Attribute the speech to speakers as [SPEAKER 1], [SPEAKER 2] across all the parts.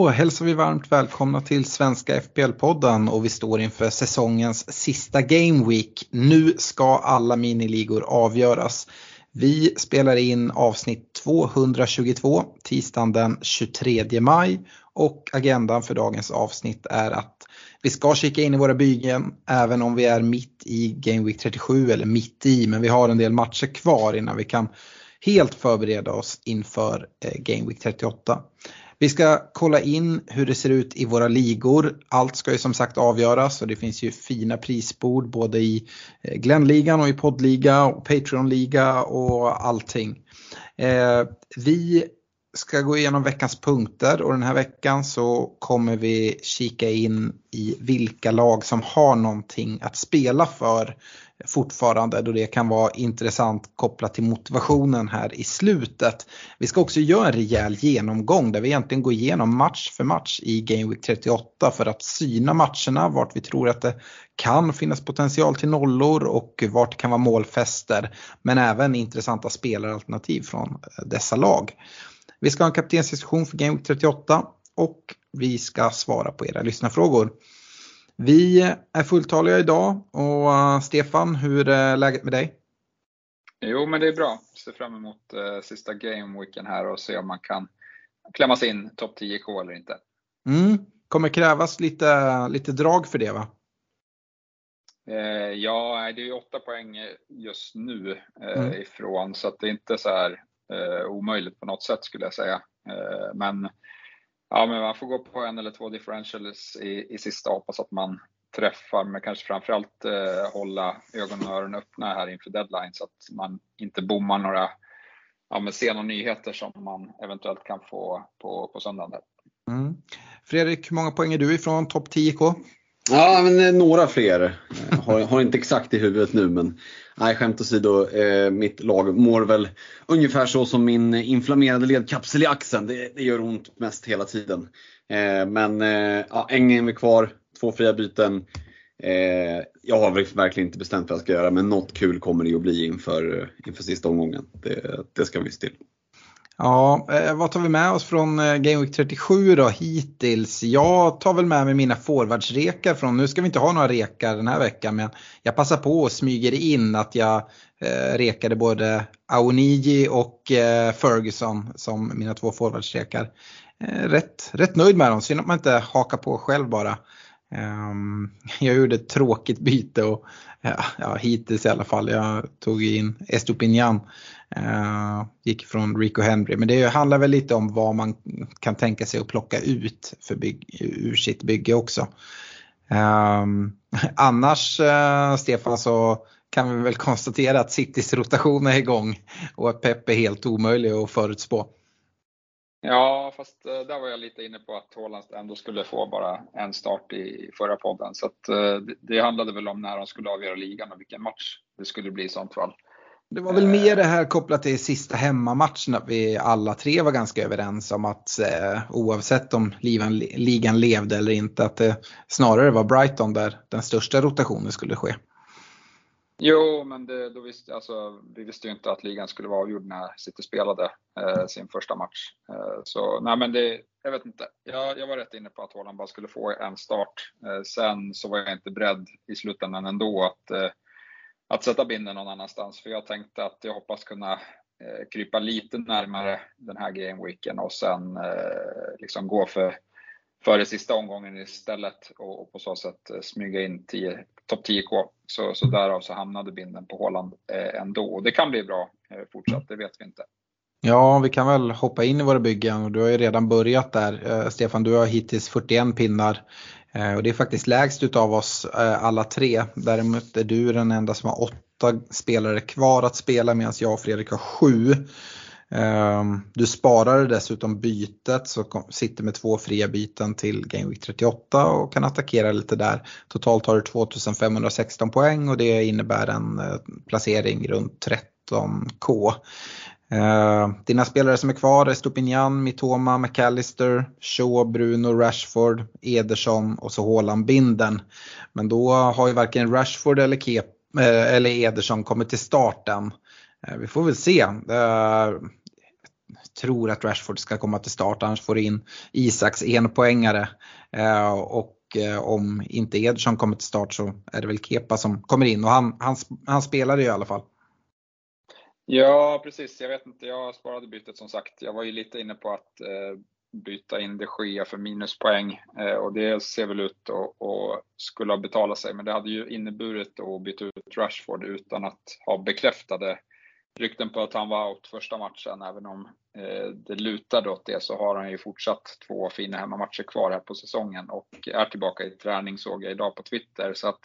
[SPEAKER 1] Då hälsar vi varmt välkomna till Svenska FPL-podden och vi står inför säsongens sista Game Week. Nu ska alla miniligor avgöras. Vi spelar in avsnitt 222 tisdagen den 23 maj och agendan för dagens avsnitt är att vi ska kika in i våra byggen även om vi är mitt i Game Week 37 eller mitt i men vi har en del matcher kvar innan vi kan helt förbereda oss inför eh, Game Week 38. Vi ska kolla in hur det ser ut i våra ligor. Allt ska ju som sagt avgöras och det finns ju fina prisbord både i eh, Glennligan och i poddliga och Patreonliga och allting. Eh, vi ska gå igenom veckans punkter och den här veckan så kommer vi kika in i vilka lag som har någonting att spela för fortfarande då det kan vara intressant kopplat till motivationen här i slutet. Vi ska också göra en rejäl genomgång där vi egentligen går igenom match för match i Game Week 38 för att syna matcherna, vart vi tror att det kan finnas potential till nollor och vart det kan vara målfester. Men även intressanta spelaralternativ från eh, dessa lag. Vi ska ha en kaptensdiskussion för Game Week 38 och vi ska svara på era lyssnarfrågor. Vi är fulltaliga idag och uh, Stefan, hur är läget med dig?
[SPEAKER 2] Jo, men det är bra. Ser fram emot uh, sista gameweeken här och se om man kan klämma sig in topp 10K eller inte.
[SPEAKER 1] Mm. Kommer krävas lite, lite drag för det va?
[SPEAKER 2] Uh, ja, det är ju 8 poäng just nu mm. ifrån så att det är inte så här omöjligt på något sätt skulle jag säga. men Ja, men man får gå på en eller två differentials i, i sista och hoppas att man träffar, men kanske framförallt eh, hålla ögon och öron öppna här inför deadline så att man inte bommar några ja, men sena nyheter som man eventuellt kan få på, på söndagen.
[SPEAKER 1] Mm. Fredrik, hur många poäng är du ifrån topp 10K?
[SPEAKER 3] Ja, men eh, några fler. Eh, har, har inte exakt i huvudet nu men nej, skämt åsido. Eh, mitt lag mår väl ungefär så som min inflammerade ledkapsel i axeln. Det, det gör ont mest hela tiden. Eh, men eh, ja, en game är kvar, två fria byten. Eh, jag har verkligen inte bestämt vad jag ska göra men något kul kommer det att bli inför, eh, inför sista omgången. Det, det ska vi se till.
[SPEAKER 1] Ja, eh, vad tar vi med oss från eh, Game Week 37 då hittills? Jag tar väl med mig mina forwardsrekar från, nu ska vi inte ha några rekar den här veckan men jag passar på och smyger in att jag eh, rekade både Aoniji och eh, Ferguson som mina två forwardsrekar. Eh, rätt, rätt nöjd med dem, synd att man inte hakar på själv bara. Ehm, jag gjorde ett tråkigt byte och ja, hittills i alla fall. Jag tog in Estopinian eh, gick från Rico Henry. Men det handlar väl lite om vad man kan tänka sig att plocka ut för bygg, ur sitt bygge också. Ehm, annars eh, Stefan så kan vi väl konstatera att Citys rotation är igång och att Pep är helt omöjlig att förutspå.
[SPEAKER 2] Ja, fast uh, där var jag lite inne på att Haaland ändå skulle få bara en start i förra podden. Så att, det, det handlade väl om när de skulle avgöra ligan och vilken match det skulle bli i sånt fall.
[SPEAKER 1] Det var väl mer det här kopplat till sista hemmamatchen att vi alla tre var ganska överens om att eh, oavsett om ligan, ligan levde eller inte att det snarare var Brighton där den största rotationen skulle ske.
[SPEAKER 2] Jo, men det, då visste, alltså, vi visste ju inte att ligan skulle vara avgjord när City spelade eh, sin första match. Eh, så nej, men det, jag vet inte. Jag, jag var rätt inne på att Holland bara skulle få en start. Eh, sen så var jag inte beredd i slutändan ändå att eh, att sätta binden någon annanstans. För jag tänkte att jag hoppas kunna eh, krypa lite närmare den här gameweeken och sen eh, liksom gå för, före sista omgången istället och, och på så sätt eh, smyga in 10 topp 10K. Så, så därav så hamnade binden på Håland eh, ändå. Och det kan bli bra eh, fortsatt, det vet vi inte.
[SPEAKER 1] Ja, vi kan väl hoppa in i våra byggen och du har ju redan börjat där. Eh, Stefan, du har hittills 41 pinnar. Och det är faktiskt lägst utav oss alla tre. Däremot är du den enda som har åtta spelare kvar att spela medan jag och Fredrik har sju. Ehm, du sparade dessutom bytet så sitter med två fria byten till Game Week 38 och kan attackera lite där. Totalt har du 2516 poäng och det innebär en eh, placering runt 13k. Ehm, dina spelare som är kvar är Stupinian, Mitoma, McAllister, Shaw, Bruno, Rashford, Ederson och så Haaland Binden. Men då har ju varken Rashford eller, Kep, eh, eller Ederson kommit till starten. Eh, vi får väl se. Ehm, Tror att Rashford ska komma till start, annars får du in Isaks enpoängare. Eh, och eh, om inte Ederson kommer till start så är det väl Kepa som kommer in och han, han, han spelade ju i alla fall.
[SPEAKER 2] Ja, precis. Jag vet inte, jag sparade bytet som sagt. Jag var ju lite inne på att eh, byta in de Gea för minuspoäng eh, och det ser väl ut och, och skulle ha betalat sig. Men det hade ju inneburit att byta ut Rashford utan att ha bekräftade rykten på att han var out första matchen. Även om eh, det lutade åt det så har han ju fortsatt två fina hemmamatcher kvar här på säsongen och är tillbaka i träning såg jag idag på Twitter. Så att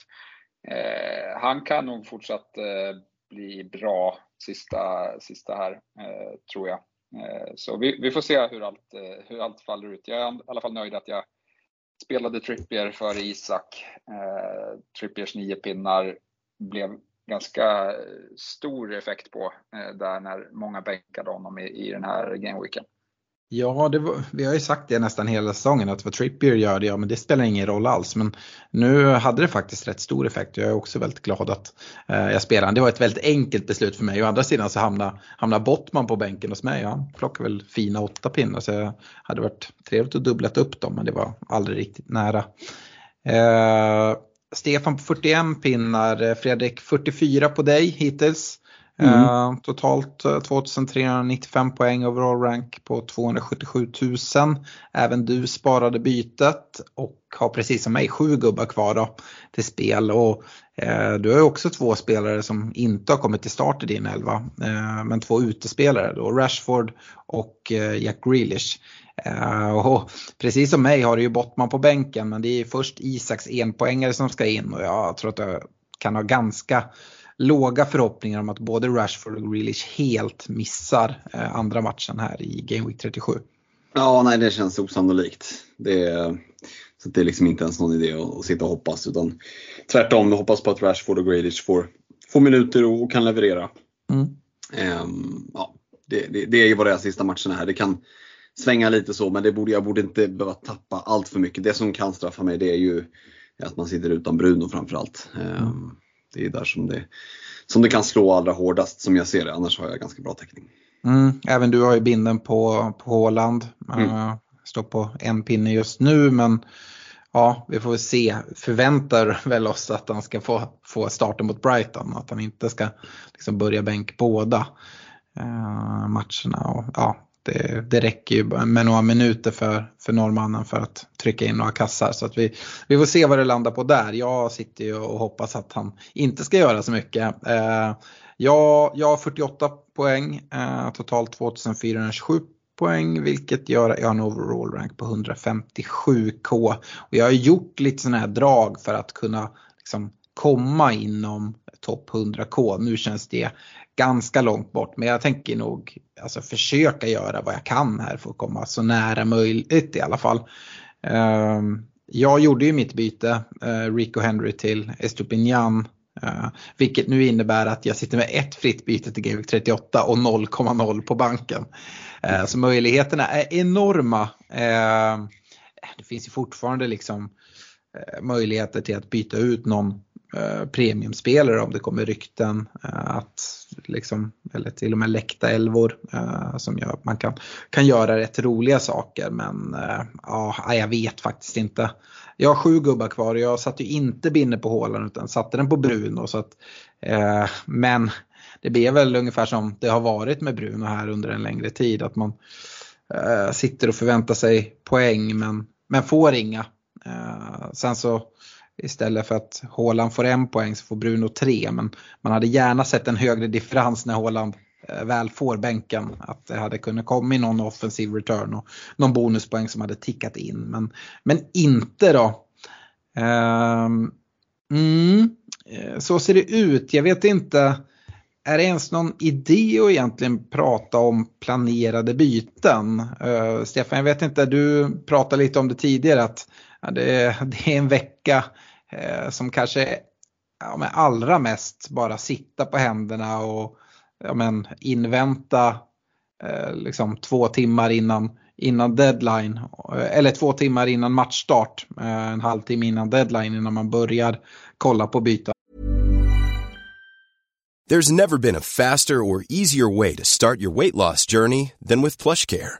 [SPEAKER 2] eh, han kan nog fortsatt eh, bli bra sista, sista här, eh, tror jag. Eh, så vi, vi, får se hur allt, eh, hur allt faller ut. Jag är i alla fall nöjd att jag spelade Trippier före Isak. Eh, Trippiers nio pinnar blev ganska eh, stor effekt på eh, där när många bänkade honom i, i den här gameweeken.
[SPEAKER 1] Ja, var, vi har ju sagt det nästan hela säsongen att vad Trippier gör det, ja men det spelar ingen roll alls. Men nu hade det faktiskt rätt stor effekt och jag är också väldigt glad att eh, jag spelar. Det var ett väldigt enkelt beslut för mig. Å andra sidan så hamnade, hamnade Bottman på bänken hos mig. Han plockade väl fina åtta pinnar så det hade varit trevligt att dubblat upp dem men det var aldrig riktigt nära. Eh, Stefan på 41 pinnar, eh, Fredrik 44 på dig hittills. Mm. Uh, totalt 2395 eh, poäng overall rank på 277 000. Även du sparade bytet och har precis som mig sju gubbar kvar då till spel. Och, uh, du har ju också två spelare som inte har kommit till start i din elva. Uh, men två utespelare då, Rashford och Jack Grealish. Och precis som mig har du ju Bottman på bänken men det är först Isaks enpoängare som ska in och jag tror att jag kan ha ganska låga förhoppningar om att både Rashford och Grealish helt missar eh, andra matchen här i Game Week 37.
[SPEAKER 3] Ja, nej det känns osannolikt. Det, så det är liksom inte ens någon idé att, sitta och hoppas utan tvärtom, vi hoppas på att Rashford och Grealish får, får minuter och, kan leverera. Mm. Um, ja, det, det, det, är ju vad det är sista matcherna här. Det kan svänga lite så men det borde, jag borde inte behöva tappa allt för mycket. Det som kan straffa mig det är ju att man sitter utan Bruno framförallt. Um, det är där som det, som det kan slå allra hårdast som jag ser det, annars har jag ganska bra täckning.
[SPEAKER 1] Mm, även du har ju binden på, på Håland. Mm. Uh, står på en pinne just nu men ja, vi får väl se. Förväntar väl oss att han ska få, få starten mot Brighton. Att han inte ska liksom börja bänk båda uh, matcherna. Och, ja, det, det räcker ju med några minuter för, för norrmannen för att trycka in några kassar. Så att vi, vi får se vad det landar på där. Jag sitter ju och hoppas att han inte ska göra så mycket. Eh, jag, jag har 48 poäng, eh, totalt 2427 poäng vilket gör att jag har en overall rank på 157k. Och jag har gjort lite sådana här drag för att kunna liksom, komma inom topp 100k. Nu känns det ganska långt bort men jag tänker nog alltså, försöka göra vad jag kan här för att komma så nära möjligt i alla fall. Ehm, jag gjorde ju mitt byte, eh, Rico Henry till Estupinian. Uh, vilket nu innebär att jag sitter med ett fritt byte till GameWeek 38 och 0,0 på banken. Uh, så möjligheterna är enorma. Uh, det finns ju fortfarande liksom möjligheter till att byta ut någon Eh, premiumspelare om det kommer rykten eh, att liksom, eller till och med läckta älvor eh, som gör att man kan, kan göra rätt roliga saker men eh, ja, jag vet faktiskt inte. Jag har sju gubbar kvar och jag satte ju inte binne på hålan utan satte den på Bruno så att, eh, men det blir väl ungefär som det har varit med Bruno här under en längre tid att man eh, sitter och förväntar sig poäng men, men får inga. sen så Istället för att Håland får en poäng så får Bruno tre. Men man hade gärna sett en högre differens när Håland eh, väl får bänken. Att det hade kunnat komma någon offensiv return och någon bonuspoäng som hade tickat in. Men, men inte då. Ehm, mm, eh, så ser det ut. Jag vet inte. är det ens någon idé att egentligen prata om planerade byten? Uh, Stefan, jag vet inte, du pratade lite om det tidigare att ja, det, det, är en vecka eh, som kanske ja, men allra mest bara sitta på händerna och ja, men, invänta eh, liksom två timmar innan, innan deadline eh, eller två timmar innan matchstart, eh, en halvtimme innan deadline innan man börjar kolla på byten.
[SPEAKER 4] There's never been a faster or easier way to start your weight loss journey than with plush care.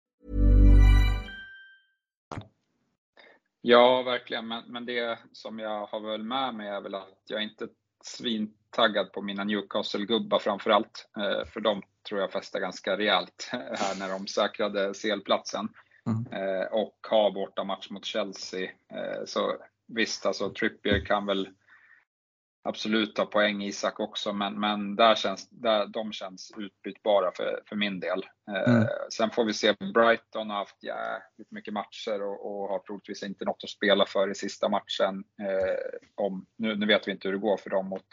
[SPEAKER 2] Ja, verkligen. Men, men det som jag har väl med mig är väl att jag inte svintaggad på mina Newcastle-gubbar framför allt. Eh, för de tror jag fäster ganska rejält här när de säkrade CL-platsen. Mm. Eh, och har borta match mot Chelsea. Eh, så visst, alltså Trippier kan väl absolut ta poäng Isak också, men, men där känns, där, de känns utbytbara för, för min del. Eh, mm. sen får vi se, Brighton har haft jävligt mycket matcher och, och, har troligtvis inte något att spela för i sista matchen. Eh, om, nu, nu vet vi inte hur det går för dem mot,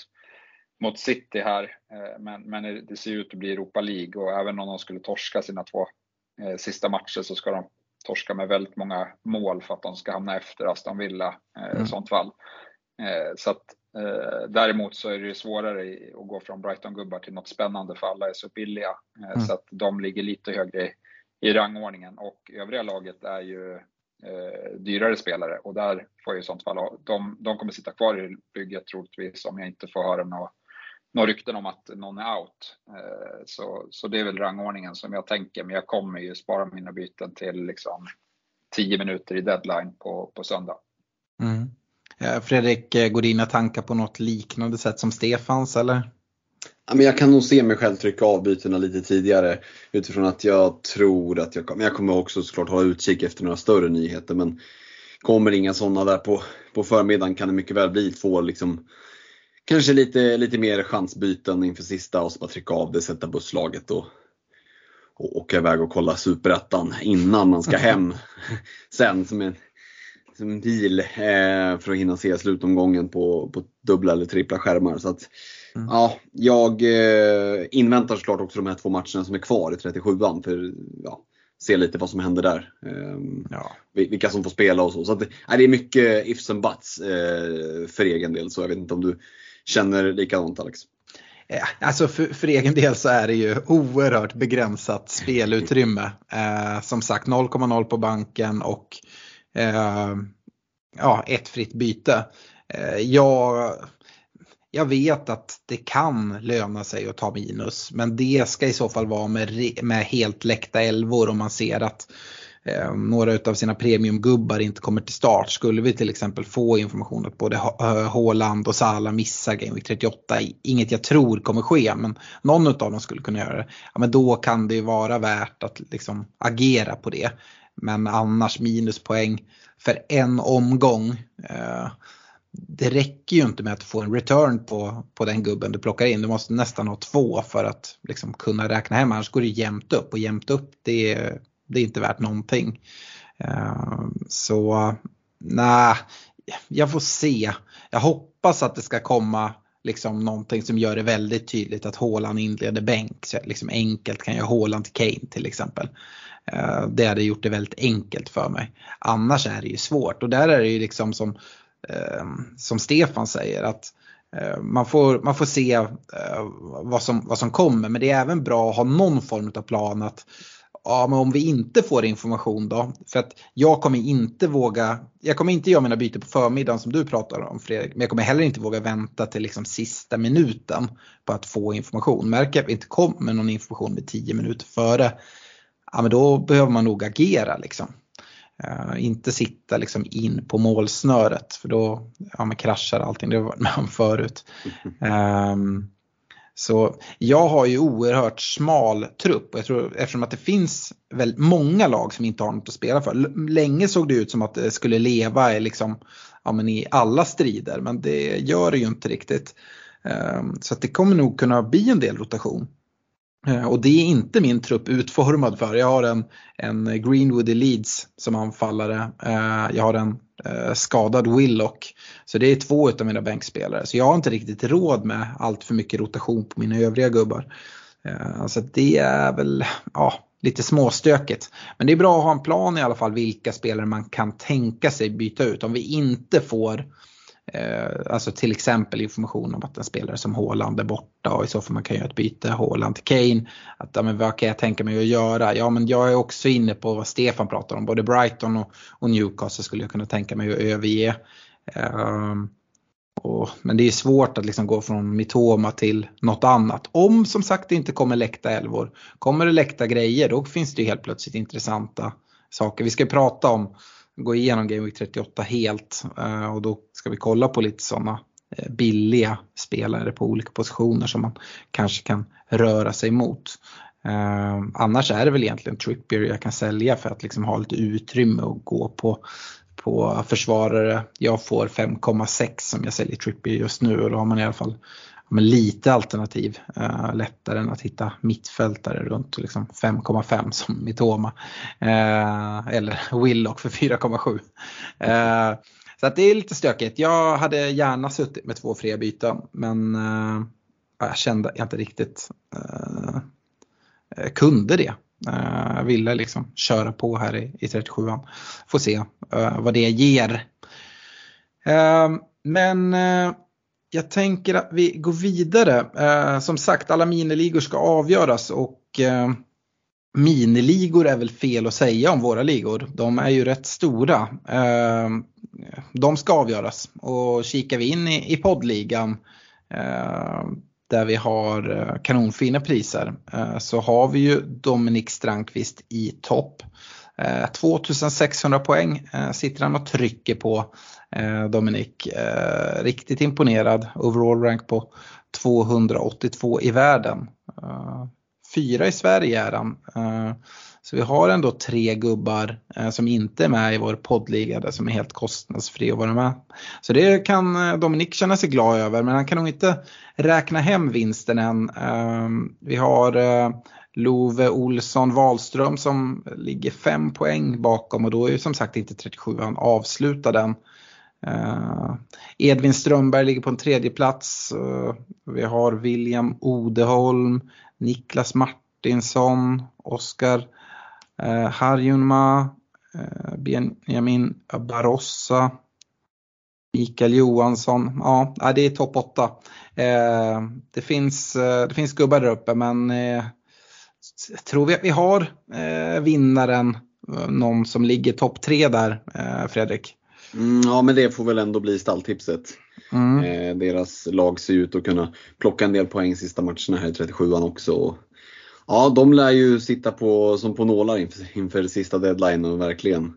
[SPEAKER 2] mot City här, eh, men, men det ser ut att bli Europa League och även om de skulle torska sina två eh, sista matcher så ska de torska med väldigt många mål för att de ska hamna efter Aston Villa eh, mm. i sånt fall. Så att Eh, däremot så är det svårare att gå från Brighton-gubbar till något spännande för alla är så billiga. Eh, mm. Så att de ligger lite högre i rangordningen och övriga laget är ju eh, dyrare spelare och där får jag i sånt fall, de, de kommer sitta kvar i bygget troligtvis om jag inte får höra några några rykten om att någon är out. Eh, så, så det är väl rangordningen som jag tänker, men jag kommer ju spara mina byten till liksom 10 minuter i deadline på, på söndag.
[SPEAKER 1] Mm. Eh, Fredrik, eh, går dina tankar på något liknande sätt som Stefans eller?
[SPEAKER 3] Men jag kan nog se mig själv trycka av bytena lite tidigare utifrån att jag tror att jag kommer, jag kommer också såklart hålla utkik efter några större nyheter men kommer inga sådana där på, på förmiddagen kan det mycket väl bli två liksom Kanske lite, lite mer chansbyten inför sista och så bara trycka av det, sätta busslaget och, och åka iväg och kolla superettan innan man ska hem sen som en deal eh, för att hinna se slutomgången på, på dubbla eller trippla skärmar. Så att, mm. ja, jag eh, inväntar såklart också de här två matcherna som är kvar i 37an för ja, se lite vad som händer där. Eh, ja. Vilka som får spela och så. så att, eh, det är mycket ifs and buts eh, för egen del. Så jag vet inte om du känner likadant Alex?
[SPEAKER 1] Alltså för, för, egen del så är det ju oerhört begränsat spelutrymme. Eh, som sagt 0,0 på banken och eh, Ehm, ja, ett fritt byte. Eh, jag, jag vet att det kan löna sig att ta minus men det ska i så fall vara med, med helt läckta elvor om man ser att eh, några av sina premiumgubbar inte kommer till start. Skulle vi till exempel få information att både Haaland och Salah missar Game Week 38, inget jag tror kommer ske men någon av dem skulle kunna göra det. Ja, men då kan det ju vara värt att liksom agera på det. Men annars minuspoäng för en omgång. Eh, det räcker ju inte med att få en return på, på den gubben du plockar in. Du måste nästan ha två för att liksom kunna räkna hem. Annars går det jämnt upp och jämnt upp det, är, det är inte värt någonting. Eh, så nej, jag får se. Jag hoppas att det ska komma liksom någonting som gör det väldigt tydligt att Håland inleder bänk. Så liksom enkelt kan jag Håland till Kane till exempel. Eh, det hade gjort det väldigt enkelt för mig. Annars är det ju svårt och där är det ju liksom som, eh, som Stefan säger att eh, man får, man får se vad som, vad som kommer men det är även bra att ha någon form av plan att ja, men om vi inte får information då? För att jag kommer inte våga, jag kommer inte göra mina byten på förmiddagen som du pratar om Fredrik, men jag kommer heller inte våga vänta till liksom sista minuten på att få information. Märker jag att vi inte kommer någon information med 10 minuter före, ja men då behöver man nog agera liksom. Uh, inte sitta liksom in på målsnöret för då ja, man kraschar allting, det har varit med om förut. Um, Så jag har ju oerhört smal trupp och jag tror eftersom att det finns väldigt många lag som inte har något att spela för. Länge såg det ut som att det skulle leva i, liksom, ja, men i alla strider men det gör det ju inte riktigt. Ehm, så det kommer nog kunna bli en del rotation. Eh, och det är inte min trupp utformad för. Jag har en, en Greenwood i Leeds som anfallare. Eh, jag har en eh, skadad Willock. Så det är två av mina bänkspelare. Så jag har inte riktigt råd med allt för mycket rotation på mina övriga gubbar. Så det är väl ja, lite småstökigt. Men det är bra att ha en plan i alla fall vilka spelare man kan tänka sig byta ut. Om vi inte får Eh, Eh, alltså till exempel information om att en spelare som Haaland är borta och i så fall man kan göra ett byte Haaland till Kane. Att, ja, men vad kan jag tänka mig att göra? Ja men jag är också inne på vad Stefan pratar om. Både Brighton och, och Newcastle skulle jag kunna tänka mig att överge. Um, och, men det är svårt att liksom gå från Mitoma till något annat. Om som sagt det inte kommer läckta älvor. Kommer det läckta grejer då finns det helt plötsligt intressanta saker. Vi ska prata om gå igenom Game Week 38 helt eh, och då ska vi kolla på lite sådana eh, billiga spelare på olika positioner som man kanske kan röra sig mot. Eh, annars är det väl egentligen Trippier jag kan sälja för att liksom ha lite utrymme och gå på, på försvarare. Jag får 5,6 som jag säljer Trippier just nu och då har man i alla fall men lite alternativ. Eh, lättare än att hitta mittfältare runt liksom 5,5 som Mitoma. Eh, eller Willock för 4,7. Eh, så att det är lite stökigt. Jag hade gärna suttit med två fria byten men eh, jag kände jag inte riktigt eh, kunde det. Eh, jag ville liksom köra på här i, i 37an. Får se vad det ger. Men jag tänker att vi går vidare. Eh, som sagt, alla miniligor ska avgöras och eh, miniligor är väl fel att säga om våra ligor. De är ju rätt stora. Eh, de ska avgöras och kikar vi in i, i poddligan eh, där vi har eh, kanonfina priser eh, så har vi ju Dominik Strandqvist i topp. Eh, 2600 poäng eh, sitter han och trycker på. Eh, Dominik. Eh, riktigt imponerad. Overall rank på 282 i världen. Fyra i Sverige är han. Så vi har ändå tre gubbar som inte är med i vår poddliga där som är helt kostnadsfri att vara med. Så det kan Dominik känna sig glad över men han kan nog inte räkna hem vinsten än. Vi har Love Olsson Wahlström som ligger fem poäng bakom och då är ju som sagt inte 37 an avslutad än. Uh, eh, Edvin Strömberg ligger på en tredje plats. Uh, vi har William Odeholm, Niklas Martinsson, Oskar uh, Harjunma, uh, Benjamin Barossa, Mikael Johansson. Ja, det är topp 8. det, finns, det finns gubbar där uppe men tror vi att vi har vinnaren, någon som ligger topp 3 där, Fredrik?
[SPEAKER 3] Mm, ja men det får väl ändå bli stalltipset. Mm. Eh, deras lag ser ut att kunna plocka en del poäng sista matcherna här i 37an också. Ja, de lär ju sitta på, som på nålar inför, inför sista deadline och verkligen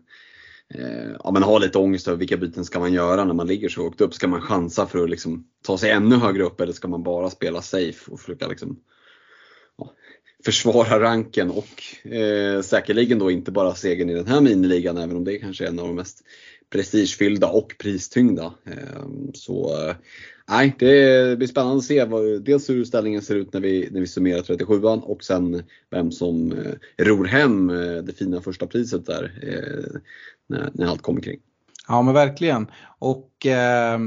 [SPEAKER 3] eh, ja, men ha lite ångest över vilka byten ska man göra när man ligger så högt upp. Ska man chansa för att liksom ta sig ännu högre upp eller ska man bara spela safe och försöka liksom, försvara ranken och eh, säkerligen då inte bara segern i den här miniligan även om det kanske är en av de mest prestigefyllda och pristyngda. Eh, så eh, det blir spännande att se vad, dels hur ställningen ser ut när vi, när vi summerar 37an och sen vem som eh, ror hem eh, det fina första priset där eh, när, när allt kommer kring.
[SPEAKER 1] Ja men verkligen. Och eh,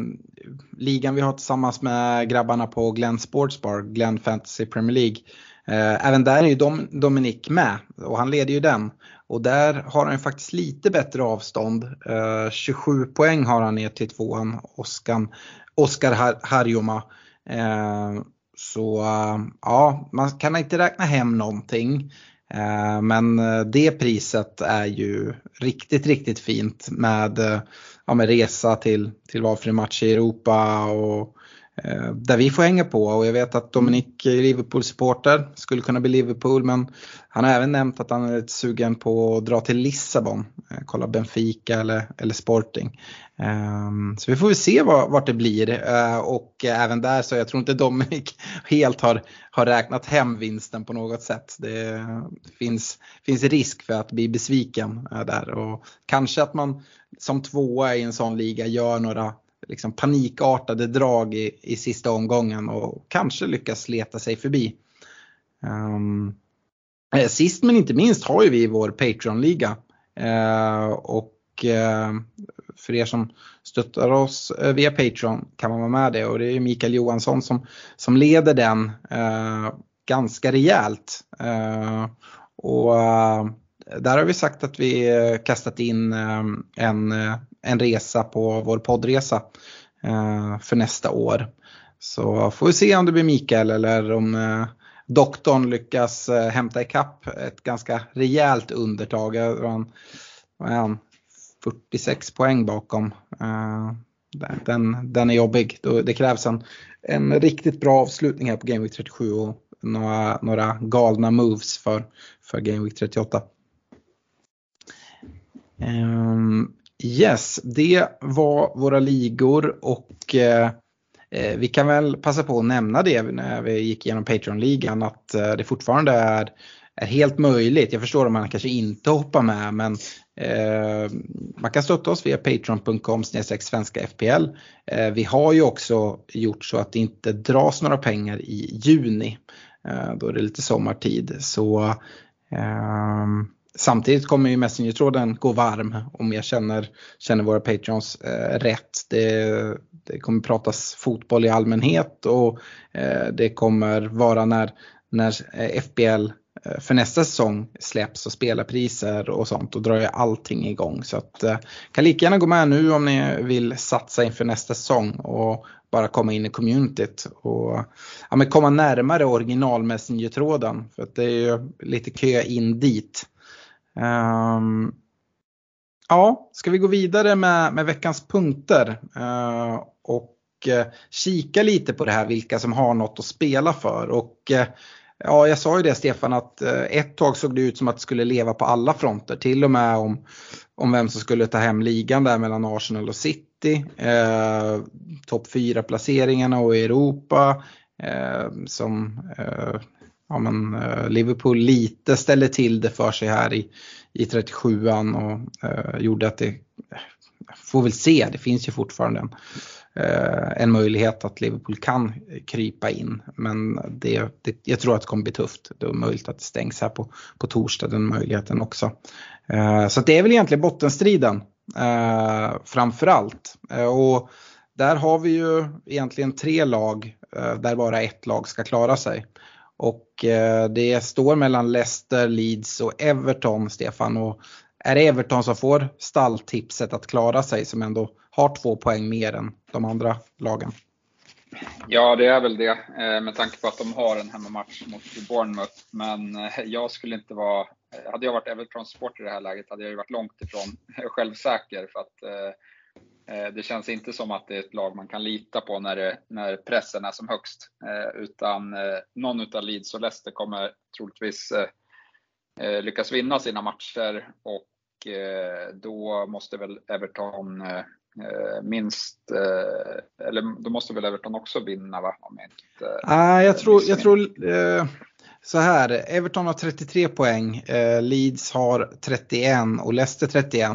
[SPEAKER 1] ligan vi har tillsammans med grabbarna på Glenn Sportsbar, Glenn Fantasy Premier League. Eh, även där är ju Dom, Dominik med och han leder ju den. Och där har han faktiskt lite bättre avstånd. Eh, 27 poäng har han ner till tvåan, Oskar, Oskar Har Harjoma. Eh, så ja, man kan inte räkna hem någonting. Men det priset är ju riktigt, riktigt fint med, ja, med resa till, till valfri match i Europa och Eh, där vi får hänga på och jag vet att Dominik är Liverpool-supporter, skulle kunna bli Liverpool men han har även nämnt att han är lite sugen på att dra till Lissabon, eh, kolla Benfica eller, eller Sporting. Ehm, så vi får väl se vart det blir eh, och även där så jag tror inte Dominik helt har, har räknat hem vinsten på något sätt. Det finns, finns risk för att bli besviken där och kanske att man som tvåa i en sån liga gör några liksom panikartade drag i, i sista omgången och kanske lyckas leta sig förbi. Um, sist men inte minst har ju vi vår Patreon-liga. Uh, och uh, för er som stöttar oss via Patreon kan man vara med det och det är Mikael Johansson som, som leder den ganska rejält. och där har vi sagt att vi kastat in en en resa på vår poddresa eh, för nästa år. Så får vi se om det blir Mikael eller om eh, doktorn lyckas eh, hämta ikapp ett ganska rejält undertag. Han, han, 46 poäng bakom. Eh, den, den är jobbig. Det krävs en, en riktigt bra avslutning här på Game Week 37 och några, några galna moves för, för Game Week 38. Yes, det var våra ligor och eh, eh, vi kan väl passa på att nämna det när vi gick igenom Patreon-ligan att eh, det fortfarande är, är helt möjligt. Jag förstår om man kanske inte hoppar med men eh, man kan stötta oss via patreon.com svenska FPL. Eh, vi har ju också gjort så att det inte dras några pengar i juni. Eh, då är det lite sommartid. Så ehm, Samtidigt kommer ju Messenger-tråden gå varm om jag känner, känner våra Patreons eh, rätt. Det, det, kommer pratas fotboll i allmänhet och eh, det kommer vara när, när eh, FBL eh, för nästa säsong släpps och spelarpriser och sånt. Då drar ju allting igång. Så att, eh, kan lika gärna gå med nu om ni vill satsa inför nästa säsong och bara komma in i communityt och ja, men komma närmare original Messenger-tråden. För att det är ju lite kö in dit. Um, ja, ska vi gå vidare med, med veckans punkter uh, och uh, kika lite på det här vilka som har något att spela för. Och uh, ja, jag sa ju det Stefan att eh, ett tag såg det ut som att det skulle leva på alla fronter, till och med om, om vem som skulle ta hem ligan där mellan Arsenal och City. Ehm, topp 4 placeringarna och Europa som ja, men, eh, Liverpool lite ställer till det för sig här i, i 37an och eh, gjorde att det, eh, får väl se, det finns ju fortfarande en, eh, en möjlighet att Liverpool kan krypa in. Men det, det, jag tror att det kommer bli tufft. Det är möjligt att det stängs här på, på torsdag, den möjligheten också. Eh, så det är väl egentligen bottenstriden eh, framförallt. Eh, och där har vi ju egentligen tre lag eh, där bara ett lag ska klara sig. Och eh, det står mellan Leicester, Leeds och Everton, Stefan. Och är det Everton som får stalltipset att klara sig som ändå har två poäng mer än de andra lagen?
[SPEAKER 2] Ja, det är väl det eh, med tanke på att de har en hemmamatch mot Bournemouth. Men eh, jag skulle inte vara, hade jag varit Everton-supporter i det här läget hade jag ju varit långt ifrån självsäker. För att Eh, det känns inte som att det är ett lag man kan lita på när, det, när pressen är som högst. Eh, utan eh, någon utav Leeds och Leicester kommer troligtvis lyckas vinna sina matcher och då måste väl Everton minst, eller då måste väl Everton också vinna va? Om jag
[SPEAKER 1] inte, ah, jag tror, jag tror eh, så här, Everton har 33 poäng, eh, Leeds har 31 och Leicester 31.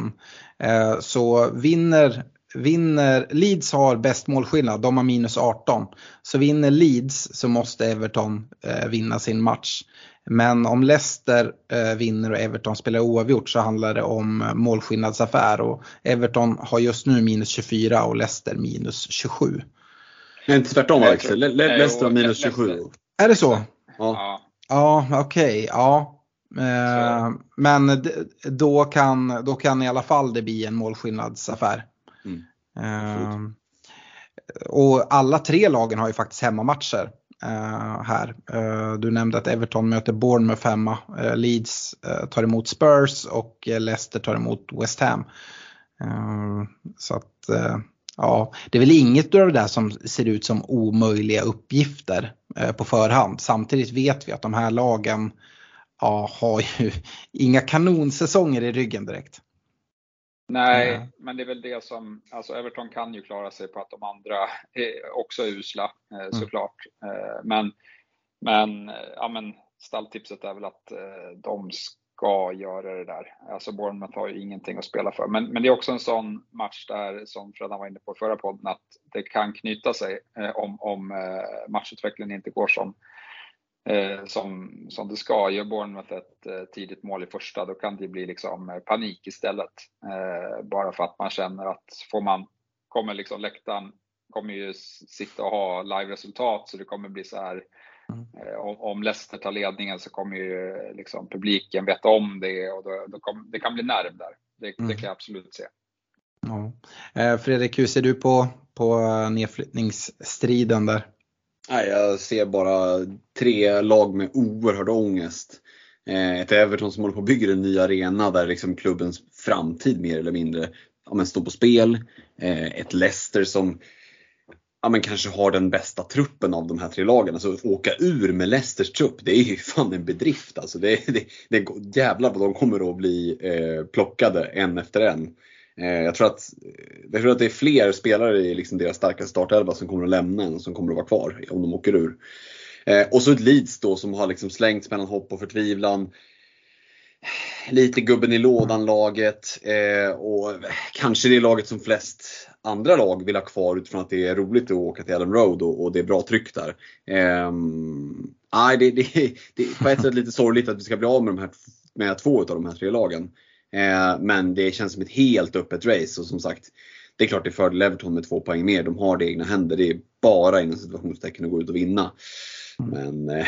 [SPEAKER 1] Eh, så vinner vinner, Leeds har bäst målskillnad, de har minus 18. Så vinner Leeds så måste Everton eh, vinna sin match. Men om Leicester eh, vinner och Everton spelar oavgjort så handlar det om målskillnadsaffär och Everton har just nu minus 24 och Leicester minus 27.
[SPEAKER 3] Nej, inte tvärtom Alex, Le Le Leicester har minus 27.
[SPEAKER 1] Är det så? Ja. Ja, okej. Okay, ja. Eh, men då kan, då kan i alla fall det bli en målskillnadsaffär. Mm. Uh, och alla tre lagen har ju faktiskt hemmamatcher uh, här. Uh, du nämnde att Everton möter Bournemouth hemma. Uh, Leeds tar emot Spurs och Leicester tar emot West Ham. så att Ja, det är väl inget av det där som ser ut som omöjliga uppgifter eh, på förhand. Samtidigt vet vi att de här lagen ja, har ju inga kanonsäsonger i ryggen direkt.
[SPEAKER 2] Nej, mm. men det är väl det som, alltså Everton kan ju klara sig på att de andra är också är usla eh, mm. såklart. Mm. Men, men, ja, men stalltipset är väl att de ska göra det där. Alltså Bournemouth har ju ingenting att spela för. Men, men det är också en sån match där, som Fredan var inne på förra podden, att det kan knyta sig eh, om, om eh, matchutvecklingen inte går som, eh, som, som det ska. Gör Bournemouth ett eh, tidigt mål i första, då kan det bli liksom eh, panik istället. Eh, bara för att man känner att får man, kommer liksom läktaren kommer ju sitta och ha live-resultat så det kommer bli så här Mm. Om Leicester tar ledningen så kommer ju liksom publiken veta om det och då, då kom, det kan bli nerv där. Det, mm. det kan jag absolut se.
[SPEAKER 1] Ja. Eh, Fredrik, hur ser du på, på nedflyttningsstriden där?
[SPEAKER 3] Nej, jag ser bara tre lag med oerhörd ångest. Eh, ett Everton som håller på att bygga en ny arena där liksom klubbens framtid mer eller mindre ja, står på spel. Eh, ett Leicester som ja, men kanske har den bästa truppen av de här tre lagen. Alltså åka ur med Leicesters trupp, det är ju fan en bedrift. Alltså, det, det, det, jävlar vad de kommer att bli eh, plockade en efter en. Eh, jag, tror att, eh, jag tror att det är fler spelare i liksom deras starka startelva som kommer att lämna än som kommer att vara kvar om de åker ur. Eh, och så ett Leeds då som har liksom slängts mellan hopp och förtvivlan lite gubben i lådan-laget och kanske det laget som flest andra lag vill ha kvar utifrån att det är roligt att åka till Ellen Road och, det är bra tryck där. Ehm, nej, det, det, det är på ett sätt lite sorgligt att vi ska bli av med, de här, med två av de här tre lagen. Eh, men det känns som ett helt öppet race och som sagt det är klart det är fördel Everton med två poäng mer. De har det i egna händer. Det är bara inom situationstecken att gå ut och vinna. Mm. Men eh,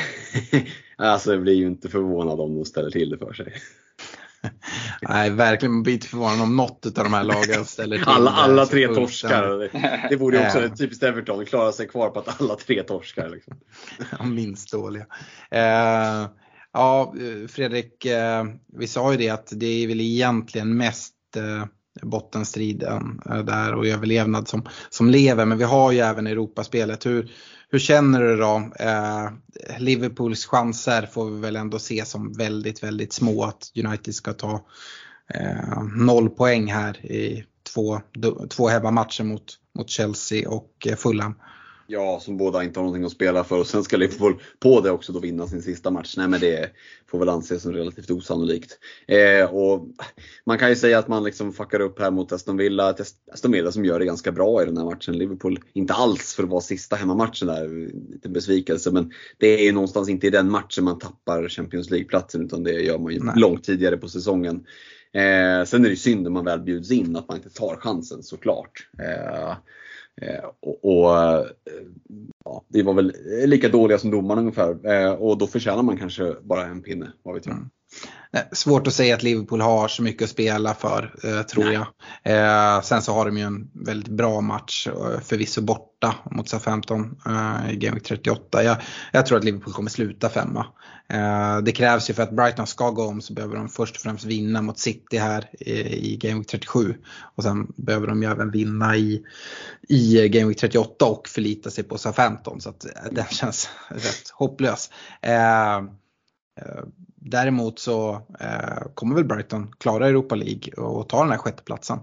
[SPEAKER 3] alltså jag blir ju inte förvånad om de ställer till det för sig.
[SPEAKER 1] Nej, verkligen. Man blir inte förvånad om något av de här lagen ställer till
[SPEAKER 3] Alla, alla tre torskar. Det, det borde ju också ett typiskt Everton, klara sig kvar på att alla tre torskar. Liksom.
[SPEAKER 1] Ja, minst dåliga. Eh, ja, eh, Fredrik, eh, vi sa ju det att det är väl egentligen mest eh, bottenstriden där och överlevnad som, som lever. Men vi har ju även Europaspelet. Hur, hur känner du då? Eh, Liverpools chanser får vi väl ändå se som väldigt, väldigt små att United ska ta eh, noll poäng här i två, två hemmamatcher mot, mot Chelsea och eh, Fulham.
[SPEAKER 3] Ja, som båda inte har någonting att spela för och sen ska Liverpool på det också då vinna sin sista match. Nej men det får väl anses som relativt osannolikt. Eh, och man kan ju säga att man liksom fuckar upp här mot Aston Villa. Aston Villa som gör det ganska bra i den här matchen. Liverpool inte alls för att vara sista hemmamatchen där, lite besvikelse. Men det är någonstans inte i den matchen man tappar Champions League-platsen utan det gör man ju Nej. långt tidigare på säsongen. Eh, sen är det ju synd om man väl bjuds in att man inte tar chansen såklart. Eh, Eh, och, och eh, ja, Vi var väl lika dåliga som domarna ungefär eh, och då förtjänar man kanske bara en pinne, vad vet jag. Mm.
[SPEAKER 1] Svårt att säga att Liverpool har så mycket att spela för, eh, tror Nej. jag. Eh, sen så har de ju en väldigt bra match, eh, förvisso borta mot Southampton eh, i Game Week 38. Jag, jag, tror att Liverpool kommer sluta femma. Eh, det krävs ju för att Brighton ska gå om så behöver de först och främst vinna mot City här i, i Game Week 37. Och sen behöver de ju även vinna i, i Game Week 38 och förlita sig på Southampton. Så att eh, den känns rätt hopplös. Däremot så eh, kommer väl Brighton klara Europa League och ta den här sjätteplatsen.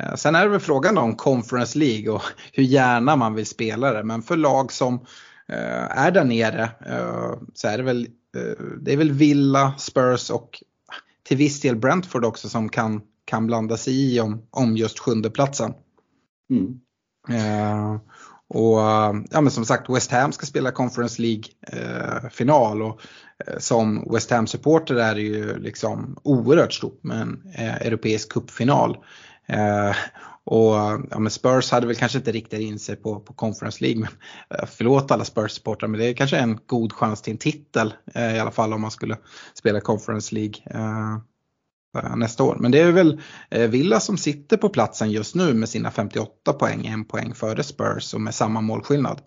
[SPEAKER 1] Eh, sen är det väl frågan om Conference League och hur gärna man vill spela det. Men för lag som eh, är där nere så är det väl, det är väl Villa, Spurs och till viss del Brentford också som kan, kan blanda sig i om, om just sjundeplatsen. Mm. Och eh, ja, men som sagt West Ham ska spela Conference League-final och Eh, som West Ham-supporter är det ju liksom oerhört stort med en eh, europeisk cupfinal. Eh, och ja, men Spurs hade väl kanske inte riktat in sig på, på Conference League. Men, eh, förlåt alla Spurs-supportrar men det är kanske en god chans till en titel eh, i alla fall om man skulle spela Conference League eh, nästa år. Men det är väl Villa som sitter på platsen just nu med sina 58 poäng, en poäng före Spurs och med samma målskillnad.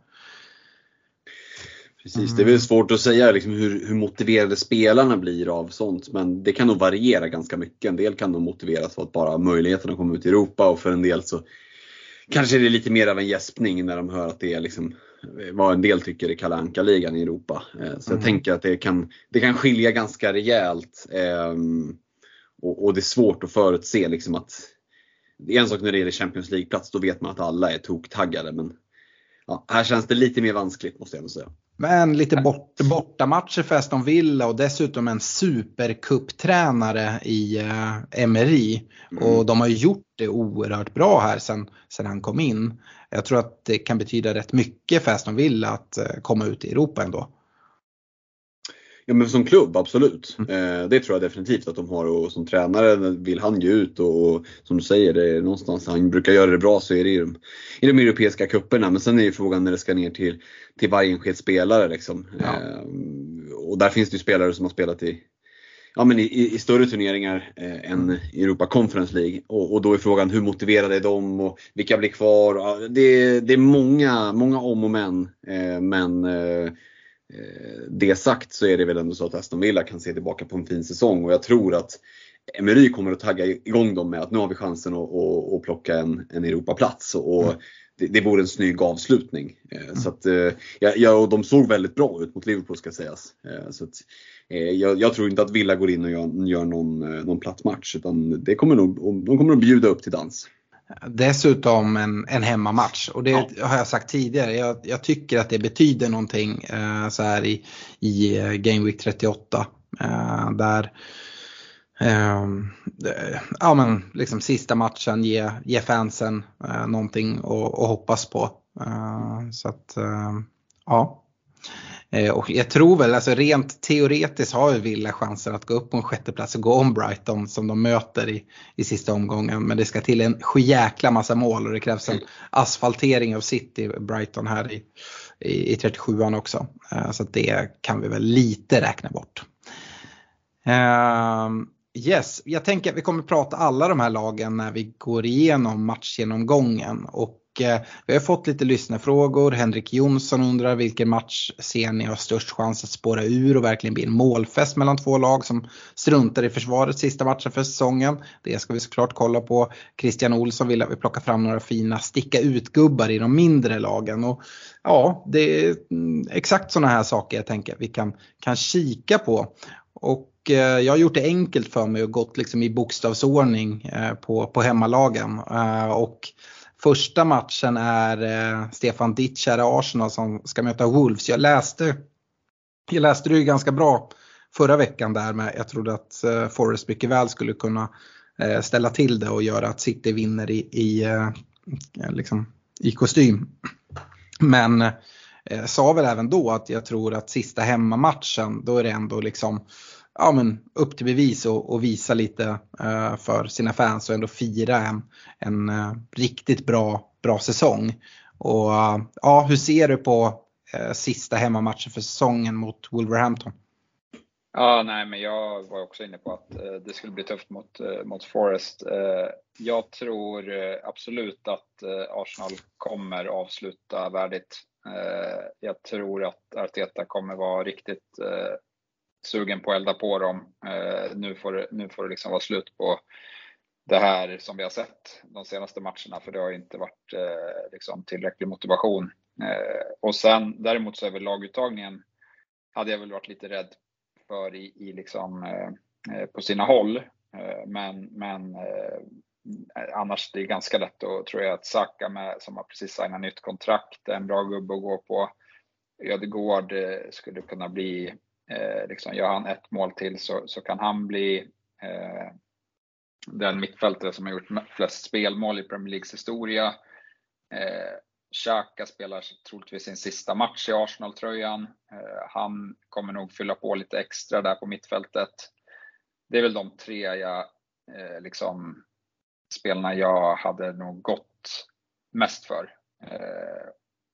[SPEAKER 3] Precis, det är väl svårt att säga liksom hur, hur, motiverade spelarna blir av sånt. Men det kan nog variera ganska mycket. En del kan nog motiveras av att bara möjligheten att komma ut i Europa och för en del så kanske är det lite mer av en gäspning när de hör att det är liksom vad en del tycker är Kalle Anka-ligan i Europa. Eh, så mm. jag tänker att det kan, det kan skilja ganska rejält. Eh, och, och, det är svårt att förutse liksom att det är en sak när det gäller Champions League-plats, då vet man att alla är toktaggade. Men ja, här känns det lite mer vanskligt måste jag ändå säga.
[SPEAKER 1] Men lite bort, bortamatcher för Aston Villa och dessutom en supercuptränare i eh, Emery. Mm. Och de har gjort det oerhört bra här sen, sen han kom in. Jag tror att det kan betyda rätt mycket för Aston Villa att eh, komma ut i Europa ändå.
[SPEAKER 3] Ja men som klubb, absolut. Mm. Eh, det tror jag definitivt att de har och som tränare vill han ju ut och, och som du säger, det är någonstans han brukar göra det bra så är det i de, i de europeiska kupperna Men sen är ju frågan när det ska ner till, till varje enskild spelare. Liksom. Ja. Eh, och där finns det ju spelare som har spelat i, ja, men i, i större turneringar eh, än Europa Conference League. Och, och, då är frågan hur motiverade är de och vilka blir kvar? Det, det är många, många om och men. Eh, men Eh, det sagt så är det väl ändå så att Aston Villa kan se tillbaka på en fin säsong och jag tror att Emery kommer att tagga igång dem med att nu har vi chansen att, att, att plocka en, en Europaplats. Och mm. det, det vore en snygg avslutning. Eh, mm. Så att, eh, ja, och de såg väldigt bra ut mot Liverpool ska sägas. Så att, jag, jag, tror inte att Villa går in och gör, gör någon, någon platt match utan det kommer nog, de kommer att bjuda upp till dans.
[SPEAKER 1] Dessutom en, en hemmamatch och det ja. har jag sagt tidigare. Jag, jag, tycker att det betyder någonting eh, så här i, i eh, Game Week 38. Eh, där eh, ja, men liksom sista matchen ger ge fansen eh, någonting att hoppas på. Eh, så att ja. Eh, och jag tror väl, alltså rent teoretiskt har ju Villa chanser att gå upp på en sjätteplats och gå om Brighton som de möter i, i sista omgången. Men det ska till en sjäkla massa mål och det krävs en asfaltering av City, Brighton här i, i, i 37an också. Eh, så det kan vi väl lite räkna bort. Um, yes, jag tänker att vi kommer prata alla de här lagen när vi går igenom matchgenomgången. Och Eh, vi har fått lite lyssnarfrågor. Henrik Jonsson undrar vilken match ser ni har störst chans att spåra ur och verkligen bli en målfest mellan två lag som struntar i försvaret sista matchen för säsongen. Det ska vi såklart kolla på. Christian Olsson vill att vi plockar fram några fina sticka ut-gubbar i de mindre lagen. Och ja, det är mm, exakt sådana här saker jag tänker att vi kan, kan kika på. Och eh, jag har gjort det enkelt för mig och gått liksom i bokstavsordning eh, på, på hemmalagen. Och Första matchen är eh, Stefan i Arsenal som ska möta Wolves. Jag läste, jag läste det ju ganska bra förra veckan där med, jag trodde att eh, Forrest mycket väl skulle kunna eh, ställa till det och göra att City vinner i, i, eh, eh liksom, i kostym. Men eh, sa väl även då att jag tror att sista hemmamatchen då är det ändå liksom ja, men upp till bevis och, och visa lite uh, för sina fans och ändå fira en, en uh, riktigt bra, bra säsong. Och uh, ja, hur ser du på sista hemmamatchen för säsongen mot Wolverhampton?
[SPEAKER 2] Ja, nej, men jag var också inne på att det skulle bli tufft mot, mot Forest. jag tror absolut att Arsenal kommer avsluta värdigt. jag tror att Arteta kommer vara riktigt sugen på att elda på dem. Eh, nu får det, nu får det liksom vara slut på det här som vi har sett de senaste matcherna för det har inte varit eh, liksom tillräcklig motivation. Eh, och sen däremot så är väl laguttagningen hade jag väl varit lite rädd för i, i liksom, eh, eh, på sina håll. Eh, men men annars det är ganska lätt att tror jag att Saka med, som har precis signat nytt kontrakt, en bra gubbe att gå på. Ödegård skulle kunna bli Eh, liksom, gör han ett mål till så, så kan han bli eh, den mittfältare som har gjort flest spelmål i Premier Leagues historia. Eh, Xhaka spelar troligtvis sin sista match i Arsenal-tröjan. Eh, han kommer nog fylla på lite extra där på mittfältet. Det är väl de tre jag, eh, liksom, spelarna jag hade nog gått mest för. Eh,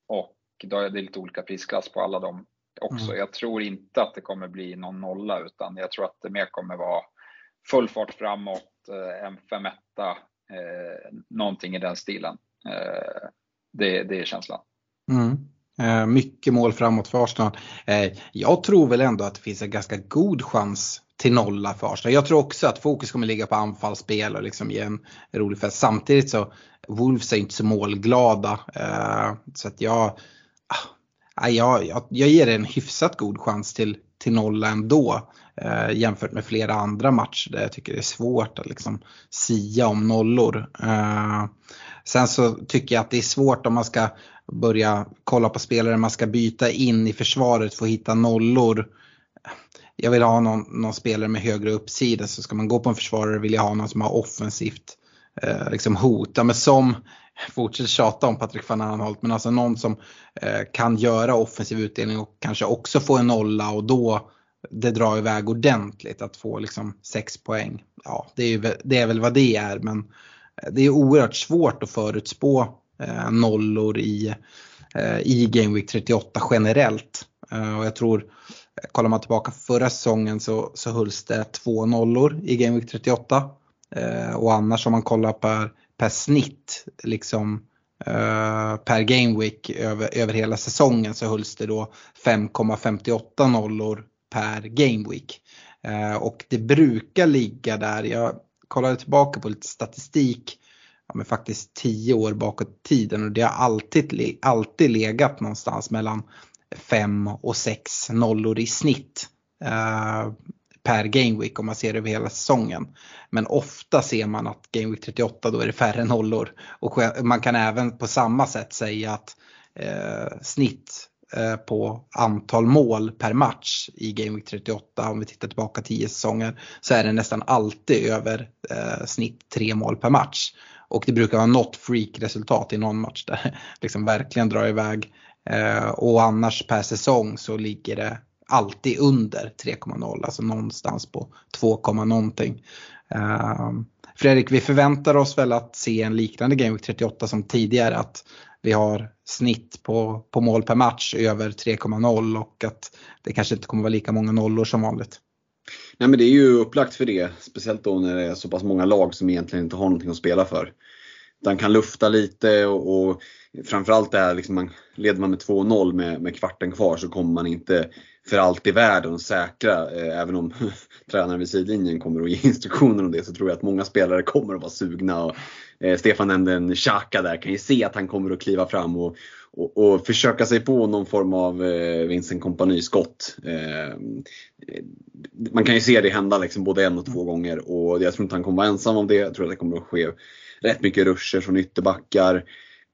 [SPEAKER 2] och då är det lite olika prisklass på alla de också. Mm. Jag tror inte att det kommer bli någon nolla utan jag tror att det mer kommer vara full fart framåt, eh, en 5 eh, någonting i den stilen. Eh, det, det är känslan.
[SPEAKER 1] Mm. Eh, mycket mål framåt för Arsenal. Eh, jag tror väl ändå att det finns en ganska god chans till nolla för Arsenal. Jag tror också att fokus kommer ligga på anfallsspel och liksom ge en rolig fest. Samtidigt så Wolves är inte så målglada. Eh, så att jag, ah, jag, jag, jag ger en hyfsat god chans till, till nolla ändå. Eh, jämfört med flera andra matcher där jag tycker det är svårt att liksom sia om nollor. Eh, sen så tycker jag att det är svårt om man ska börja kolla på spelare man ska byta in i försvaret för att hitta nollor. Jag vill ha någon, någon spelare med högre uppsida så ska man gå på en försvarare vill jag ha någon som har offensivt eh, liksom hot. Ja, men som, fortsätter tjata om Patrik van Aanholt, men alltså någon som eh, kan göra offensiv utdelning och kanske också få en nolla och då det drar iväg ordentligt att få liksom 6 poäng. Ja, det är, det är väl vad det är men eh, det är oerhört svårt att förutspå eh, nollor i, eh, i Game Week 38 generellt. Eh, och jag tror, eh, kollar man tillbaka förra säsongen så, så hölls det två nollor i Game Week 38. Eh, och annars om man kollar per, per snitt liksom eh, per Game Week över, över hela säsongen så hölls det då 5,58 nollor per Game Week. Eh, och det brukar ligga där, jag kollade tillbaka på lite statistik, ja, men faktiskt 10 år bakåt i tiden och det har alltid, alltid legat någonstans mellan 5 och 6 nollor i snitt. Eh, per Game Week om man ser över hela säsongen. Men ofta ser man att Game Week 38 då är det färre nollor. Och man kan även på samma sätt säga att eh, snitt eh, på antal mål per match i Game Week 38 om vi tittar tillbaka 10 säsonger så är det nästan alltid över eh, snitt 3 mål per match. Och det brukar vara något freak-resultat i någon match där det liksom verkligen drar iväg. Eh, och annars per säsong så ligger det alltid under 3,0, alltså någonstans på 2, någonting. Ehm, Fredrik, vi förväntar oss väl att se en liknande Game Week 38 som tidigare, att vi har snitt på, på mål per match över 3,0 och att det kanske inte kommer vara lika många nollor som vanligt.
[SPEAKER 3] Nej men det är ju upplagt för det, speciellt då när det är så pass många lag som egentligen inte har någonting att spela för. Utan kan lufta lite och, och framförallt det här, liksom man, leder man med 2-0 med, med kvarten kvar så kommer man inte för allt i världen att säkra. Eh, även om tränaren vid sidlinjen kommer att ge instruktioner om det så tror jag att många spelare kommer att vara sugna. Och, eh, Stefan nämnde en Xhaka där, kan ju se att han kommer att kliva fram och, och, och försöka sig på någon form av eh, Vincent kompani-skott. Eh, man kan ju se det hända liksom både en och två gånger och jag tror inte han kommer vara ensam om det. Jag tror att det kommer att ske rätt mycket ruscher från ytterbackar.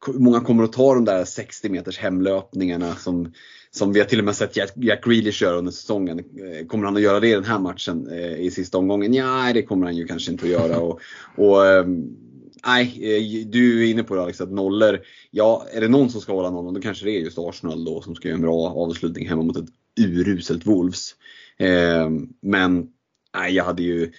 [SPEAKER 3] Många kommer att ta de där 60 meters hemlöpningarna som, som vi har till och med sett Jack, Jack Grealish göra under säsongen. Eh, kommer han att göra det i den här matchen eh, i sista omgången? Ja, det kommer han ju kanske inte att göra. Och, och ehm, Nej, eh, du är inne på det Alex, att nollor. Ja, är det någon som ska hålla nollan då kanske det är just Arsenal då som ska göra en bra avslutning hemma mot ett uruselt Wolves. Eh, men nej, jag hade ju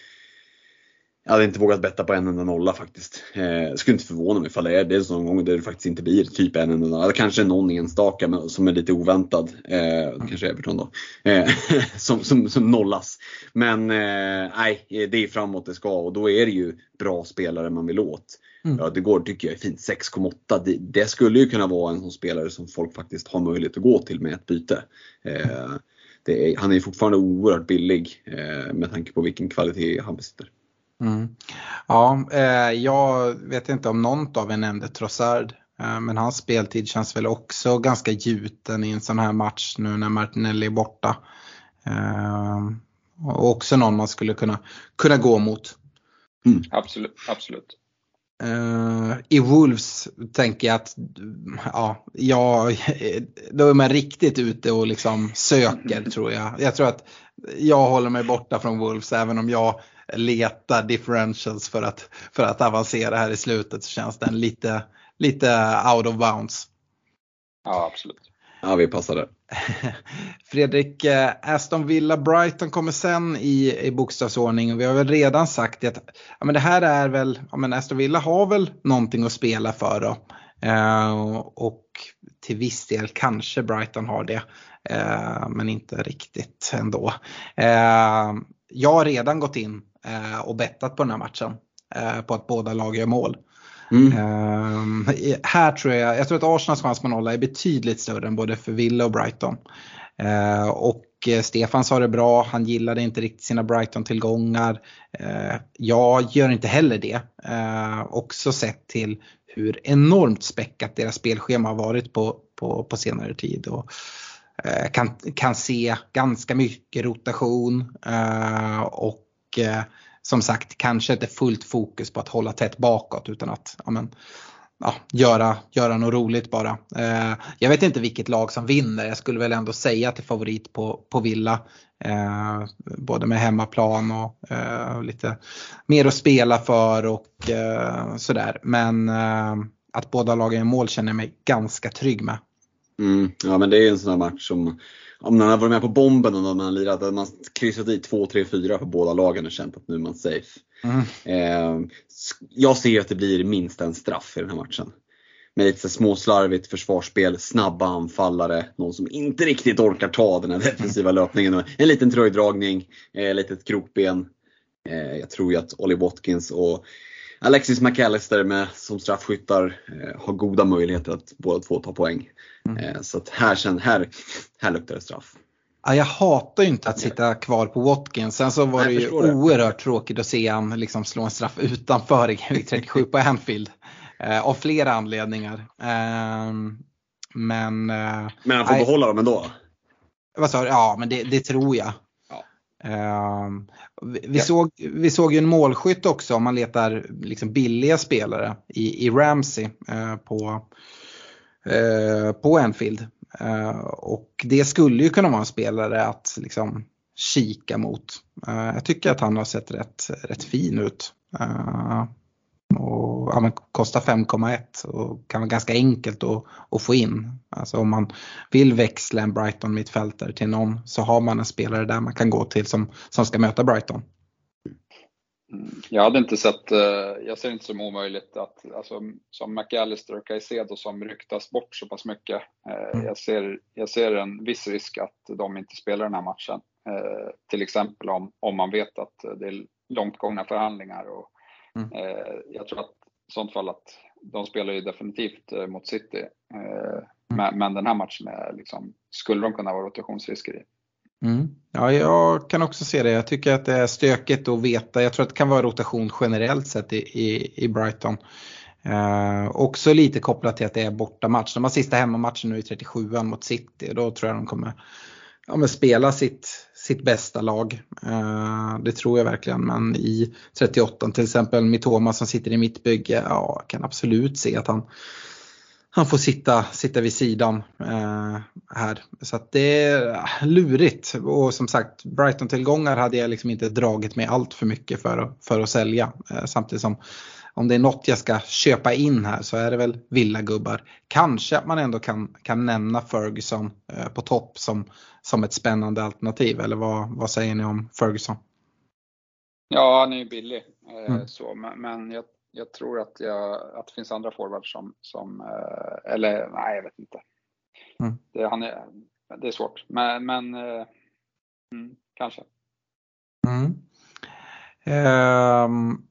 [SPEAKER 3] jag hade inte vågat betta på en enda nolla faktiskt. Eh, skulle inte förvåna mig ifall det är det är sån gång där det faktiskt inte blir typ en enda nolla. Kanske någon enstaka men, som är lite oväntad. Eh, kanske Everton då. Eh, som, som, som nollas. Men eh, nej, det är framåt det ska och då är det ju bra spelare man vill åt. Mm. Ja, det går tycker jag är fint. 6,8. Det, det, skulle ju kunna vara en sån spelare som folk faktiskt har möjlighet att gå till med ett byte. Eh, är, han är fortfarande oerhört billig eh, med tanke på vilken kvalitet han besitter.
[SPEAKER 1] Mm. Ja, eh, jag vet inte om någon av er nämnde Trossard. Eh, men hans speltid känns väl också ganska gjuten i en sån här match nu när Martinelli är borta. Eh, och också någon man skulle kunna, kunna gå mot.
[SPEAKER 2] Mm. Absolut. absolut.
[SPEAKER 1] Uh, I Wolves tänker jag att ja, jag, då är man riktigt ute och liksom söker tror jag. Jag tror att jag håller mig borta från Wolves även om jag letar differentials för att, för att avancera här i slutet så känns den lite, lite out of bounds.
[SPEAKER 2] Ja, absolut.
[SPEAKER 3] Ja, vi passar det.
[SPEAKER 1] Fredrik, eh, Aston Villa Brighton kommer sen i, i bokstavsordning och vi har väl redan sagt att ja, men det här är väl, ja, men Aston Villa har väl någonting att spela för då. Eh, och till viss del kanske Brighton har det, eh, men inte riktigt ändå. Eh, jag har redan gått in och bettat på den här matchen eh, på att båda lag gör mål. Mm. Um, här tror jag, jag tror att Arsenals chans på nolla är betydligt större än både för Villa och Brighton. Eh, och Stefan sa det bra, han gillade inte riktigt sina Brighton-tillgångar. Jag gör inte heller det. Också sett till hur enormt späckat deras spelschema har varit på, på, på senare tid. Och, kan, kan se ganska mycket rotation och och eh, som sagt kanske inte fullt fokus på att hålla tätt bakåt utan att amen, ja, göra, göra något roligt bara. Eh, jag vet inte vilket lag som vinner. Jag skulle väl ändå säga att det är favorit på, på Villa. Eh, både med hemmaplan och eh, lite mer att spela för och eh, sådär. Men eh, att båda lagen gör mål känner jag mig ganska trygg med.
[SPEAKER 3] Mm, ja men det är en sån här match som om man har varit med på bomben och man har lirat, att man kryssat i 2, 3, 4 för båda lagen och känt att nu är man safe. Mm. Eh, jag ser att det blir minst en straff i den här matchen. Med lite småslarvigt försvarsspel, snabba anfallare, någon som inte riktigt orkar ta den här defensiva löpningen. En liten tröjdragning, eh, litet krokben. Eh, jag tror ju att Ollie Watkins och Alexis McAllister med, som straffskyttar eh, har goda möjligheter att båda två ta poäng. Mm. Eh, så att här, sen, här, här luktar det straff.
[SPEAKER 1] Ja, jag hatar ju inte att sitta kvar på Watkins. Sen så var det ju oerhört tråkigt att se han liksom slå en straff utanför i 37 på Anfield. Eh, av flera anledningar. Eh, men, eh,
[SPEAKER 3] men han får nej, behålla dem ändå?
[SPEAKER 1] Vad sa du? Ja, men det, det tror jag. Uh, vi, ja. såg, vi såg ju en målskytt också om man letar liksom billiga spelare i, i Ramsey uh, på, uh, på Anfield. Uh, och det skulle ju kunna vara en spelare att liksom kika mot. jag tycker att han har sett rätt, rätt fin ut. Och, ja, kostar 5,1 och kan vara ganska enkelt att, att, få in. Alltså om man vill växla en Brighton mittfältare till någon så har man en spelare där man kan gå till som, som ska möta Brighton.
[SPEAKER 2] Mm. Jag hade inte sett, eh, jag ser inte som omöjligt att, alltså, som McAllister och Caicedo som ryktas bort så pass mycket. Eh, mm. Jag, ser, jag ser en viss risk att de inte spelar den här matchen. Eh, till exempel om, om man vet att det är långt gångna förhandlingar och Mm. Eh, jag tror att i sånt fall att de spelar ju definitivt eh, mot City. Eh, mm. Men den här matchen är liksom, skulle de kunna vara rotationsrisker i.
[SPEAKER 1] Mm. Ja, jag kan också se det. Jag tycker att det är stökigt att veta. Jag tror att det kan vara rotation generellt sett i, i, i Brighton. Eh, också lite kopplat till att det är bortamatch. De har sista hemmamatchen nu i 37 mot City och då tror jag de kommer ja, spela sitt, sitt bästa lag. Uh, det tror jag verkligen. Men i 38 till exempel Mitoma som sitter i mitt bygge, ja, kan absolut se att han, han får sitta, sitta vid sidan uh, här. Så att det är ah, lurigt. Och som sagt, Brighton-tillgångar hade jag liksom inte dragit mig allt för mycket för, att, för att sälja. Uh, samtidigt som om det är något jag ska köpa in här så är det väl villagubbar. Kanske att man ändå kan, kan nämna Ferguson eh, på topp som, som ett spännande alternativ. Eller vad, vad säger ni om Ferguson?
[SPEAKER 2] Ja, han är ju billig. Eh, mm. så, men, men jag, jag, tror att, jag, att det finns andra forwards som, som eh, eller nej jag vet inte. Mm. Det, han är, det är svårt, men, men mm, kanske.
[SPEAKER 1] Mm. Um,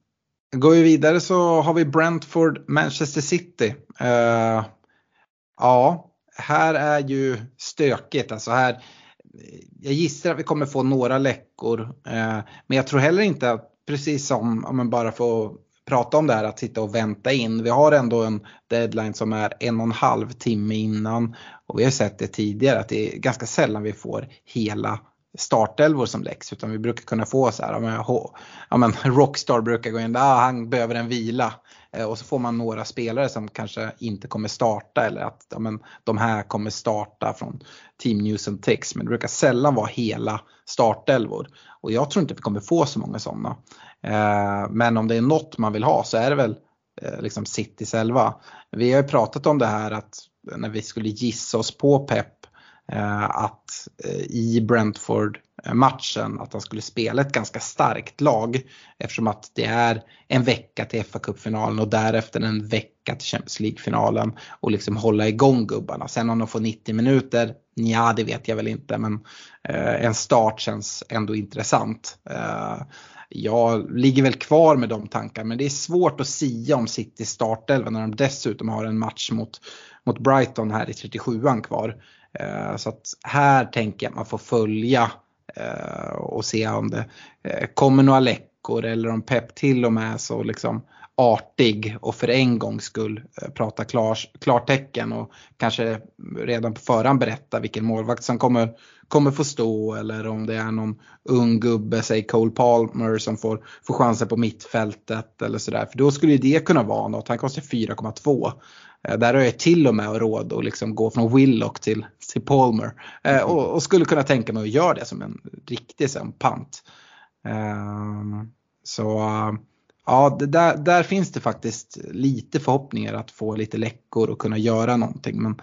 [SPEAKER 1] Går vi vidare så har vi Brentford, Manchester City. Uh, ja, här är ju stökigt. Alltså här, jag gissar att vi kommer få några läckor. Eh, men jag tror heller inte att, precis som om man bara får prata om det här att sitta och vänta in. Vi har ändå en deadline som är en och en halv timme innan. Och vi har sett det tidigare att det är ganska sällan vi får hela startelvor som läcks. utan vi brukar kunna få så här, ja men, Rockstar brukar gå in, ah, han behöver en vila Eh, och så får man några spelare som kanske inte kommer starta eller att ja, men, de här kommer starta från Team News and Text men det brukar sällan vara hela startelvor och jag tror inte vi kommer få så många sådana. Eh, men om det är något man vill ha så är det väl eh, liksom City själva. Vi har ju pratat om det här att när vi skulle gissa oss på Pep Eh, att eh, i Brentford-matchen att han skulle spela ett ganska starkt lag eftersom att det är en vecka till fa kuppfinalen och därefter en vecka till Champions League-finalen och liksom hålla igång gubbarna. Sen om de får 90 minuter, ja det vet jag väl inte men eh, en start känns ändå intressant. Jag ligger väl kvar med de tankarna men det är svårt att sia om City startelva när de dessutom har en match mot, mot Brighton här i 37an kvar. Eh, så att här tänker jag att man får följa eh, och se om det eh, kommer några läckor eller om Pep till och med så liksom artig och för en gångs skull eh, prata klar, klartecken och kanske redan på förhand berätta vilken målvakt som kommer, kommer få stå eller om det är någon ung gubbe, säg Cole Palmer som får, får chansen på mittfältet eller sådär. För då skulle det kunna vara något, han kostar 4,2. Eh, där har jag till och med råd att liksom gå från Willock till, till Palmer. Eh, och, och, skulle kunna tänka mig att göra det som en riktig som pant. Um, så ja, där, där finns det faktiskt lite förhoppningar att få lite läckor och kunna göra någonting. Men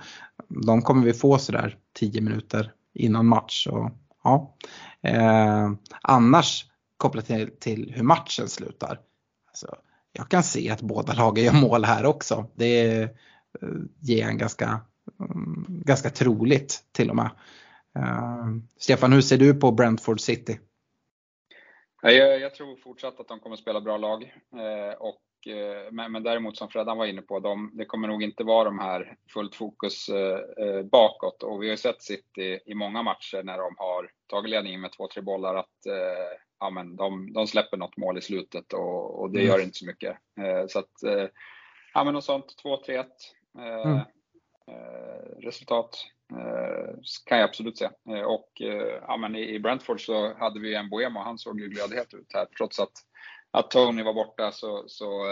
[SPEAKER 1] de kommer vi få sådär 10 minuter innan match. Och, ja. Eh, annars kopplat till, till, hur matchen slutar. Alltså, jag kan se att båda lagen gör mål här också. Det eh, ger en ganska, mm, ganska troligt till och med. Eh, Stefan, hur ser du på Brentford City?
[SPEAKER 2] Jag, jag tror fortsatt att de kommer spela bra lag. Eh, och, men, men däremot som Freddan var inne på, de, det kommer nog inte vara de här fullt fokus bakåt. Och vi har ju sett City i många matcher när de har tagit ledningen med två, tre bollar att ja, men de, de släpper något mål i slutet och, och det mm. gör inte så mycket. Eh, så att, ja men något sånt, 2-3-1 mm. resultat Eh, kan jag absolut se. Eh, och eh, ja, men i Brentford så hade vi en Boemo, han såg ju glödhet ut här. Trots att, att Tony var borta så, så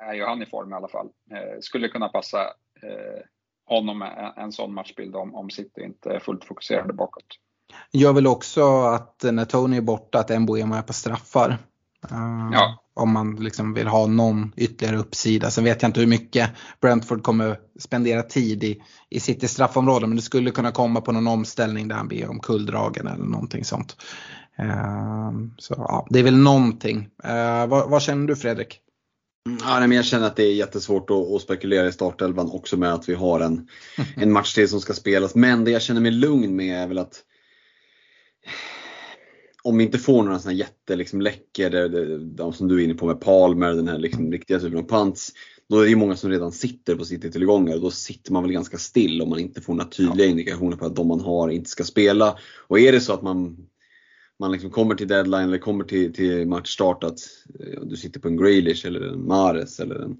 [SPEAKER 2] är ju han i form i alla fall. Skulle kunna passa honom en, en sån matchbild om, om City inte är fullt fokuserade bakåt.
[SPEAKER 1] Gör väl också att när Tony är borta att Mbuemo är på straffar. Ja om man liksom vill ha någon ytterligare uppsida. Sen vet jag inte hur mycket Brentford kommer spendera tid i, i sitt straffområde men det skulle kunna komma på någon omställning där han blir omkulldragen eller någonting sånt. Uh, så ja, det är väl någonting. Uh, vad, vad, känner du Fredrik?
[SPEAKER 3] Ja, men jag känner att det är jättesvårt att, att spekulera i startelvan också med att vi har en, en match till som ska spelas. Men det jag känner mig lugn med är väl att om vi inte får några sådana jätte liksom, läckor, de som du är inne på med Palmer, den här liksom, riktiga typen av pants. Då är det ju många som redan sitter på City-tillgångar och då sitter man väl ganska still om man inte får några tydliga indikationer på att de man har inte ska spela. Och är det så att man, man liksom kommer till deadline eller kommer till, till matchstart att eh, du sitter på en Grealish eller en Mares eller en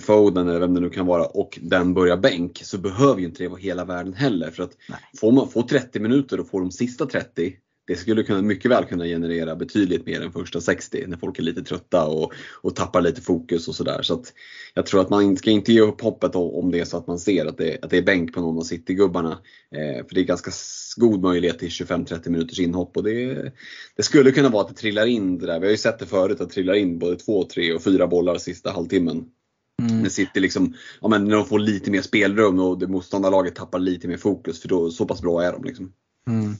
[SPEAKER 3] Foden eller vem det nu kan vara och den börjar bänk så behöver ju inte det vara hela världen heller. För att får man får 30 minuter och får de sista 30 det skulle kunna, mycket väl kunna generera betydligt mer än första 60 när folk är lite trötta och, och tappar lite fokus och sådär. Så jag tror att man ska inte ge upp hoppet om det är så att man ser att det, att det är bänk på någon av Citygubbarna. Eh, för det är ganska god möjlighet till 25-30 minuters inhopp och det, det, skulle kunna vara att det trillar in det där. Vi har ju sett det förut att det trillar in både 2, 3 och 4 bollar sista halvtimmen. Mm. När City liksom, ja, men när de får lite mer spelrum och det motståndarlaget tappar lite mer fokus för då, så pass bra är de. Liksom.
[SPEAKER 1] Mm.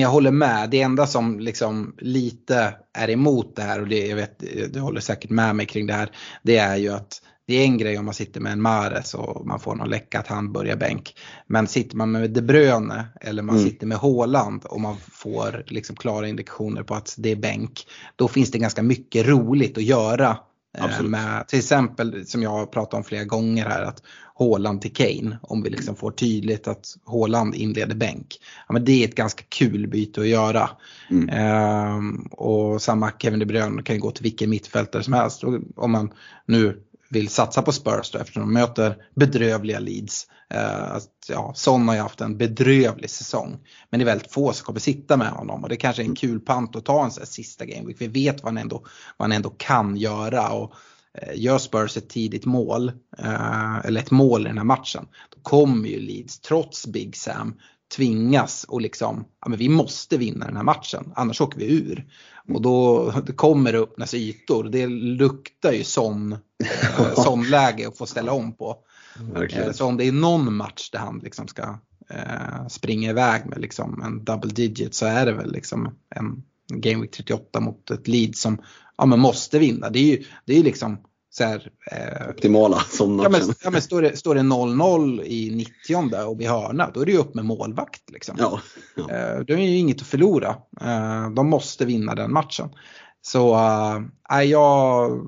[SPEAKER 1] Jag håller med. Det enda som liksom lite är emot det här och det, jag vet, du håller säkert med mig kring det här. Det är ju att det är en grej om man sitter med en Mares och man får någon läcka att han börjar bänk. Men sitter man med De Bruyne eller man mm. sitter med Håland och man får liksom klara indikationer på att det är bänk. Då finns det ganska mycket roligt att göra Absolut. Med, till exempel som jag har pratat om flera gånger här att Håland till Kane om vi liksom får tydligt att Håland inleder bänk. Ja, men det är ett ganska kul byte att göra. Mm. Ehm, och samma Kevin De Bruyne kan ju gå till vilken mittfältare som helst. Och om man nu vill satsa på Spurs då, eftersom de möter bedrövliga Leeds. Eh, ja, Son har ju haft en bedrövlig säsong. Men det är väldigt få som kommer sitta med honom och det kanske är en kul pant att ta en sån här sista game week. Vi vet vad han ändå, vad han ändå kan göra. Och, eh, Gör Spurs ett tidigt mål, eh, eller ett mål i den här matchen, då kommer ju Leeds trots Big Sam tvingas och liksom, ja men vi måste vinna den här matchen, annars åker vi ur. Och då det kommer det öppnas ytor, det luktar ju sån, eh, sån läge att få ställa om på. Verkligen. Eh, så om det är någon match där han liksom ska eh, springa iväg med liksom en double digit så är det väl liksom en Game Week 38 mot ett lead som ja, men måste vinna. Det är ju det är liksom så här,
[SPEAKER 3] eh, Optimala som
[SPEAKER 1] ja, men, ja, men står det 0-0 i 90 och vid hörna, då är det ju upp med målvakt. Liksom. Ja, ja. Eh, det är ju inget att förlora. Eh, de måste vinna den matchen. Så äh, jag,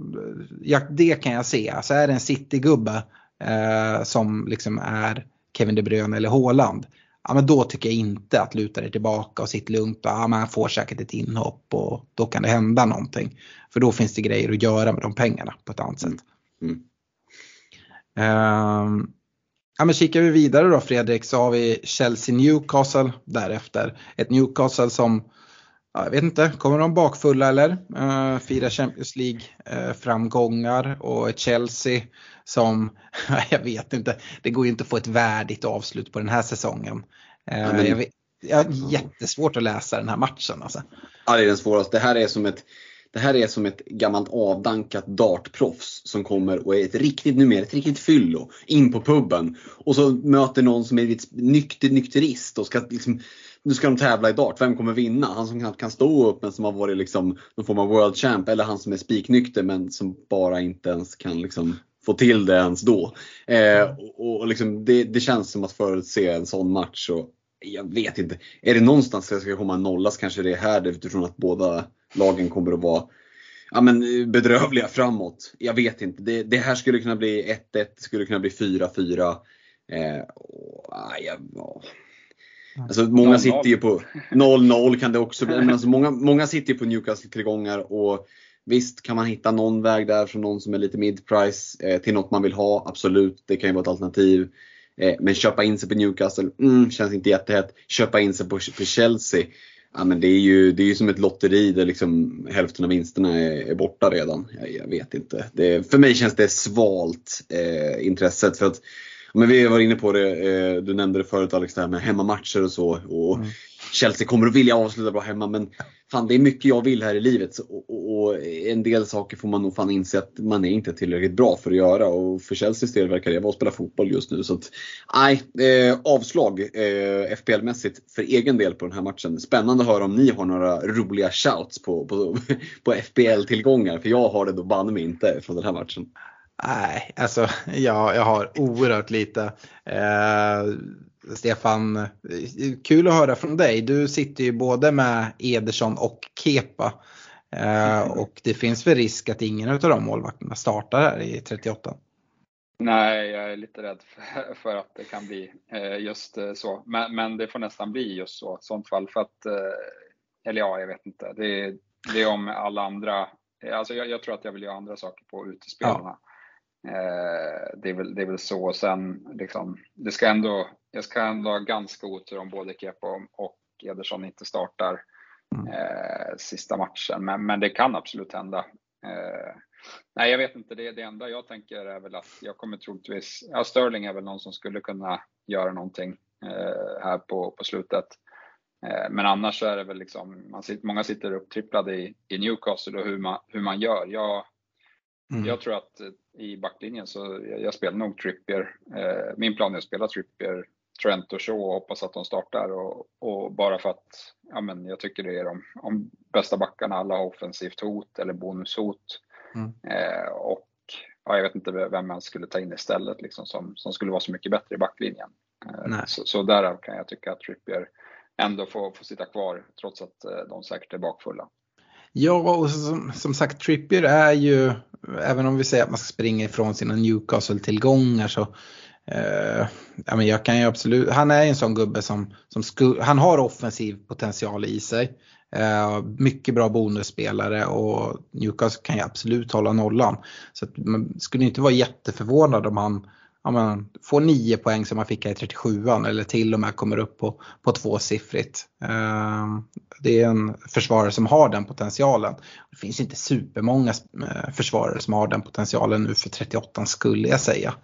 [SPEAKER 1] jag, det kan jag se. Alltså är det en City-gubbe eh, som liksom är Kevin De Bruyne eller Haaland, ja men då tycker jag inte att luta dig tillbaka och sitta lugnt ja, man får säkert ett inhopp och då kan det hända någonting. För då finns det grejer att göra med de pengarna på ett annat sätt. Mm. Um, ja, men kikar vi vidare då Fredrik så har vi Chelsea Newcastle därefter. Ett Newcastle som jag vet inte, kommer de bakfulla eller? Uh, fira Champions League-framgångar och ett Chelsea som, jag vet inte, det går ju inte att få ett värdigt avslut på den här säsongen. Uh, ja, jag, vet, jag har jättesvårt att läsa den här matchen alltså.
[SPEAKER 3] Ja, det är den svåraste. Det här är som ett det här är som ett gammalt avdankat dartproffs som kommer och är ett riktigt numera, ett riktigt fyllo in på puben. Och så möter någon som är lite nykter, nykterist och ska liksom nu ska de tävla i dart, vem kommer vinna? Han som knappt kan stå upp men som har varit liksom någon form av world champ eller han som är spiknykter men som bara inte ens kan liksom få till det ens då. Eh, och, och liksom, det, det, känns som att förutse en sån match. Och jag vet inte, är det någonstans det ska komma en nolla så kanske det är här utifrån att båda lagen kommer att vara ja, men bedrövliga framåt. Jag vet inte. Det, det här skulle kunna bli 1-1, det skulle kunna bli 4-4. Eh, och, ja, Alltså, många sitter ju på 0-0 kan det också bli. Men alltså, många, många sitter ju på Newcastle-tillgångar och visst kan man hitta någon väg där från någon som är lite mid-price eh, till något man vill ha. Absolut, det kan ju vara ett alternativ. Eh, men köpa in sig på Newcastle, mm, känns inte jättehett. Köpa in sig på, på Chelsea, ja, men det är ju det är som ett lotteri där liksom hälften av vinsterna är, är borta redan. Jag, jag vet inte. Det, för mig känns det svalt eh, intresset. för att men vi var inne på det, eh, du nämnde det förut Alex, det här med hemmamatcher och så. Och mm. Chelsea kommer att vilja avsluta bra hemma men fan det är mycket jag vill här i livet. Och, och, och, en del saker får man nog fan inse att man är inte tillräckligt bra för att göra. Och för Chelseas del verkar det vara att spela fotboll just nu. Så att, nej, eh, avslag eh, FPL-mässigt för egen del på den här matchen. Spännande att höra om ni har några roliga shouts på, på, på FPL-tillgångar. För jag har det då banne mig inte från den här matchen.
[SPEAKER 1] Nej, alltså ja, jag har oerhört lite. Eh, Stefan, kul att höra från dig. Du sitter ju både med Ederson och Kepa. Eh, och det finns väl risk att ingen av de målvakterna startar här i 38?
[SPEAKER 2] Nej, jag är lite rädd för, för att det kan bli eh, just eh, så. Men, men, det får nästan bli just så sånt fall. För att, eh, eller ja, jag vet inte. Det, det är om alla andra Alltså jag, jag, tror att jag vill göra andra saker på utespelarna. Ja. Eh, det, är väl, det är väl så. Sen liksom, det ska ändå, jag ska ändå ha ganska otur om både Kepa och Ederson inte startar mm. eh, sista matchen. Men, men det kan absolut hända. Eh, nej, jag vet inte. Det, det enda jag tänker är väl att jag kommer troligtvis, ja, Sterling är väl någon som skulle kunna göra någonting eh, här på, på slutet. Eh, men annars så är det väl liksom, man sitter, många sitter upptripplade i, i Newcastle och hur man, hur man gör. Jag, Mm. Jag tror att eh, i backlinjen så jag, jag spelar nog Trippier. Eh, min plan är att spela Trippier, Trent och Shaw och hoppas att de startar. Och, och bara för att ja, men jag tycker det är de, de bästa backarna. Alla har offensivt hot eller bonushot. Mm. Eh, och ja, jag vet inte vem man skulle ta in istället liksom, som, som skulle vara så mycket bättre i backlinjen. Eh, så, så därav kan jag tycka att Trippier ändå får, får sitta kvar trots att eh, de säkert är bakfulla.
[SPEAKER 1] Ja, och som, som, sagt Trippier är ju, även om vi säger att man ska springa ifrån sina Newcastle-tillgångar så eh, ja, men jag kan ju absolut, han är en sån gubbe som, som sku, han har offensiv potential i sig. Eh, mycket bra bonusspelare och Newcastle kan ju absolut hålla nollan. Så att man skulle inte vara jätteförvånad om han ja, men, får 9 poäng som han fick här i 37an eller till och med kommer upp på, på tvåsiffrigt. Ehm, det är en försvarare som har den potentialen. Det finns inte supermånga eh, försvarare som har den potentialen nu för 38 skulle jag säga.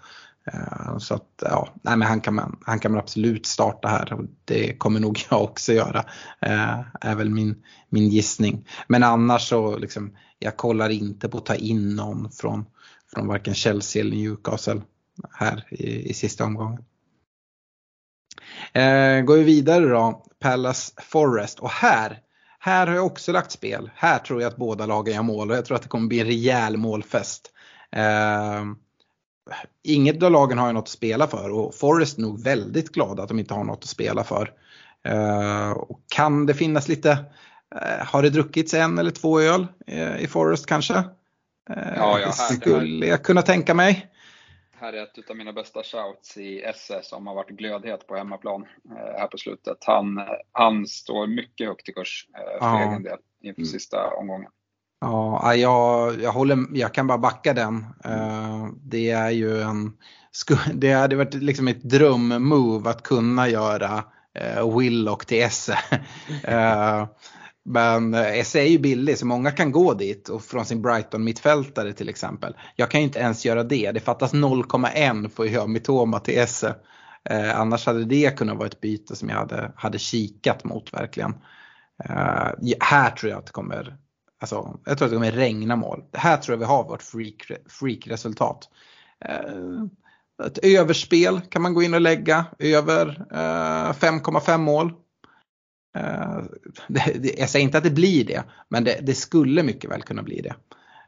[SPEAKER 1] Ehm, så att ja, nej, men han, kan man, han kan man absolut starta här och det kommer nog jag också göra. Eh, är väl min, min gissning. Men annars så liksom, jag kollar inte på att ta in någon från, från varken Chelsea eller Newcastle här i, i sista omgången. Eh, går vi vidare då, Palace Forest och här, här har jag också lagt spel. Här tror jag att båda lagen gör mål och jag tror att det kommer bli en rejäl målfest. Eh, inget av lagen har ju något att spela för och Forest är nog väldigt glada att de inte har något att spela för. Eh, och kan det finnas lite, eh, har det druckits en eller två öl eh, i Forest kanske?
[SPEAKER 2] Ja, jag
[SPEAKER 1] skulle jag kunna tänka mig.
[SPEAKER 2] Här är ett av mina bästa shouts i SS som har varit glödhet på hemmaplan eh, här på slutet. Han, han står mycket högt i kurs eh, för
[SPEAKER 1] Ja.
[SPEAKER 2] egen del inför sista omgången.
[SPEAKER 1] Ja, jag, jag, håller, jag kan bara backa den. Eh, Det är ju en, det hade varit liksom ett drömmove att kunna göra eh, Willock till Esse. Men eh, Esse är ju billig så många kan gå dit och från sin Brighton mittfältare till exempel. Jag kan ju inte ens göra det. Det fattas 0,1 för att göra Mitoma till Esse. Eh, annars hade det kunnat vara ett byte som jag hade, hade kikat mot verkligen. Eh, här tror jag att det kommer, alltså, jag tror att det kommer regna mål. Här tror jag vi har vårt freak, Freak Eh, ett överspel kan man gå in och lägga över eh, 5,5 mål. Eh, jag säger inte att det blir det, men det, det skulle mycket väl kunna bli det.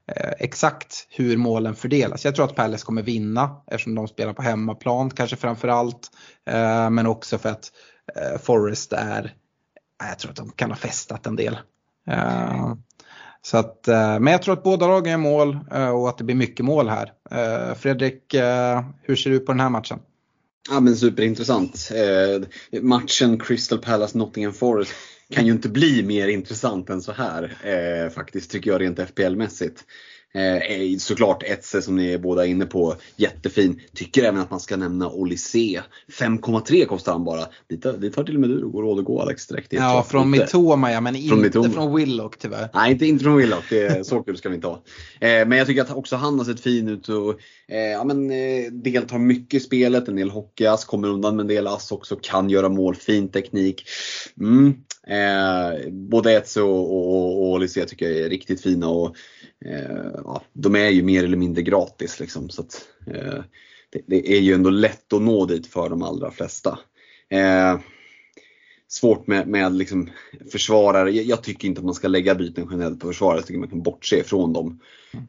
[SPEAKER 1] Eh, exakt hur målen fördelas. Jag tror att Palace kommer vinna eftersom de spelar på hemmaplan kanske framförallt. Eh, men också för att Forrest Forest är, jag tror att de kan ha festat en del. Så att, men jag tror att båda lagen gör mål och att det blir mycket mål här. Fredrik, hur ser du på den här matchen?
[SPEAKER 3] Ja men superintressant. Eh, matchen Crystal Palace Nottingham Forest kan ju inte bli mer intressant än så här. Eh, faktiskt tycker jag rent FPL-mässigt. Eh, såklart Etze som ni är båda inne på, jättefin. Tycker även att man ska nämna Olysee. 5,3 kostar han bara. Dit har till och med du råd att gå Alex direkt.
[SPEAKER 1] Ja, från. Mitoma ja, men inte
[SPEAKER 3] Från Mitoma.
[SPEAKER 1] från Willock tyvärr.
[SPEAKER 3] Nej, inte, inte från Willock. Det är, så kul ska vi inte ha. Eh, men jag tycker att också han har sett fin ut och eh, ja, men, eh, deltar mycket i spelet. En del hockeyass, kommer undan med en del ass också. Kan göra mål, fin teknik. Mm. Eh, både Etze och, och, och Olysee tycker jag är riktigt fina. Och, eh, ja, de är ju mer eller mindre gratis. Liksom, så att, eh, det, det är ju ändå lätt att nå dit för de allra flesta. Eh, svårt med, med liksom försvarare. Jag, jag tycker inte att man ska lägga byten generellt på försvarare. Jag tycker man kan bortse ifrån dem.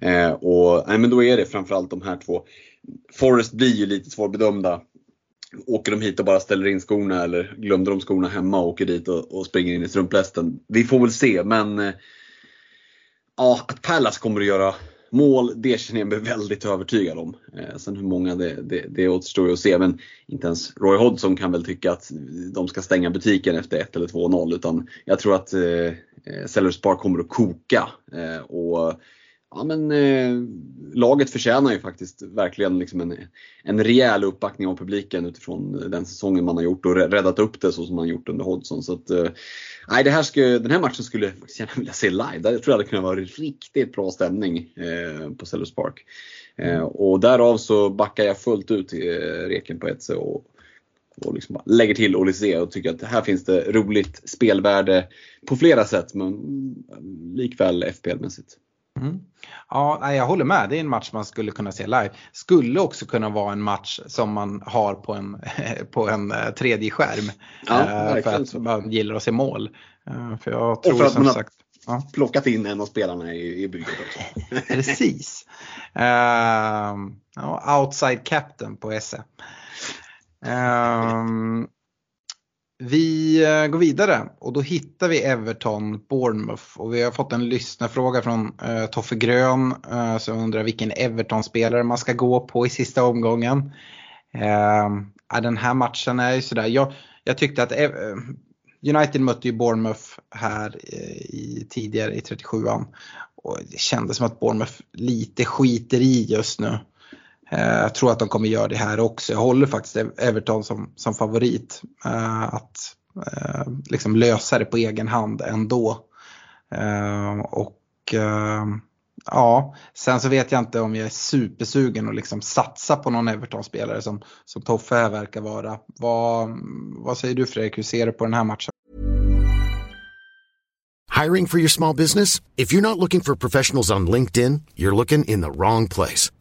[SPEAKER 3] Eh, och, nej, men då är det framförallt de här två. Forrest blir ju lite svårbedömda. Åker de hit och bara ställer in skorna eller glömde de skorna hemma och åker dit och, och springer in i strumplästen. Vi får väl se men eh, ja, att Pallas kommer att göra mål, det känner jag mig väldigt övertygad om. Eh, sen hur många det, det, det återstår ju att se men inte ens Roy Hodgson kan väl tycka att de ska stänga butiken efter 1 eller 2-0 utan jag tror att eh, eh, Sellers Park kommer att koka. Eh, och ja, men, eh, Laget förtjänar ju faktiskt verkligen liksom en, en rejäl uppbackning av publiken utifrån eh, den säsongen man har gjort och räddat upp det så som man gjort under Hodgson. Så att, eh, det här ska, den här matchen skulle jag faktiskt gärna vilja se live. Där tror jag det kunde vara riktigt bra stämning eh, på Sellers Park. Eh, och därav så backar jag fullt ut i eh, reken på Etze och, och liksom bara lägger till Olysee och tycker att här finns det roligt spelvärde på flera sätt men eh, likväl FPL-mässigt.
[SPEAKER 1] Mm. Ja, jag håller med. Det är en match man skulle kunna se live. Skulle också kunna vara en match som man har på en, på en eh, tredje skärm.
[SPEAKER 3] Ja,
[SPEAKER 1] Eh, för att man gillar att se mål. Eh, För jag tror
[SPEAKER 3] för att man har-
[SPEAKER 1] sagt. Ja.
[SPEAKER 3] Plockat in en av spelarna i, i bygget också.
[SPEAKER 1] Precis. Ja, outside captain på SE. Ehm, vi eh, går vidare och då hittar vi Everton Bournemouth och vi har fått en lyssnarfråga från eh, Toffe Grön eh, som undrar vilken Everton-spelare man ska gå på i sista omgången. Eh, den här matchen är ju sådär, jag, jag tyckte att eh, United mötte ju Bournemouth här eh, i, tidigare i 37an. Och det kändes som att Bournemouth lite skiter i just nu. Eh, jag tror att de kommer göra det här också. Jag håller faktiskt Everton som, som favorit. Eh, att eh, liksom lösa det på egen hand ändå. Och ja, sen så vet jag inte om jag är supersugen att liksom satsa på någon Everton-spelare som, som Toffe här verkar vara. Vad, vad säger du Fredrik, hur ser du på den här matchen?
[SPEAKER 5] Hiring for your small business? If you're not looking for professionals on LinkedIn, you're looking in the wrong place.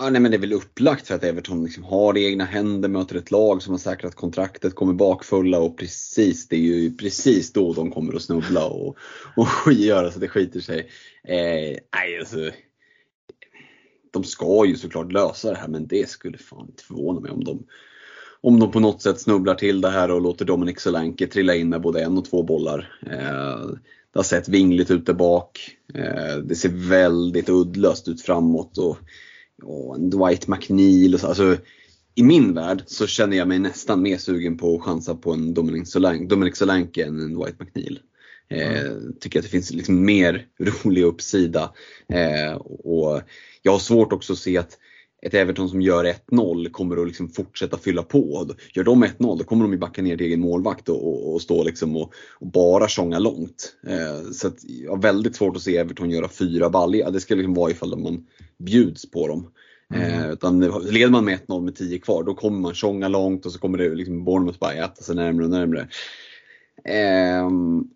[SPEAKER 3] Ja, nej, men det är väl upplagt för att Everton liksom har i egna händer, möter ett lag som har säkrat kontraktet, kommer bakfulla och precis, det är ju precis då de kommer att snubbla och, och göra så det skiter sig. Eh, nej, alltså, de ska ju såklart lösa det här men det skulle fan inte förvåna mig om de om de på något sätt snubblar till det här och låter Dominic Solanke trilla in med både en och två bollar. Eh, det har sett vingligt ut där bak. Eh, det ser väldigt uddlöst ut framåt. Och, och en Dwight McNeil och så. Alltså, I min värld så känner jag mig nästan mer sugen på att chansa på en Dominic Solanke, Dominic Solanke än en Dwight McNeil. Eh, tycker att det finns liksom mer rolig uppsida. Eh, och jag har svårt också att se att ett Everton som gör 1-0 kommer att liksom fortsätta fylla på. Gör de 1-0 då kommer de ju backa ner till egen målvakt och, och, och stå liksom och, och bara tjonga långt. Eh, så att har väldigt svårt att se Everton göra fyra baljor. Det ska liksom vara ifall man bjuds på dem. Mm. Eh, utan leder man med 1-0 med 10 kvar då kommer man tjonga långt och så kommer det liksom Bournemouth bara äta sig närmre och närmre. Eh,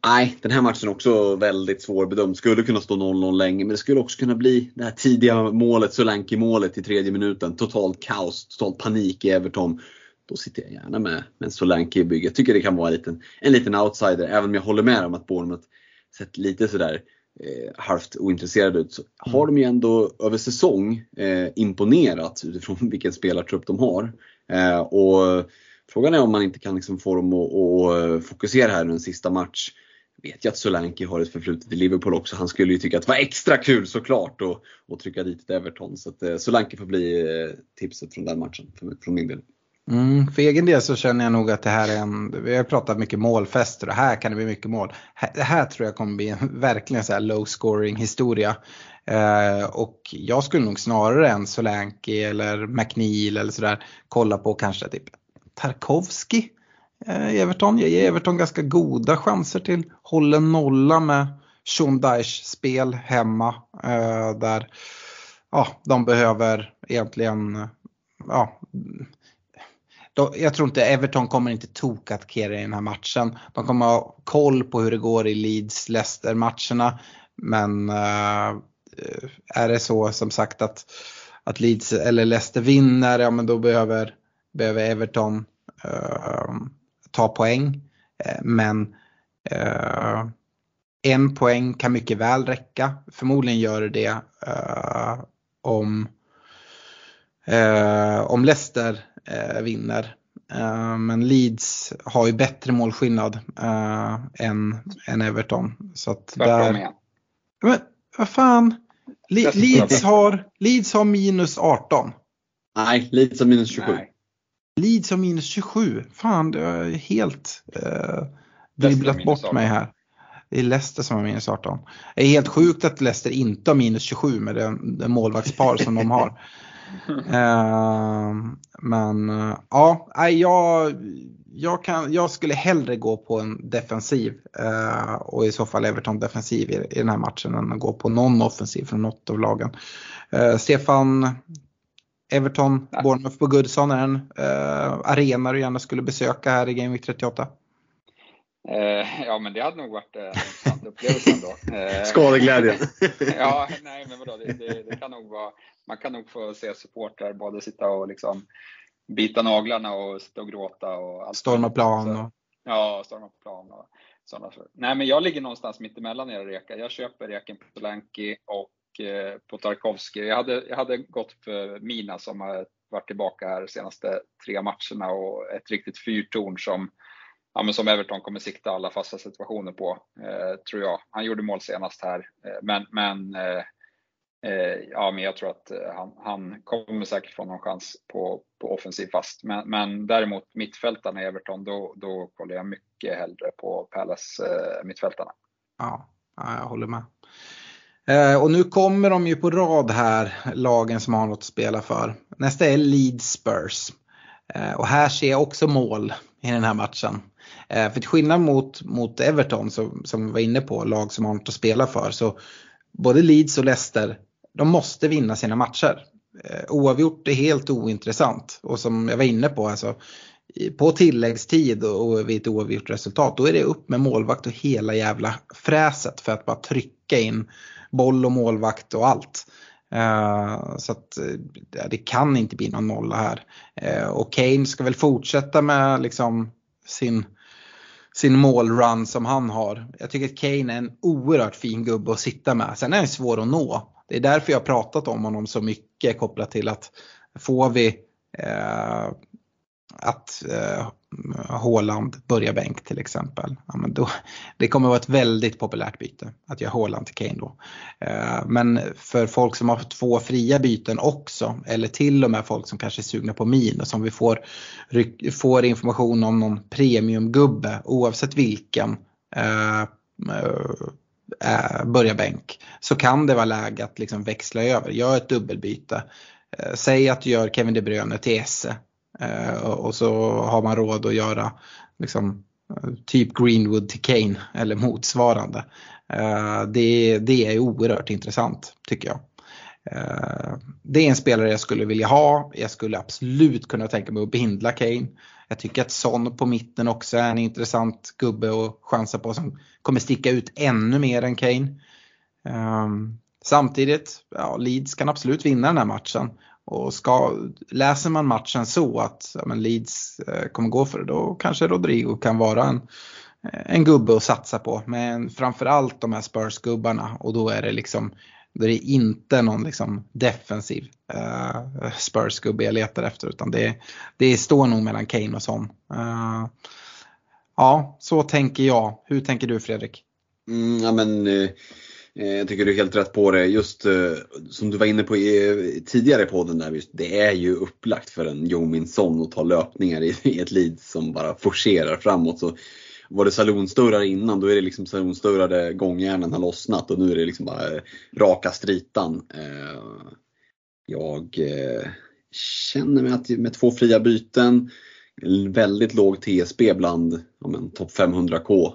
[SPEAKER 3] nej, den här matchen är också väldigt svårbedömd. Skulle kunna stå 0-0 länge, men det skulle också kunna bli det här tidiga målet, Solanke-målet i tredje minuten. Totalt kaos, totalt panik i Everton. Då sitter jag gärna med, med Solanke i bygget. Jag tycker det kan vara en liten, en liten outsider, även om jag håller med om att Bournemouth sett lite sådär eh, halvt ointresserad ut. Så har de ju ändå över säsong eh, imponerat utifrån vilken spelartrupp de har. Eh, och Frågan är om man inte kan liksom få dem att, att fokusera här i en sista match. Jag vet ju att Solanke har ett förflutet i Liverpool också. Han skulle ju tycka att det var extra kul såklart att, att trycka dit ett Everton. Så att eh, Solanke får bli eh, tipset från den matchen från min del.
[SPEAKER 1] Mm, för egen del så känner jag nog att det här är en, vi har pratat mycket målfester och här kan det bli mycket mål. Det här tror jag kommer bli en verkligen så här low scoring historia. Eh, och jag skulle nog snarare än Solanke eller McNeil eller sådär kolla på kanske typ Tarkovski i eh, Everton. Jag ger Everton ganska goda chanser till hållen nolla med Sean spel hemma. Eh, där ja, de behöver egentligen ja, jag tror inte Everton kommer inte tokattackera i den här matchen. De kommer ha koll på hur det går i Leeds-Leicester matcherna. Men äh, är det så som sagt att, att Leeds eller Leicester vinner, ja men då behöver behöver Everton eh, ta poäng. Eh, men eh, en poäng kan mycket väl räcka. Förmodligen gör det eh, om, om Leicester vinner. Men Leeds har ju bättre målskillnad än, än Everton. Så att där... Igen. Men vad fan. Leeds har, Leeds har minus 18.
[SPEAKER 3] Nej, Leeds har minus 27. Nej.
[SPEAKER 1] Leeds har minus 27. Fan, det har helt eh, dribblat bort mig här. Det är Leicester som har minus 18. Det är helt sjukt att Leicester inte har minus 27 med den, den målvaktspar som de har. Eh, men uh, ja, jag, jag, kan, jag skulle hellre gå på en defensiv uh, och i så fall Everton defensiv i, i den här matchen än att gå på någon offensiv från något av lagen. Uh, Stefan, Everton, Nej. Bournemouth på Goodson är en eh, arena du gärna skulle besöka här i Game Week 38?
[SPEAKER 2] Eh, ja, men det hade nog varit eh, en intressant upplevelse ändå.
[SPEAKER 3] Eh, Skadeglädjen.
[SPEAKER 2] ja, nej, men vadå, det, det, det, kan nog vara, man kan nog få se supportrar både sitta och liksom bita naglarna och sitta och gråta och allt.
[SPEAKER 1] Storma plan. Och...
[SPEAKER 2] Ja, storma plan och sådana. Nej, men jag ligger någonstans mittemellan era rekar. Jag köper reken på Solanki och Eh, på Tarkovsky. Jag hade, jag hade gått för Mina som har varit tillbaka här de senaste tre matcherna och ett riktigt fyrtorn som, ja, men som Everton kommer sikta alla fasta situationer på, eh, tror jag. Han gjorde mål senast här, eh, men, men eh, eh, ja, men jag tror att han, han, kommer säkert få någon chans på, på offensiv fast. Men, men däremot mittfältarna i Everton, då, då kollar jag mycket hellre på Palace mittfältarna.
[SPEAKER 1] Ja, jag håller med. Eh, och nu kommer de ju på rad här, lagen som har något att spela för. Nästa är Leeds Spurs. Eh, och här ser jag också mål i den här matchen. Eh, för till skillnad mot, mot Everton som, som vi var inne på, lag som har något att spela för, så både Leeds och Leicester, de måste vinna sina matcher. Oavgjort är helt ointressant och som jag var inne på, alltså, på tilläggstid och vid ett oavgjort resultat, då är det upp med målvakt och hela jävla fräset för att bara trycka in boll och målvakt och allt. Eh, så att eh, det kan inte bli någon nolla här. Eh, och Kane ska väl fortsätta med liksom sin, sin målrun som han har. Jag tycker att Kane är en oerhört fin gubbe att sitta med. Sen är han svår att nå. Det är därför jag har pratat om honom så mycket kopplat till att får vi att eh, Håland börjar bänk till exempel. Ja, men då, det kommer vara ett väldigt populärt byte att göra Håland till Kane då. Eh, men för folk som har två fria byten också eller till och med folk som kanske är sugna på minus om vi får, får information om någon premiumgubbe oavsett vilken eh, eh, börja bänk så kan det vara läge att liksom växla över, gör ett dubbelbyte. Eh, säg att du gör Kevin De Bruyne till Esse Eh, och så har man råd att göra liksom, typ Greenwood till Kane eller motsvarande. Eh, det, det är oerhört intressant tycker jag. Eh, det är en spelare jag skulle vilja ha. Jag skulle absolut kunna tänka mig att bindla Kane. Jag tycker att Son på mitten också är en intressant gubbe att chansa på som kommer sticka ut ännu mer än Kane. Eh, samtidigt, ja, Leeds kan absolut vinna den här matchen. Och ska, läser man matchen så att ja, men Leeds eh, kommer gå för det, då kanske Rodrigo kan vara en, eh, en gubbe att satsa på. Men framförallt de här Spurs-gubbarna och då är det liksom det är inte någon liksom defensiv uh, Spurs-gubbe jag letar efter utan det, det står nog mellan Kane och Son. Uh, ja, så tänker jag. Hur tänker du Fredrik?
[SPEAKER 3] Mm, ja, men, uh Eh, jag tycker du är helt rätt på det. Just eh, som du var inne på eh, tidigare i podden där, det är ju upplagt för en Jominsson att ta löpningar i, ett lead som bara forcerar framåt. Så var det salonsdörrar innan, då är det liksom salonsdörrar där gångjärnen har lossnat och nu är det liksom bara raka stritan. Jag känner mig att med två fria byten, väldigt låg TSB bland ja, topp 500K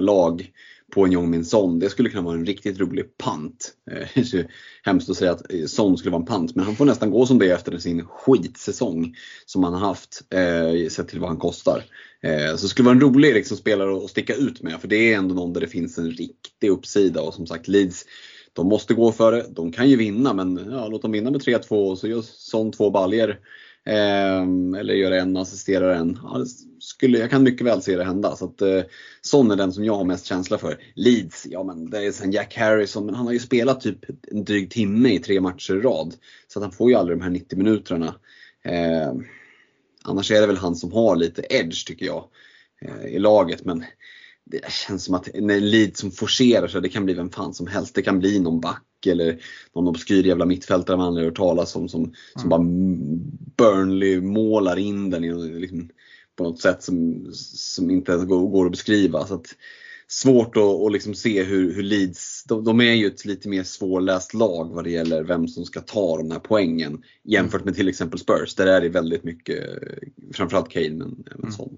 [SPEAKER 3] lag på en Jong Min Son. Det skulle kunna vara en riktigt rolig pant. Eh, hemskt att säga att eh, Son skulle vara en pant, men han får nästan gå som det efter sin skitsäsong som han har haft, eh, sett till vad han kostar. Eh, så det skulle vara en rolig liksom, spelare att sticka ut med, för det är ändå någon där det finns en riktig uppsida och som sagt Leeds de måste gå för det. De kan ju vinna men ja, låt dem vinna med 3-2 och så gör Son två baljer Ehm, eller göra en, assistera en. Ja, skulle, jag kan mycket väl se det hända. Så att, eh, Son är den som jag har mest känsla för. Leeds, ja men det är sen Jack Harrison, men han har ju spelat typ en dryg timme i tre matcher i rad. Så att han får ju aldrig de här 90 minuterna. Eh, annars är det väl han som har lite edge tycker jag eh, i laget. Men det känns som att när Leeds som forcerar så det kan bli vem fan som helst. Det kan bli någon back eller någon obskyr jävla mittfältare man aldrig hört talas om som, som mm. bara Burnley målar in den i, liksom, på något sätt som, som inte ens går, går att beskriva. Så att, svårt att, att liksom se hur, hur Leeds, de, de, är ju ett lite mer svårläst lag vad det gäller vem som ska ta de här poängen jämfört med till exempel Spurs. Där är det väldigt mycket, framförallt Kane men även mm. sån.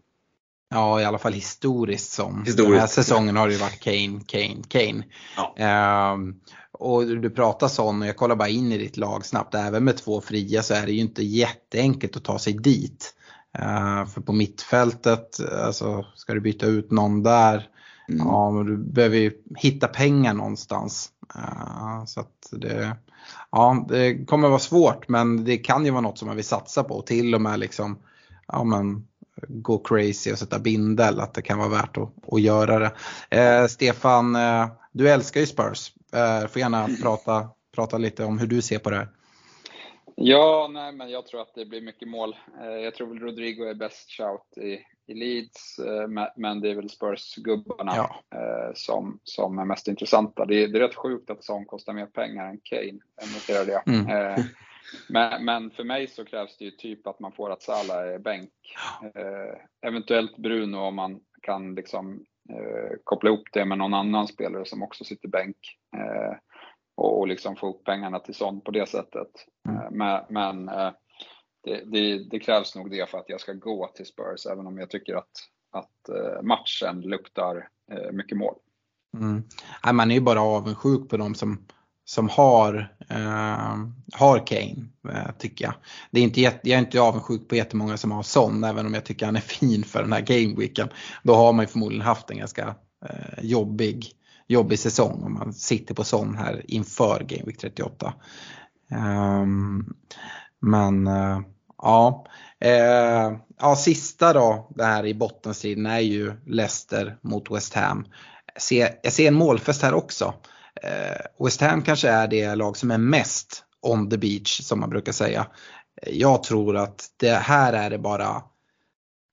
[SPEAKER 1] Ja, i alla fall historiskt som. Historiskt. Den här säsongen har det ju varit Kane, Kane, Kane. Ja. Um, och du pratar sån och jag kollar bara in i ditt lag snabbt. Även med två fria så är det ju inte jätteenkelt att ta sig dit. Uh, för på mittfältet, alltså ska du byta ut någon där, mm. ja men du behöver ju hitta pengar någonstans. Uh, så att det, ja, det kommer vara svårt men det kan ju vara något som man vill satsa på. Till och med liksom, ja men gå crazy och sätta bindel, att det kan vara värt att, att göra det. Eh, Stefan, du älskar ju Spurs. Eh, får gärna prata, prata lite om hur du ser på det här.
[SPEAKER 2] Ja, nej, men jag tror att det blir mycket mål. Eh, jag tror väl Rodrigo är bäst shout i, i Leeds, eh, men det är väl Spurs-gubbarna ja. Eh, som, som är mest intressanta. Det är, det är rätt sjukt att Son kostar mer pengar än Kane, jag noterade det. Mm. Men, men, för mig så krävs det ju typ att man får att Salah är bänk. Eventuellt Bruno om man kan liksom koppla ihop det med någon annan spelare som också sitter bänk. Eh, och, liksom få upp pengarna till sånt på det sättet.
[SPEAKER 1] Mm.
[SPEAKER 2] Eh, men, men eh, det, det, det, krävs nog det för att jag ska gå till Spurs, även om jag tycker att, att eh, matchen luktar mycket mål.
[SPEAKER 1] Mm. man är ju bara avundsjuk på de som, som har, eh, har Kane, eh, tycker jag. Det är inte, jag är inte avundsjuk på jättemånga som har Son, även om jag tycker han är fin för den här gameweeken. Då har man ju förmodligen haft en ganska eh, jobbig, jobbig säsong om man sitter på Son här inför Gameweek 38. Um, ehm, men uh, ja, uh, ja, sista då, det här i bottenstriden är ju Leicester mot West Ham. Jag ser, jag ser en målfest här också. Eh, West Ham kanske är det lag som är mest on the beach som man brukar säga. Jag tror att det här är det bara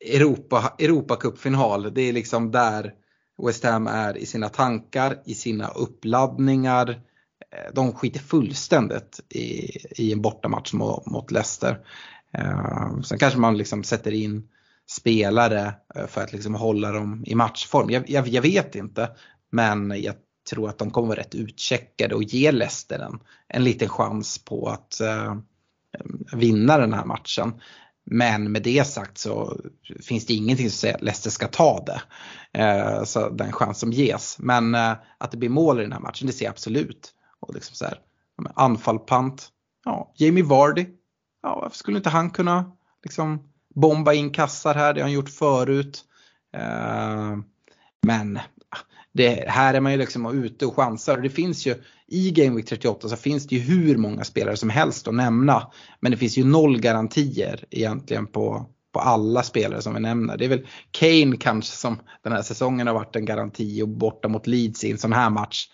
[SPEAKER 1] Europa, Europacupfinal. Det är liksom där West Ham är i sina tankar, i sina uppladdningar. Eh, de skiter fullständigt i, i en bortamatch mot, mot Leicester. Eh, sen kanske man liksom sätter in spelare eh, för att liksom hålla dem i matchform. Jag, jag, jag, vet inte. Men jag tror att de kommer vara rätt utcheckade och ge Leicester en, en liten chans på att eh, vinna den här matchen. Men med det sagt så finns det ingenting som säger att Leicester ska ta det. Eh, så den chans som ges. Men eh, att det blir mål i den här matchen, det ser jag absolut. Och liksom så här, anfallpant. Ja, Jamie Vardy. Ja, varför skulle inte han kunna liksom bomba in kassar här? Det har han gjort förut. Eh, men det, här är man ju liksom ute och chansar. Och det finns ju i Game Week 38 så finns det ju hur många spelare som helst att nämna. Men det finns ju noll garantier egentligen på, på alla spelare som vi nämner. Det är väl Kane kanske som den här säsongen har varit en garanti och borta mot Leeds i en sån här match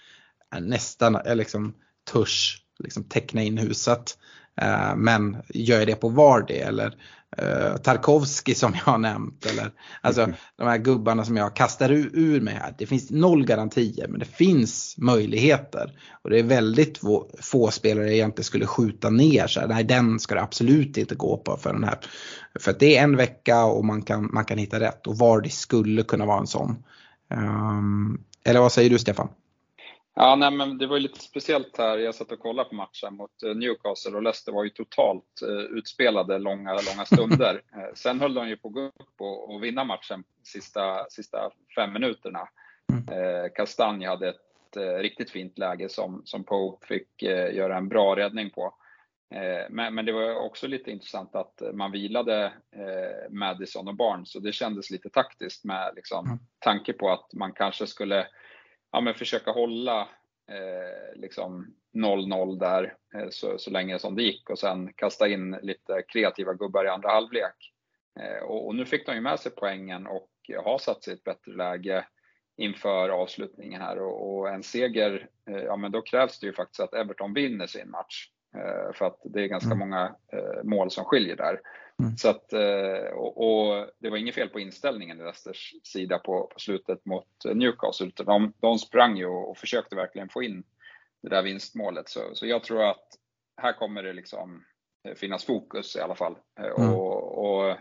[SPEAKER 1] nästan är liksom törs liksom teckna in huset. Eh, men gör jag det på Vardy eller uh, Tarkovski som jag har nämnt. Eller, alltså de här gubbarna som jag kastar ur, ur mig här. Det finns noll garantier men det finns möjligheter. Och det är väldigt få, få spelare jag egentligen skulle skjuta ner. Så här, nej den ska det absolut inte gå på för den här. För det är en vecka och man kan, man kan hitta rätt. Och Vardy skulle kunna vara en sån. Um, eller vad säger du Stefan?
[SPEAKER 2] Ja, nej, men det var ju lite speciellt här. Jag satt och kollade på matchen mot eh, Newcastle och Leicester var ju totalt eh, utspelade långa, långa stunder. Eh, sen höll de ju på att gå upp och, och vinna matchen sista, sista fem minuterna. Mm. Eh, Kastanje hade ett eh, riktigt fint läge som, som Pope fick eh, göra en bra räddning på. Men, men, det var också lite intressant att man vilade Madison och Barnes och det kändes lite taktiskt med liksom, mm. tanke på att man kanske skulle ja, men försöka hålla eh, liksom 0-0 där eh, så, så länge som det gick och sen kasta in lite kreativa gubbar i andra halvlek. Eh, och, och, nu fick de ju med sig poängen och har satt sig i ett bättre läge inför avslutningen här och, och en seger, eh, ja men då krävs det ju faktiskt att Everton vinner sin match. Eh, för att det är ganska mm. många eh, mål som skiljer där. Mm. Så att, eh, och, och, det var inget fel på inställningen i Leicesters sida på, på slutet mot Newcastle. Utan de, de sprang ju och, och, försökte verkligen få in det där vinstmålet. Så, så jag tror att här kommer det liksom finnas fokus i alla fall. Mm. Och, och,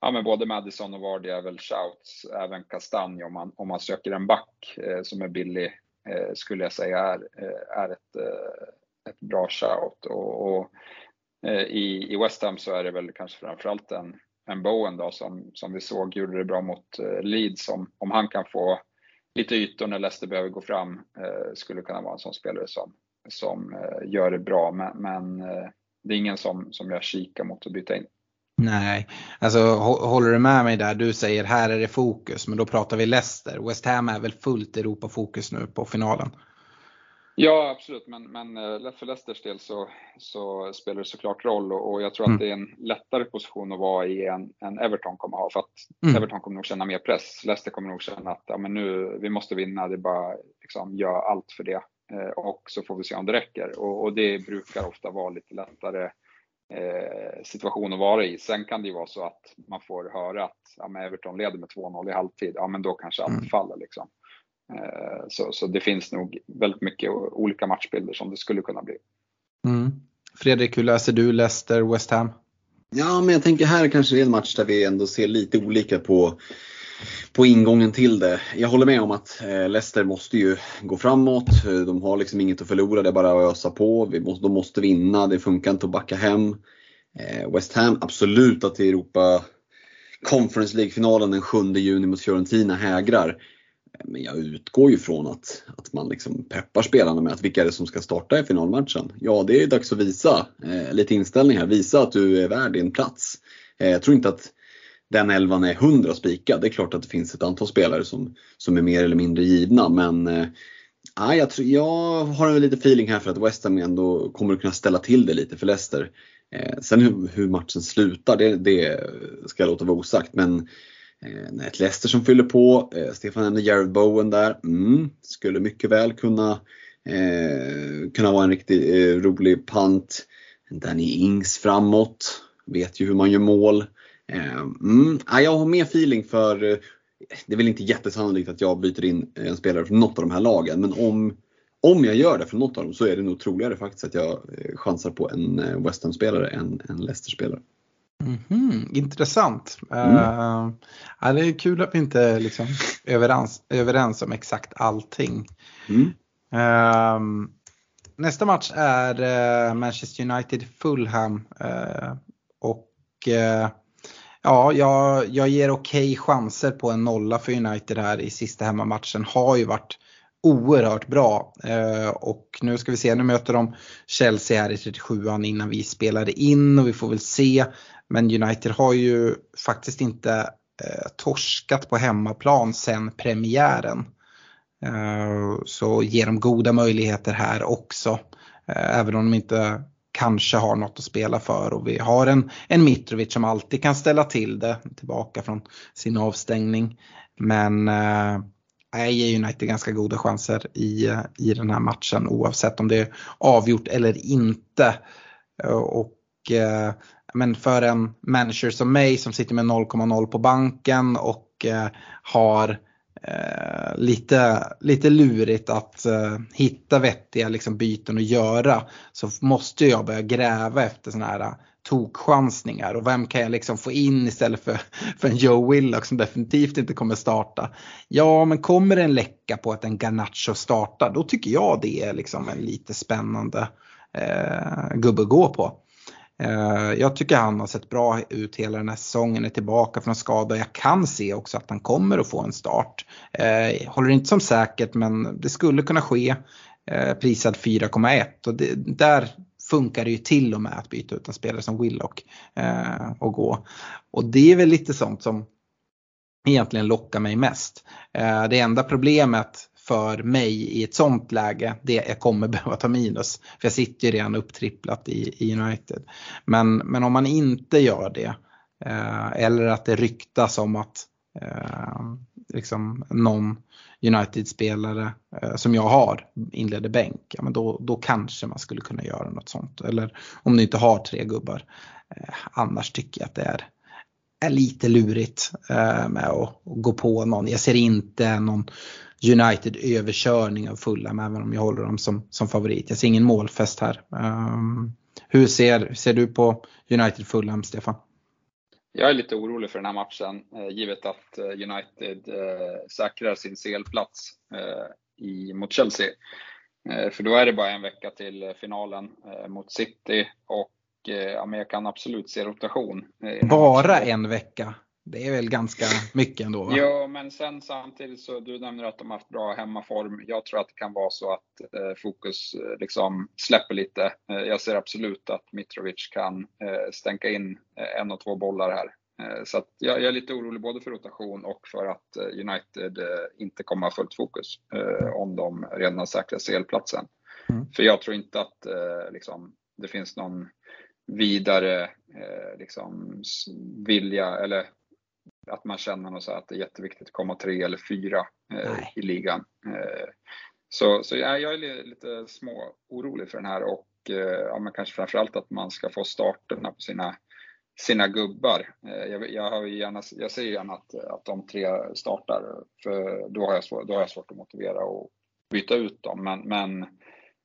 [SPEAKER 2] ja, men både Madison och Vardy är väl shouts, även Kastanje om man, om man söker en back eh, som är billig eh, skulle jag säga är, är ett, ett bra shout. Och, och Eh, Eh, I, I West Ham så är det väl kanske framförallt en, en Bowen då som, som vi såg gjorde det bra mot eh, Leeds. Om, om han kan få lite ytor när Leicester behöver gå fram eh, skulle kunna vara en sån spelare som, som eh, gör det bra. Men, men eh, det är ingen som, som jag kikar mot att byta in.
[SPEAKER 1] Nej, alltså håller du med mig där? Du säger här är det fokus, men då pratar vi Leicester. West Ham är väl fullt Europa-fokus nu på finalen?
[SPEAKER 2] Ja, absolut. Men, men eh, för Leicesters del så, så spelar det såklart roll och, och jag tror mm. att det är en lättare position att vara i än, än Everton kommer ha. För att mm. Everton kommer nog känna mer press. Leicester kommer nog känna att ja, men nu, vi måste vinna, det är bara liksom, gör allt för det. Eh, och så får vi se om det räcker. Och, och det brukar ofta vara lite lättare eh, situation att vara i. Sen kan det ju vara så att man får höra att ja, Everton leder med 2-0 i halvtid. Ja, men då kanske allt mm. faller liksom. Eh, så, så det finns nog väldigt mycket olika matchbilder som det skulle kunna bli.
[SPEAKER 1] Mm. Fredrik, hur läser du Leicester, West Ham?
[SPEAKER 3] Ja, men jag tänker här kanske det är en match där vi ändå ser lite olika på på ingången till det. Jag håller med om att eh, Leicester måste ju gå framåt. De har liksom inget att förlora, det är bara att ösa på. Vi måste, de måste vinna, det funkar inte att backa hem. Eh, West Ham, absolut att Europa Conference League-finalen den 7 juni mot Fiorentina hägrar. Men jag utgår ju från att, att man liksom peppar spelarna med att vilka är det som ska starta i finalmatchen? Ja, det är dags att visa eh, lite inställning här. Visa att du är värd din plats. Eh, jag tror inte att den elvan är hundra spikad. Det är klart att det finns ett antal spelare som, som är mer eller mindre givna men eh, jag, tror, jag har en lite feeling här för att West Ham ändå kommer att kunna ställa till det lite för Leicester. Eh, sen hur, hur, matchen slutar, det, det ska jag låta vara osagt. Men Eh, ett Leicester som fyller på, eh, Stefan nämnde Jared Bowen där, mm, skulle mycket väl kunna, eh, kunna vara en riktigt eh, rolig pant. Danny Ings framåt, vet ju hur man gör mål. Eh, mm, ah, jag har mer feeling för, eh, det är väl inte jättesannolikt att jag byter in eh, en spelare från något av de här lagen, men om om jag gör det för något av dem så är det nog troligare faktiskt att jag chansar på en West Ham-spelare än en Leicester-spelare.
[SPEAKER 1] Mm -hmm, intressant. Mm. Uh, ja, det är kul att vi inte är liksom överens, överens om exakt allting. Mm. Uh, nästa match är uh, Manchester United-Fulham. och ja, jag, jag ger okej okay chanser på en nolla för United här i sista hemmamatchen. Har ju varit oerhört bra. Eh, och nu ska vi se, nu möter de Chelsea här i 37an innan vi spelade in och vi får väl se. Men United har ju faktiskt inte eh, torskat på hemmaplan sen premiären. Eh, så ger de goda möjligheter här också. Eh, även om de inte kanske har något att spela för och vi har en, en Mitrovic som alltid kan ställa till det tillbaka från sin avstängning. Men eh, jag ger United ganska goda chanser i, i den här matchen oavsett om det är avgjort eller inte. Eh, och eh, men för en manager som mig som sitter med 0,0 på banken och eh, har eh, lite, lite lurigt att eh, hitta vettiga liksom, byten att göra så måste jag börja gräva efter sådana här eh, tokchansningar och vem kan jag liksom få in istället för, för en Joe Willock som definitivt inte kommer starta. Ja, men kommer det en läcka på att en Garnacho startar, då tycker jag det är liksom en lite spännande eh, gubbe att gå på. Eh, jag tycker han har sett bra ut hela den här säsongen, är tillbaka från skada. Jag kan se också att han kommer att få en start. Eh, håller inte som säkert men det skulle kunna ske. Eh, prisad 4,1 och det, där funkar det ju till och med att byta ut en spelare som Willock och gå. Och det är väl lite sånt som egentligen lockar mig mest. Det enda problemet för mig i ett sånt läge, det jag kommer behöva ta minus. För jag sitter ju redan upptripplat i, i United. Men, men om man inte gör det, eh, eller att det ryktas om att eh, liksom någon United-spelare eh, som jag har inleder bänk, ja, men då, då kanske man skulle kunna göra något sånt. Eller om ni inte har tre gubbar. Eh, annars tycker jag att det är, är lite lurigt eh, med att, att gå på någon. Jag ser inte någon United-överkörning av Fulham även om jag håller dem som, som favorit. Jag ser ingen målfest här. Um, hur ser, ser du på United-Fulham, Stefan?
[SPEAKER 2] Jag är lite orolig för den här matchen, eh, givet att eh, United eh, säkrar sin CL-plats i, mot Chelsea. För då är det bara en vecka till finalen mot City och ja, men jag kan absolut se rotation.
[SPEAKER 1] Bara en vecka? Det är väl ganska mycket ändå? Va?
[SPEAKER 2] Ja, men sen samtidigt så, du nämner att de har haft bra hemmaform. Jag tror att det kan vara så att eh, fokus eh, liksom släpper lite. Eh, jag ser absolut att Mitrovic kan eh, stänka in eh, en och två bollar här. Eh, så jag, jag, är lite orolig både för rotation och för att United inte kommer ha fullt fokus om de redan har säkrat CL-platsen. Mm. För jag tror inte att liksom, det finns någon vidare liksom, vilja eller att man känner något så att det är jätteviktigt att komma tre eller fyra eh, i ligan. Eh, så så ja, jag är lite små orolig för den här och eh, ja, men kanske framförallt att man ska få starterna på sina, sina gubbar. Eh, jag, jag, gärna, jag säger gärna att, att de tre startar för då har jag, svår, då har jag svårt att motivera och byta ut dem. Men, men,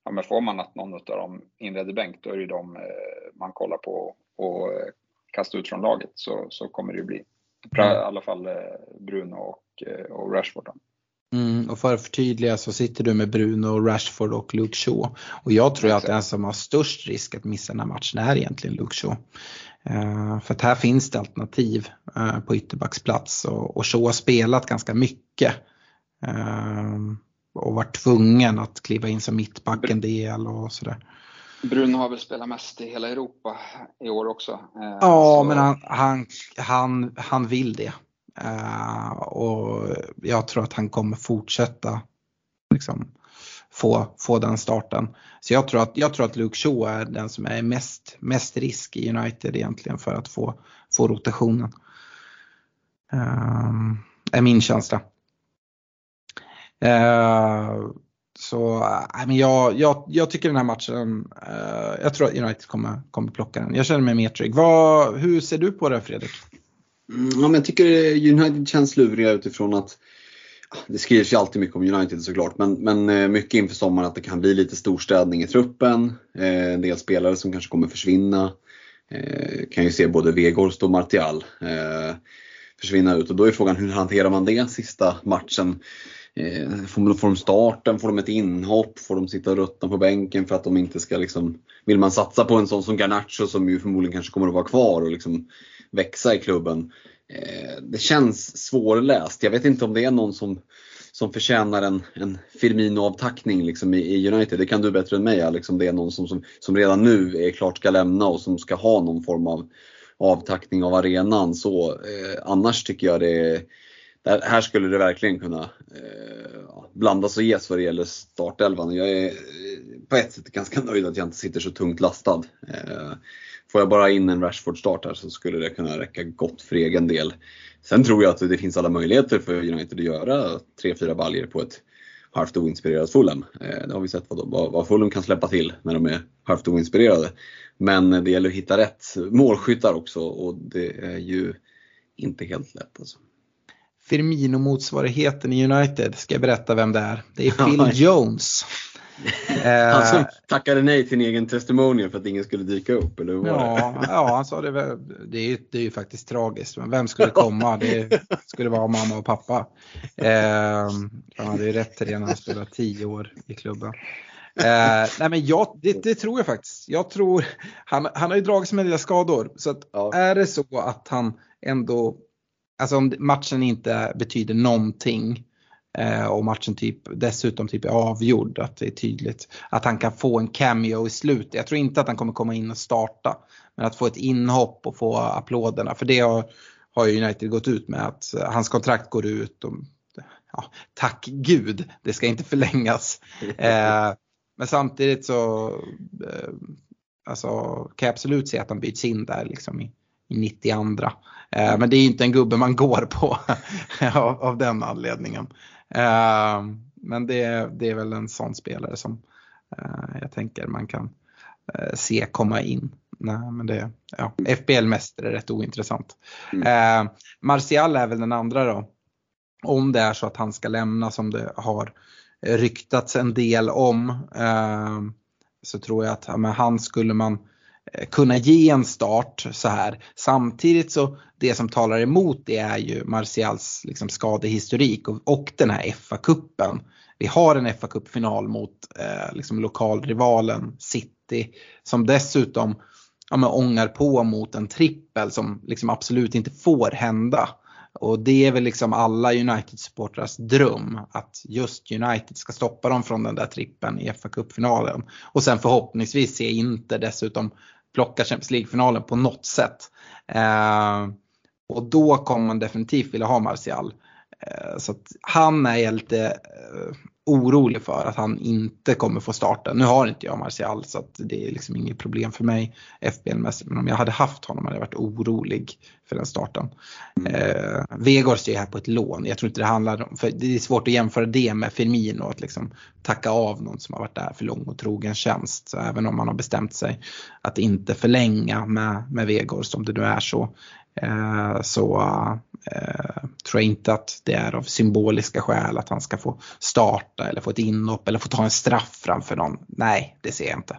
[SPEAKER 2] ja, men får man att någon av dem inleder bänk då är det de eh, man kollar på och kastar ut från laget så, så kommer det ju bli. I alla fall eh, Bruno och och, och Rashford.
[SPEAKER 1] Mm, och för att förtydliga så sitter du med Bruno, Rashford och Luke Shaw. Och jag tror att den som har störst risk att missa den här matchen är egentligen Luke Shaw. Uh, för att här finns det alternativ uh, på ytterbacksplats och, och Shaw har spelat ganska mycket. Uh, och varit tvungen att kliva in som mittback en del och sådär.
[SPEAKER 2] Bruno har väl spelat mest i hela Europa i år också.
[SPEAKER 1] Ja, så... men han, han, han, han vill det. Uh, och jag tror att han kommer fortsätta liksom, få, få den starten. Så jag tror, att, jag tror att Luke Shaw är den som är mest, mest risk i United egentligen för att få, få rotationen. Uh, är min känsla. Uh, så äh, men jag, jag, jag tycker den här matchen, uh, jag tror att United kommer, kommer plocka den. Jag känner mig mer trygg. Vad, hur ser du på det Fredrik?
[SPEAKER 3] Mm, ja, men jag tycker eh, United känns luriga utifrån att ah, det skrivs ju alltid mycket om United såklart, men, men eh, mycket inför sommaren att det kan bli lite storstädning i truppen. Eh, en del spelare som kanske kommer försvinna. Eh, kan ju se både Vegorst och Martial eh, försvinna ut och då är frågan hur hanterar man det sista matchen? Eh, får, får de starten? Får de ett inhopp? Får de sitta och ruttna på bänken för att de inte ska liksom... Vill man satsa på en sån som Garnacho som ju förmodligen kanske kommer att vara kvar och liksom växa i klubben. Eh, det känns svårläst. Jag vet inte om det är någon som, som förtjänar en, en Firmino-avtackning liksom i, i, United. Det kan du bättre än mig Alex, om det är någon som, som, som redan nu är klart ska lämna och som ska ha någon form av avtackning av arenan. Så, eh, annars tycker jag det är här skulle det verkligen kunna eh, blandas och ges vad det gäller startelvan. Jag är eh, på ett sätt ganska nöjd att jag inte sitter så tungt lastad. Eh, Får jag bara in en Rashford-start här så skulle det kunna räcka gott för egen del. Sen tror jag att det finns alla möjligheter för United att göra 3-4 baljer på ett halvt oinspirerat Fulham. Eh, det har vi sett vad, vad Fulham kan släppa till när de är halvt oinspirerade. Men det gäller att hitta rätt målskyttar också och det är ju inte helt lätt. Alltså.
[SPEAKER 1] Firmino-motsvarigheten i United, ska jag berätta vem det är? Det är Phil Jones.
[SPEAKER 3] Han som tackade nej till en egen testimonial för att ingen skulle dyka upp, eller hur
[SPEAKER 1] ja, ja, han sa det. Det är, det är ju faktiskt tragiskt, men vem skulle komma? Det skulle vara mamma och pappa. Eh, han hade ju rätt till det när han spelade tio år i klubben. Eh, nej men jag, det, det, tror jag faktiskt. Jag tror, han, han har ju dragits med lilla skador. Så att ja. är det så att han ändå, alltså om matchen inte betyder någonting Eh, och matchen typ, dessutom typ är avgjord, att det är tydligt att han kan få en cameo i slutet. Jag tror inte att han kommer komma in och starta, men att få ett inhopp och få applåderna, för det har, har United gått ut med att hans kontrakt går ut. Och, ja, tack gud, det ska inte förlängas. Eh, men samtidigt så eh, alltså, kan jag absolut se att han byts in där liksom i, i 92. Eh, men det är inte en gubbe man går på av, av den anledningen. Eh, men det, det, är väl en sån spelare som eh, jag tänker man kan eh, se komma in. Nej, men det, ja, FBL-mästare är rätt ointressant. Mm. Martial är väl den andra då. Om det är så att han ska lämna som det har ryktats en del om så tror jag att men han skulle man Eh, Eh, kunna ge en start så här. Samtidigt så det som talar emot det är ju Martials liksom skadehistorik och, och den här FA-cupen. Vi har en FA-cupfinal mot eh, liksom lokalrivalen City som dessutom ja, men ångar på mot en trippel som liksom absolut inte får hända. Och det är väl liksom alla United-supportrars dröm att just United ska stoppa dem från den där trippen i fa Cup-finalen. Och sen förhoppningsvis se Inter dessutom plocka Champions League-finalen på något sätt. Eh, och då kommer man definitivt vilja ha Martial. Eh, så att han är jag lite eh, orolig för att han inte kommer få starta. Nu har inte jag Martial så att det är liksom inget problem för mig FBL-mässigt. Men om jag hade haft honom hade jag varit orolig för den starten. Mm. Eh, Vegors är här på ett lån. Jag tror inte det handlar om, för det är svårt att jämföra det med Firmino att liksom tacka av någon som har varit där för lång och trogen tjänst. Så även om man har bestämt sig att inte förlänga med, med Vegors om det nu är så. Eh, så eh, tror jag inte att det är av symboliska skäl att han ska få starta eller få ett inhopp eller få ta en straff framför någon. Nej, det ser jag inte.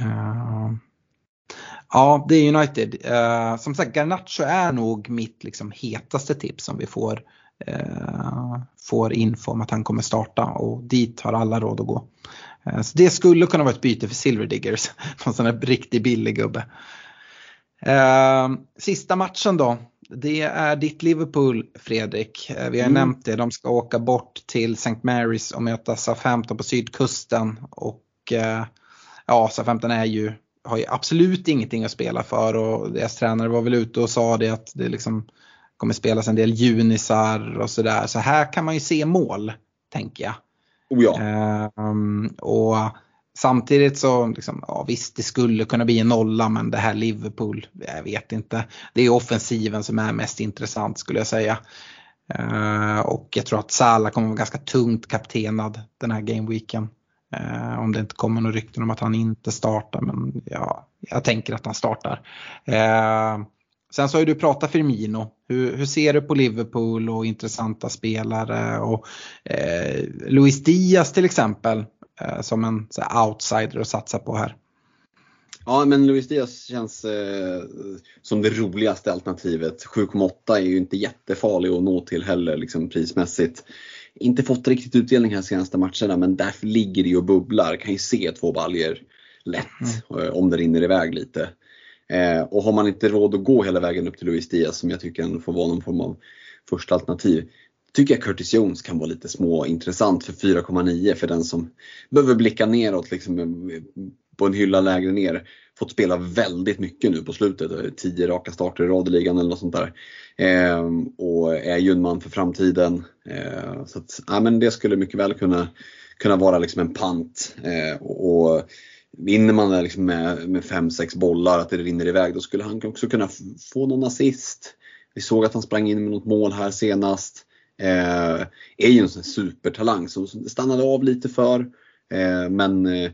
[SPEAKER 1] Uh, Ja, det är United. Uh, som sagt, Garnacho är nog mitt liksom, hetaste tips om vi får, uh, får info om att han kommer starta och dit har alla råd att gå. Uh, så det skulle kunna vara ett byte för Silver Diggers, någon sån här riktigt billig gubbe sista matchen då, det är ditt Liverpool Fredrik. Vi har mm. nämnt det, de ska åka bort till St. Mary's och möta Southampton på sydkusten. Och ja, Southampton är ju har ju absolut ingenting att spela för och deras tränare var väl ute och sa det att det liksom kommer spelas en del junisar och sådär. Så här kan man ju se mål, tänker jag.
[SPEAKER 3] Oh ja.
[SPEAKER 1] Ehm, och samtidigt så, liksom, ja visst det skulle kunna bli en nolla men det här Liverpool, jag vet inte. Det är offensiven som är mest intressant skulle jag säga. Uh, och jag tror att Salah kommer vara ganska tungt kaptenad den här gameweeken. Uh, eh, om det inte kommer några rykten om att han inte startar, men ja, jag tänker att han startar. Uh, sen så har ju du pratat Firmino. Hur, hur, ser du på Liverpool och intressanta spelare? Och, Luis Diaz till exempel som en outsider att satsa på här.
[SPEAKER 3] Ja men Luis Diaz känns eh, som det roligaste alternativet. 7,8 är ju inte jättefarlig att nå till heller liksom, prismässigt inte fått riktigt utdelning här senaste matcherna men därför ligger det ju och bubblar. Kan ju se två baljer lätt mm. Eh, om det rinner iväg lite. Eh, och har man inte råd att gå hela vägen upp till Luis Diaz som jag tycker ändå får vara någon form av första alternativ. Tycker jag Curtis Jones kan vara lite små intressant för 4,9 för den som behöver blicka neråt liksom, eh, på en hylla lägre ner. Fått spela väldigt mycket nu på slutet, eh, 10 raka starter i rad i ligan eller något sånt där. Eh, och är ju en man för framtiden. Eh, så att, ja, men det skulle mycket väl kunna, kunna vara liksom en pant. Eh, och, Vinner man liksom med 5-6 bollar, att det rinner iväg, då skulle han också kunna få någon assist. Vi såg att han sprang in med något mål här senast. Eh, är ju en sån supertalang som stannade av lite för. Eh, men, eh,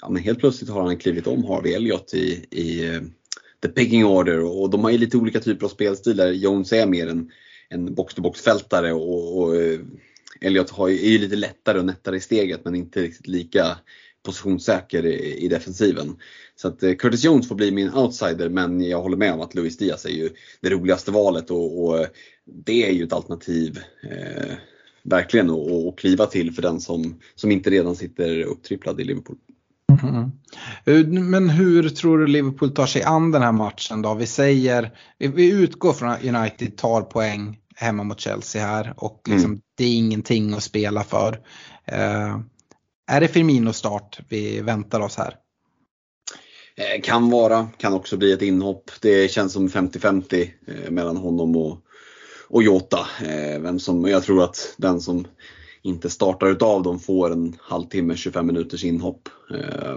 [SPEAKER 3] ja, men helt plötsligt har han klivit om Harvey Elliot i, i eh, the picking order och de har ju lite olika typer av spelstilar. Jones är mer en, en box-to-box-fältare och, och eh, Elliot har, är ju lite lättare och nättare i steget men inte riktigt lika positionssäker i, i defensiven. Så att eh, Curtis Jones får bli min outsider men jag håller med om att Luis Diaz är ju det roligaste valet och, och det är ju ett alternativ eh, verkligen att, att kliva till för den som, som inte redan sitter upptripplad i Liverpool.
[SPEAKER 1] Mm. Men hur tror du Liverpool tar sig an den här matchen då? Vi säger, vi utgår från att United tar poäng hemma mot Chelsea här och liksom, mm. det är ingenting att spela för. Är det Firmino start vi väntar oss här?
[SPEAKER 3] Eh, kan vara, kan också bli ett inhopp. Det känns som 50-50 eh, mellan honom och, och Jota. Eh, vem som, jag tror att den som inte startar utav dem får en halvtimme, 25 minuters inhopp. Eh,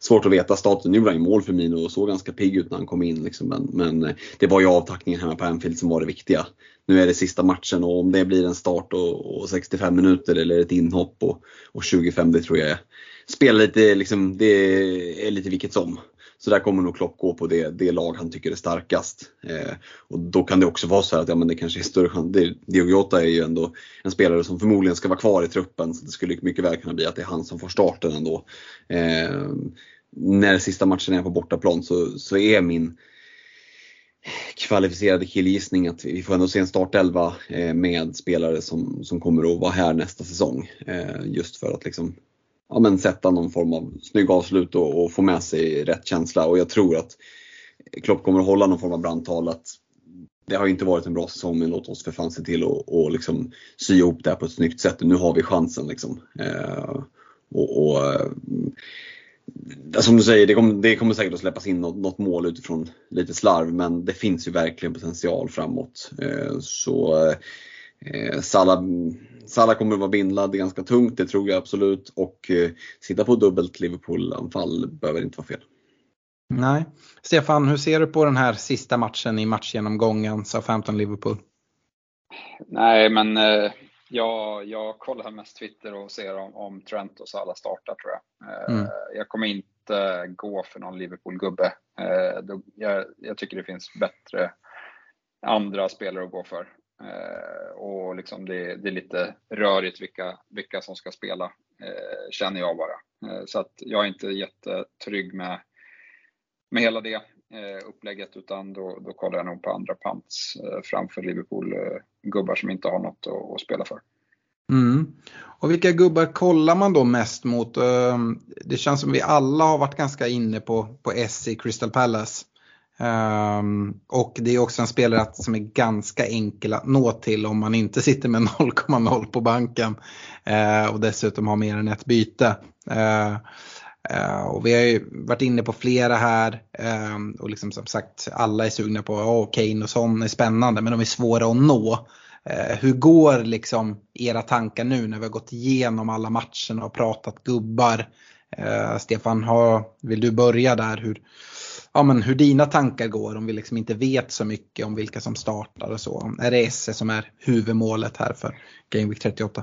[SPEAKER 3] svårt att veta staten. Nu gjorde han mål för Mino och såg ganska pigg ut när han kom in. Liksom. Men, men, eh, det var ju avtackningen hemma på Anfield som var det viktiga. Nu är det sista matchen och om det blir en start och, och 65 minuter eller ett inhopp och, och 25, det tror jag spelar lite, liksom, det är lite vilket som. Så där kommer nog Klopp gå på det, det lag han tycker är starkast. Eh, och då kan det också vara så att ja, men det kanske är större chans. Diogo Jota är ju ändå en spelare som förmodligen ska vara kvar i truppen. Så det skulle mycket väl kunna bli att det är han som får starten ändå. Eh, när sista matchen är på bortaplan så, så är min kvalificerade killgissning att vi får ändå se en startelva eh, med spelare som, som kommer att vara här nästa säsong. Eh, just för att liksom ja, men sätta någon form av snygg avslut och, och, få med sig rätt känsla. Och jag tror att Klopp kommer att hålla någon form av brandtal att det har inte varit en bra säsong men låt oss för fan se till att och liksom sy ihop det här på ett snyggt sätt. Nu har vi chansen liksom. Eh, och, och eh, som du säger, det kommer, det kommer säkert att släppas in något, något, mål utifrån lite slarv men det finns ju verkligen potential framåt. Eh, så eh, eh, Salah Salah kommer att vara bindlad ganska tungt, det tror jag absolut. Och eh, sitta på dubbelt Liverpool-anfall behöver inte vara fel.
[SPEAKER 1] Nej. Stefan, hur ser du på den här sista matchen i matchgenomgången, Southampton-Liverpool?
[SPEAKER 2] Nej, men eh, jag, jag kollar mest Twitter och ser om, om Trent och Salah startar tror jag. Eh, mm. Jag kommer inte gå för någon Liverpool-gubbe. Eh, jag, jag tycker det finns bättre andra spelare att gå för. Eh, och liksom det, det, är lite rörigt vilka, vilka som ska spela, eh, känner jag bara. Eh, så att jag är inte jättetrygg med, med hela det. eh, upplägget utan då, då kollar jag nog på andra pants eh, framför Liverpool-gubbar eh, som inte har något att, att spela för.
[SPEAKER 1] Mm. Och vilka gubbar kollar man då mest mot? Eh, det känns som vi alla har varit ganska inne på, på SC i Crystal Palace. Um, och det är också en spelare som är ganska enkel att nå till om man inte sitter med 0,0 på banken uh, och dessutom har mer än ett byte. Uh, uh, och vi har ju varit inne på flera här um, och liksom som sagt alla är sugna på oh, Kane och Son är spännande men de är svåra att nå. hur går liksom era tankar nu när vi har gått igenom alla matcherna och pratat gubbar? Stefan, har, vill du börja där? Hur, ja, men hur dina tankar går om vi liksom inte vet så mycket om vilka som startar och så. Är det Esse som är huvudmålet här för Game Week 38?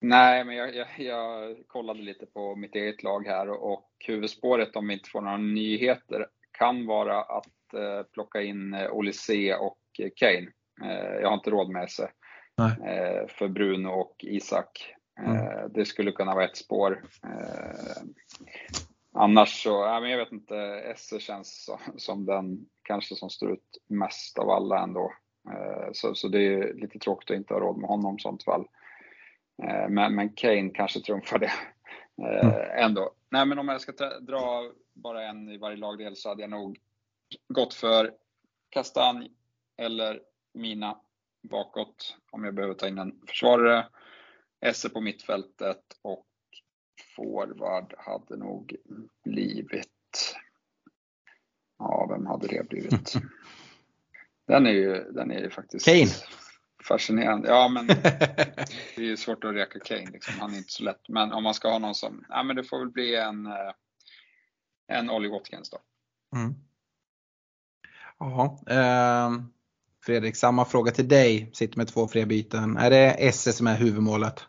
[SPEAKER 2] Nej, men jag, jag, jag, kollade lite på mitt eget lag här och huvudspåret om vi inte får några nyheter kan vara att eh, plocka in eh, Olise och Kane. Eh, jag har inte råd med Esse eh, för Bruno och Isak. Mm. Eh, det skulle kunna vara ett spår. Annars så, ja, men jag vet inte, Esse känns som den kanske som står ut mest av alla ändå. Eh, så, så det är lite tråkigt att inte ha råd med honom i sånt fall. Eh, men, men Kane kanske trumfar det eh, mm. ändå. Nej men om jag ska dra bara en i varje lagdel så hade jag nog gått för Kastanj eller Mina bakåt om jag behöver ta in en försvarare. Esse på mittfältet och forward hade nog blivit, ja vem hade det blivit? Den är ju, den är ju faktiskt
[SPEAKER 1] Kane.
[SPEAKER 2] fascinerande. Ja men det är ju svårt att reka Kane liksom. han är inte så lätt. Men om man ska ha någon som, ja men det får väl bli en, eh, en Ollie Watkins då.
[SPEAKER 1] Mm. Ja, eh, Fredrik, samma fråga till dig. Sitter med två fria byten. Är det Esse som är huvudmålet?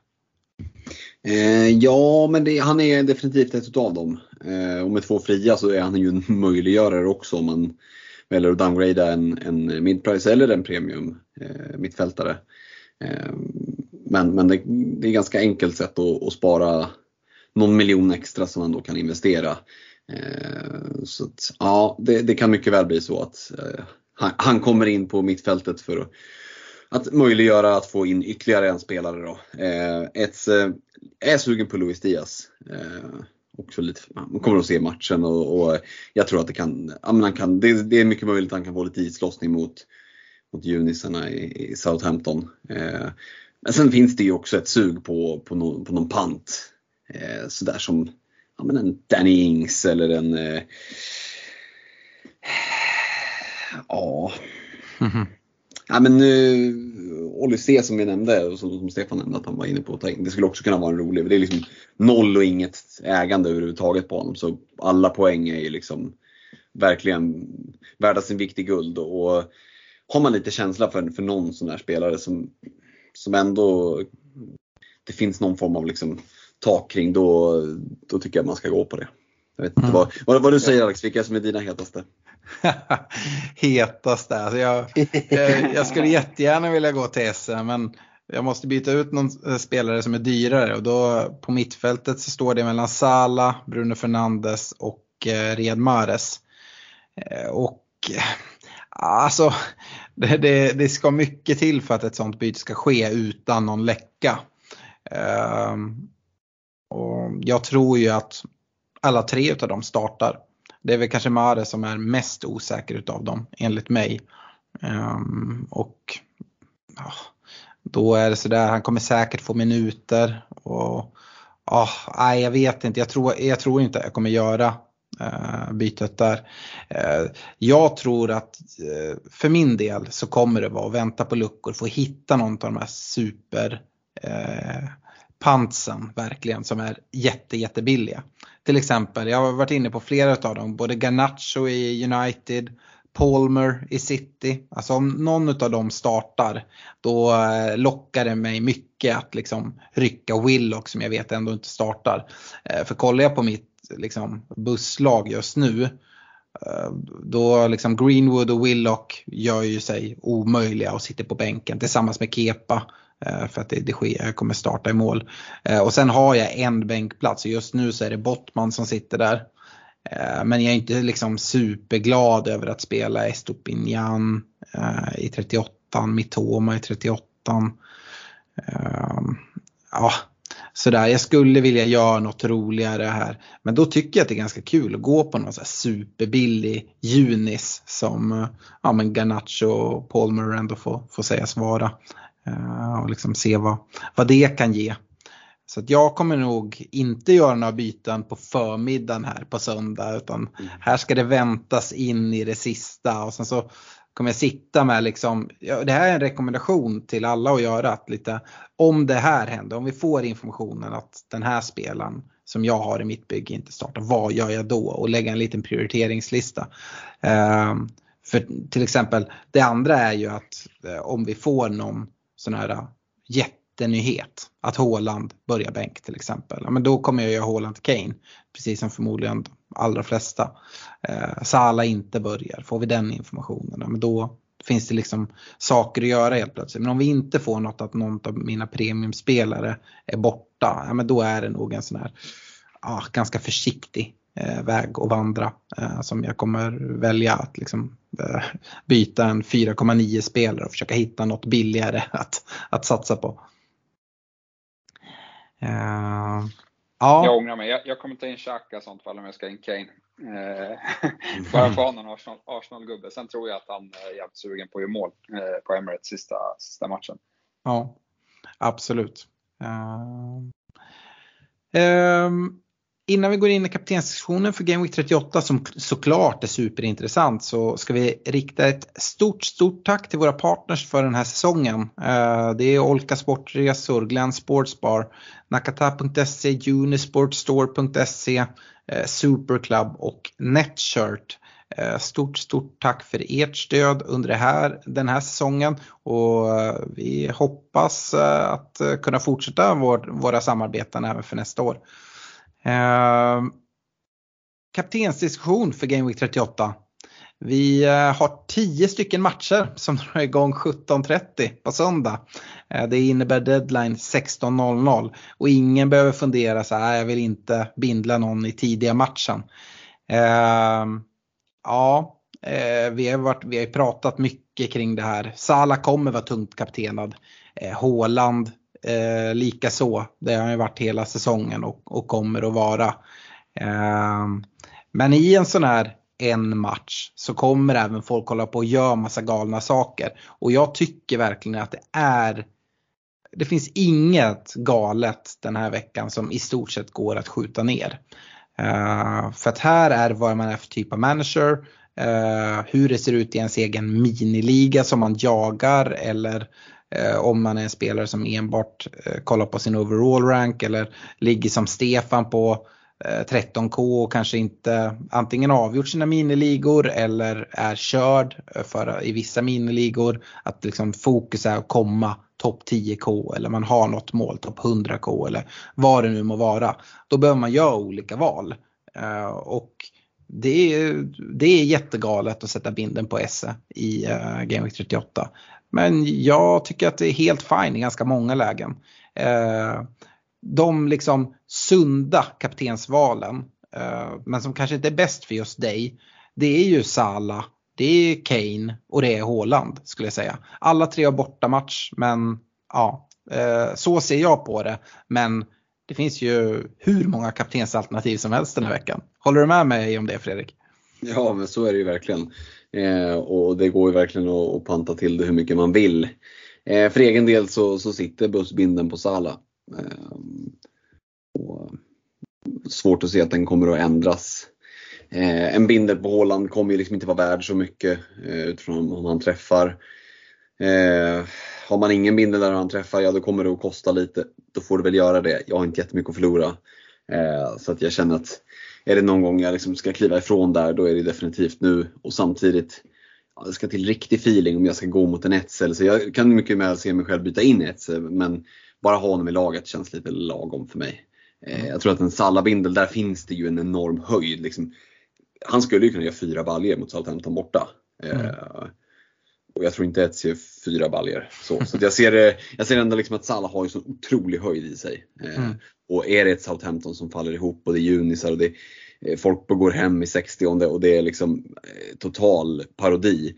[SPEAKER 3] Eh, ja, men det, han är definitivt ett av dem. Eh, och med två fria så är han ju en möjliggörare också om man väljer att downgrada en, en midprice eller en premium eh, mittfältare. Eh, men men det, det, är ganska enkelt sätt att, att, spara någon miljon extra som man då kan investera. Eh, så att, ja, det, det, kan mycket väl bli så att eh, han, han kommer in på mittfältet för att att möjliggöra att få in ytterligare en spelare. Då. Eh, ett, eh, är sugen på Luis Diaz. Eh, också lite, man kommer att se matchen och, och jag tror att det kan, ja, men han kan det, det, är mycket möjligt att han kan få lite islossning mot, mot junisarna i, i Southampton. Eh, men sen finns det ju också ett sug på, på, no, på någon pant. Eh, sådär som ja, men en Danny Ings eller en eh, Ja. Mm -hmm. Ja, men uh, Odyssey som vi nämnde och som, som, Stefan nämnde att han var inne på att ta in. Det skulle också kunna vara en rolig. Det är liksom noll och inget ägande överhuvudtaget på honom. Så alla poäng är ju liksom verkligen värda sin vikt i guld. Och har man lite känsla för, för någon sån här spelare som, som ändå det finns någon form av liksom tak kring då, då tycker jag man ska gå på det. Jag vet inte mm. vad, vad, vad, du säger Alex, vilka som är dina hetaste?
[SPEAKER 1] hetaste? Så jag, jag, jag, skulle jättegärna vilja gå till SM men jag måste byta ut någon eh, spelare som är dyrare och då på mittfältet så står det mellan Sala, Bruno Fernandes och eh, Riyad Mahrez. Eh, och eh, alltså det, det, det, ska mycket till för att ett sånt byte ska ske utan någon läcka. Eh, och jag tror ju att alla tre utav dem startar. Det är väl kanske Mare som är mest osäker utav dem enligt mig. Um, och ja, då är det sådär, han kommer säkert få minuter. Och, ja, nej, jag vet inte, jag tror, jag tror inte jag kommer göra uh, bytet där. Uh, jag tror att uh, för min del så kommer det vara att vänta på luckor, få hitta någon av de här super pantsen verkligen som är jätte, jättebilliga. Till exempel, jag har varit inne på flera av dem, både Garnacho i United, Palmer i City. Alltså om någon av dem startar då eh, lockar det mig mycket att liksom rycka Willock som jag vet ändå inte startar. Eh, för kollar jag på mitt liksom, busslag just nu eh, då liksom Greenwood och Willock gör ju sig omöjliga och sitter på bänken tillsammans med Kepa. Eh, för att det, det sker, kommer starta i mål. Eh, och sen har jag en bänkplats och just nu så är det Bottman som sitter där. Eh, men jag är inte liksom superglad över att spela Estopinjan i 38, Mitoma i 38. Ehm, ja, sådär. Jag skulle vilja göra något roligare här. Men då tycker jag att det är ganska kul att gå på någon så superbillig Junis som ja, men Garnacho och Palmer ändå får, får sägas vara. Och liksom se vad, vad det kan ge. Så att jag kommer nog inte göra några byten på förmiddagen här på söndag utan mm. här ska det väntas in i det sista och sen så kommer jag sitta med liksom, ja, det här är en rekommendation till alla att göra att lite om det här händer, om vi får informationen att den här spelaren som jag har i mitt bygge inte startar, vad gör jag då? Och lägga en liten prioriteringslista. Eh, för till exempel det andra är ju att eh, om vi får någon sån här äh, jättenyhet. Att Håland börjar bänk till exempel. Ja, men då kommer jag göra Håland till Kane. Precis som förmodligen de allra flesta. Eh, Sala inte börjar. Får vi den informationen, ja, men då finns det liksom saker att göra helt plötsligt. Men om vi inte får något att någon av mina premiumspelare är borta. Ja, men då är det nog en sån här ah, ganska försiktig väg att vandra. Eh, som jag kommer välja att liksom, eh, byta en 4,9 spelare och försöka hitta något billigare att, att satsa på.
[SPEAKER 2] Uh, ja. Jag ångrar mig. Jag, jag kommer ta in Xhaka i sånt fall om jag ska in Kane. Uh, bara ha någon Arsenal, Arsenal-gubbe. Sen tror jag att han är jävligt sugen på att göra mål uh, på Emirates sista, sista matchen.
[SPEAKER 1] Ja, absolut. Um, Innan vi går in i kaptenssektionen för Game Week 38 som såklart är superintressant så ska vi rikta ett stort, stort tack till våra partners för den här säsongen. Eh, det är Olka Sportresor, Glenn Sportsbar, Nakata.se, Unisportstore.se, eh, Superclub och Netshirt. Eh, stort, stort tack för ert stöd under det här, den här säsongen och vi hoppas att kunna fortsätta vår, våra samarbeten även för nästa år. Eh, kaptensdiskussion för Game Week 38. Vi eh, har 10 stycken matcher som drar igång 17.30 på söndag. Eh, det innebär deadline 16.00 och ingen behöver fundera så här, jag vill inte bindla någon i tidiga matchen. Eh, ja, eh, vi har, varit, vi har pratat mycket kring det här. Sala kommer vara tungt kaptenad. Eh, Håland Eh, lika så. Det har han ju varit hela säsongen och, och kommer att vara. Eh, men i en sån här en match så kommer även folk hålla på och göra massa galna saker. Och jag tycker verkligen att det är det finns inget galet den här veckan som i stort sett går att skjuta ner. Uh, för att här är vad man är för typ av manager, uh, hur det ser ut i ens egen miniliga som man jagar eller Eh, om man är en spelare som enbart eh, kollar på sin overall rank eller ligger som Stefan på eh, 13k och kanske inte antingen avgjort sina miniligor eller är körd för, i vissa miniligor. Att liksom fokus är att komma topp 10k eller man har något mål topp 100k eller vad det nu må vara. Då behöver man göra olika val. Eh, och det är, det är jättegalet att sätta binden på Esse i uh, Game Week 38. Men jag tycker att det är helt fine i ganska många lägen. Eh, de liksom sunda kaptensvalen, eh, men som kanske inte är bäst för just dig, det är ju Sala, det är Kane och det är Haaland skulle jag säga. Alla tre har bortamatch men ja, eh, så ser jag på det. Men det finns ju hur många kaptensalternativ som helst den här veckan. Håller du med mig om det Fredrik?
[SPEAKER 3] Ja, men så är det ju verkligen. Eh, och det går ju verkligen att, att, panta till det hur mycket man vill. Eh, för egen del så, så sitter bussbinden på Sala. Eh, svårt att se att den kommer att ändras. Eh, en bindel på Håland kommer ju liksom inte vara värd så mycket eh, utifrån om han träffar. Eh, har man ingen bindel där han träffar, ja då kommer det att kosta lite. Då får det väl göra det. Jag har inte jättemycket att förlora. Eh, så att jag känner att är det någon gång jag liksom ska kliva ifrån där, då är det definitivt nu. Och samtidigt, ja, det ska till riktig feeling om jag ska gå mot en Etzel. Så jag kan mycket väl se mig själv byta in Etzel, men bara ha honom i laget känns lite lagom för mig. Eh, jag tror att en Salabindel, där finns det ju en enorm höjd. Liksom. Han skulle ju kunna göra fyra baljer mot Southampton borta. Eh, mm och jag tror inte Etzel gör fyra baljer. Så, så jag, ser, jag ser ändå liksom att Salah har ju sån otrolig höjd i sig. Eh, mm. Och är det ett Southampton som faller ihop och det är junisar och det eh, folk går hem i 60 och det är liksom eh, total parodi.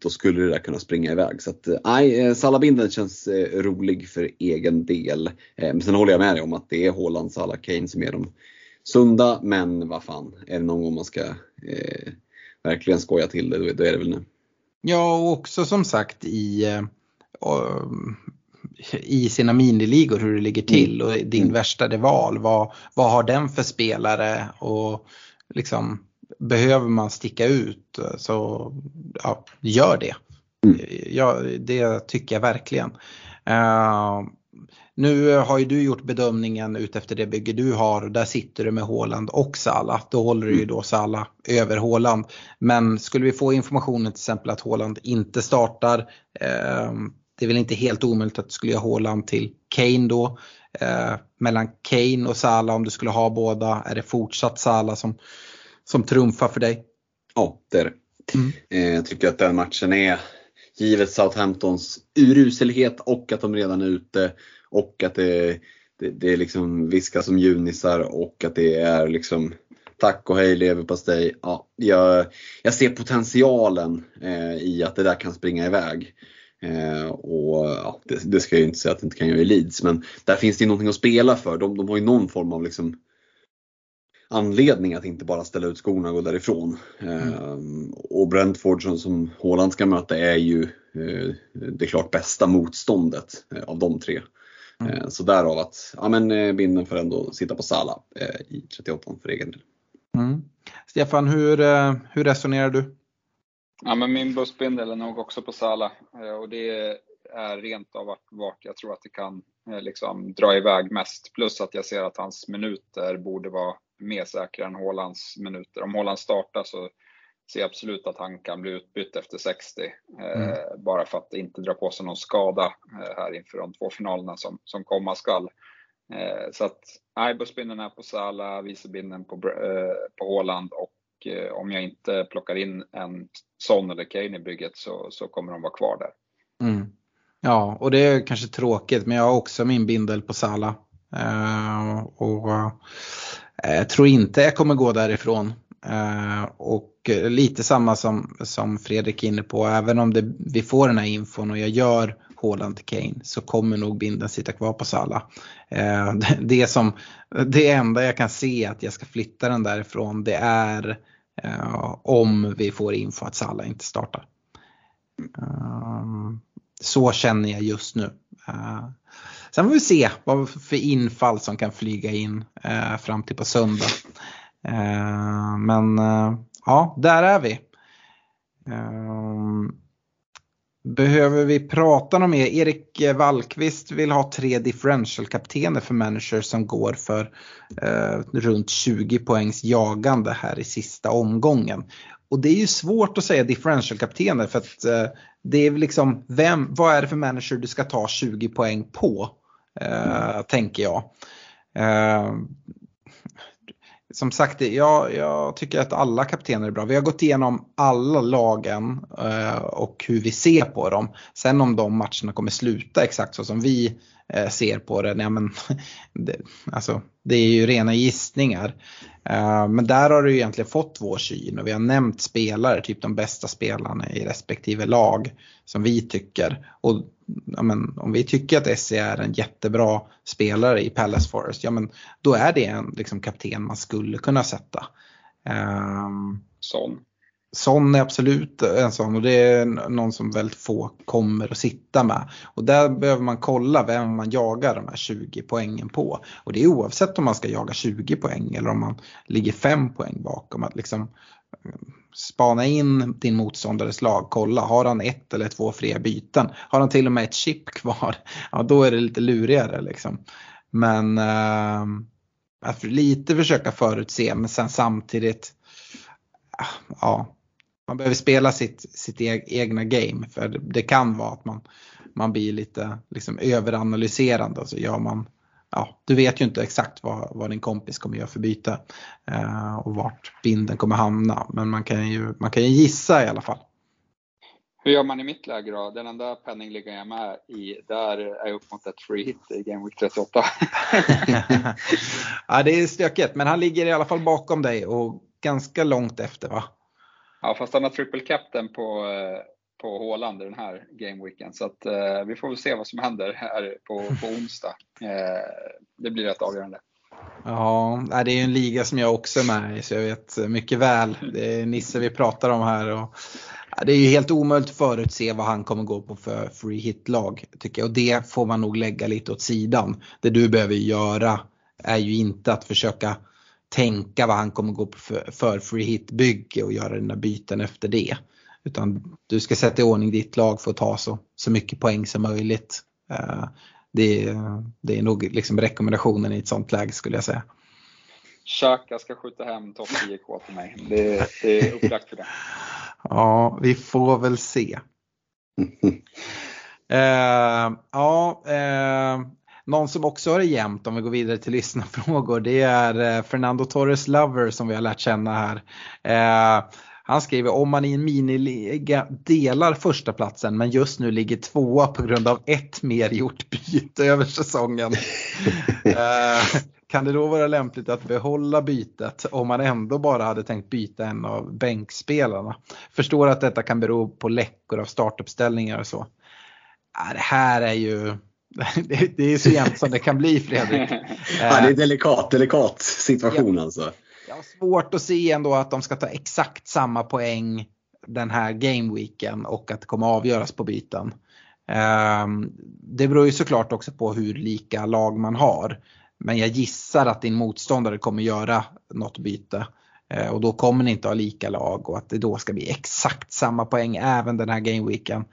[SPEAKER 3] Då skulle det där kunna springa iväg. Så att, nej, eh, Salabindeln känns rolig för egen del. Men sen håller jag med dig om att det är Haaland, Salah, Kane som är de sunda. Men vad fan, är det någon gång man ska eh, verkligen skoja till det, då är det väl nu.
[SPEAKER 1] Ja, och också som sagt i, i sina miniligor hur det ligger till och din mm. värsta rival. Vad, vad har den för spelare och liksom behöver man sticka ut så ja, gör det. Mm. Ja, det tycker jag verkligen. Uh, nu har ju du gjort bedömningen utefter det bygge du har och där sitter du med Håland och Sala. Då håller du ju mm. då Sala över Håland. Men skulle vi få informationen till exempel att Håland inte startar, eh, det är väl inte helt omöjligt att du skulle göra Håland till Kane då. Eh, mellan Kane och Sala om du skulle ha båda, är det fortsatt Sala som, som trumfar för dig?
[SPEAKER 3] Ja, det är det. Mm. Eh, jag tycker att den matchen är, givet Southamptons uruselhet och att de redan är ute och att det, det, det är liksom viskas som junisar och att det är liksom tack och hej leverpastej. Ja, jag, jag ser potentialen eh, i att det där kan springa iväg. Eh, och ja, det, det, ska jag ju inte säga att det inte kan göra i Leeds, men där finns det ju någonting att spela för. De, de har ju någon form av liksom anledning att inte bara ställa ut skorna och gå därifrån. Mm. Eh, och Brentford som, som Håland ska möta är ju eh, det klart bästa motståndet eh, av de tre. Mm. Eh, så därav att ja, men, eh, binden får ändå sitta på Sala i 38 för egen del.
[SPEAKER 1] Mm. Stefan, hur, hur resonerar du?
[SPEAKER 2] Ja, men min bussbindel är nog också på Sala och det är rent av vart jag tror att det kan liksom dra iväg mest. Plus att jag ser att hans minuter borde vara mer säkra än Hålands minuter. Om Håland startar så ser absolut att han kan bli utbytt efter 60. Eh, mm. bara för att inte dra på sig någon skada eh, här inför de två finalerna som, som komma skall. Eh, så att nej, bussbinden är på Sala, vicebinden på, på Håland och om jag inte plockar in en Son eller Kane i bygget så, så kommer de vara kvar där.
[SPEAKER 1] Mm. Ja, och det är kanske tråkigt men jag har också min bindel på Sala. och Eh, jag tror inte jag kommer gå därifrån. Eh, och lite samma som, som Fredrik är inne på, även om det, vi får den här infon och jag gör Haaland till Kane så kommer nog binden sitta kvar på Sala. Eh, det, som, det enda jag kan se att jag ska flytta den därifrån det är om vi får info att Sala inte startar. Så känner jag just nu. Sen får vi se vad för infall som kan flyga in eh, fram till på söndag. Eh, men eh, ja, där är vi. Eh, behöver vi prata något mer? Erik Wallqvist vill ha tre differential-kaptener för managers som går för eh, runt 20 poängs jagande här i sista omgången. Och det är ju svårt att säga differential-kaptener för att det är liksom, vem, vad är det för manager du ska ta 20 poäng på? Uh, tänker jag eh, som sagt, jag, jag, tycker att alla kaptener är bra. Vi har gått igenom alla lagen eh, och hur vi ser på dem. Sen om de matcherna kommer sluta exakt så som vi eh, ser på det, nej men, det, alltså, det är ju rena gissningar. Eh, men där har du egentligen fått vår syn och vi har nämnt spelare, typ de bästa spelarna i respektive lag som vi tycker. Och ja, men, om vi tycker att SC är en jättebra spelare i Palace Forest, ja men då är det en liksom, kapten man skulle kunna sätta. Eh, um,
[SPEAKER 2] sån.
[SPEAKER 1] Son är absolut en sån och det är någon som väldigt få kommer att sitta med. Och där behöver man kolla vem man jagar de här 20 poängen på. Och det är oavsett om man ska jaga 20 poäng eller om man ligger 5 poäng bakom. Att liksom eh, spana in din motståndares lag, kolla, har han ett eller två fria byten? Har han till och med ett chip kvar? Ja, då är det lite lurigare liksom. Men äh, att lite försöka förutse, men sen samtidigt, eh, ja, man behöver spela sitt, sitt egna game. För det, det kan vara att man, man blir lite liksom överanalyserande och så gör man ja, du vet ju inte exakt vad, vad din kompis kommer göra för byte eh, och vart binden kommer hamna. Men man kan, ju, man kan ju gissa i alla fall.
[SPEAKER 2] Hur gör man i mitt läge då? Den enda penningligan jag är med i, där är jag upp mot ett free hit i Game Week 38.
[SPEAKER 1] ja, det är stökigt, men han ligger i alla fall bakom dig och ganska långt efter va?
[SPEAKER 2] Ja, fast han har triple captain på, eh, på Håland i den här gameweeken. Så att, eh, vi får väl se vad som händer här på, på onsdag. Eh, det blir rätt avgörande.
[SPEAKER 1] Ja, det är ju en liga som jag också är med i så jag vet mycket väl. Det är Nisse vi pratar om här. Och, det är ju helt omöjligt att förutse vad han kommer gå på för free hit-lag. Tycker jag. Och det får man nog lägga lite åt sidan. Det du behöver göra är ju inte att försöka tänka vad han kommer gå för, för free hit-bygge och göra dina byten efter det. Utan du ska sätta i ordning ditt lag för att ta så, så mycket poäng som möjligt. Uh, det, det är nog liksom rekommendationen i ett sånt läge skulle jag säga.
[SPEAKER 2] Xhaka ska skjuta hem topp 10K till mig. Det, det är upplagt för det.
[SPEAKER 1] ja, vi får väl se. uh, ja, uh, någon som också har det jämnt om vi går vidare till lyssnarfrågor det är Fernando Torres Lover som vi har lärt känna här. Uh, han skriver om man i en miniliga delar första platsen men just nu ligger tvåa på grund av ett mer gjort byte över säsongen. eh, kan det då vara lämpligt att behålla bytet om man ändå bara hade tänkt byta en av bänkspelarna? Förstår att detta kan bero på läckor av startuppställningar och så. Eh, det här är ju det är så jämnt som det kan bli Fredrik.
[SPEAKER 3] Ja, det är delikat, delikat situation alltså
[SPEAKER 1] jag har svårt att se ändå att de ska ta exakt samma poäng den här gameweeken och att det kommer avgöras på byten. Ehm, det beror ju såklart också på hur lika lag man har. Men jag gissar att din motståndare kommer göra något byte. Ehm, och då kommer ni inte ha lika lag och att det då ska bli exakt samma poäng även den här gameweeken.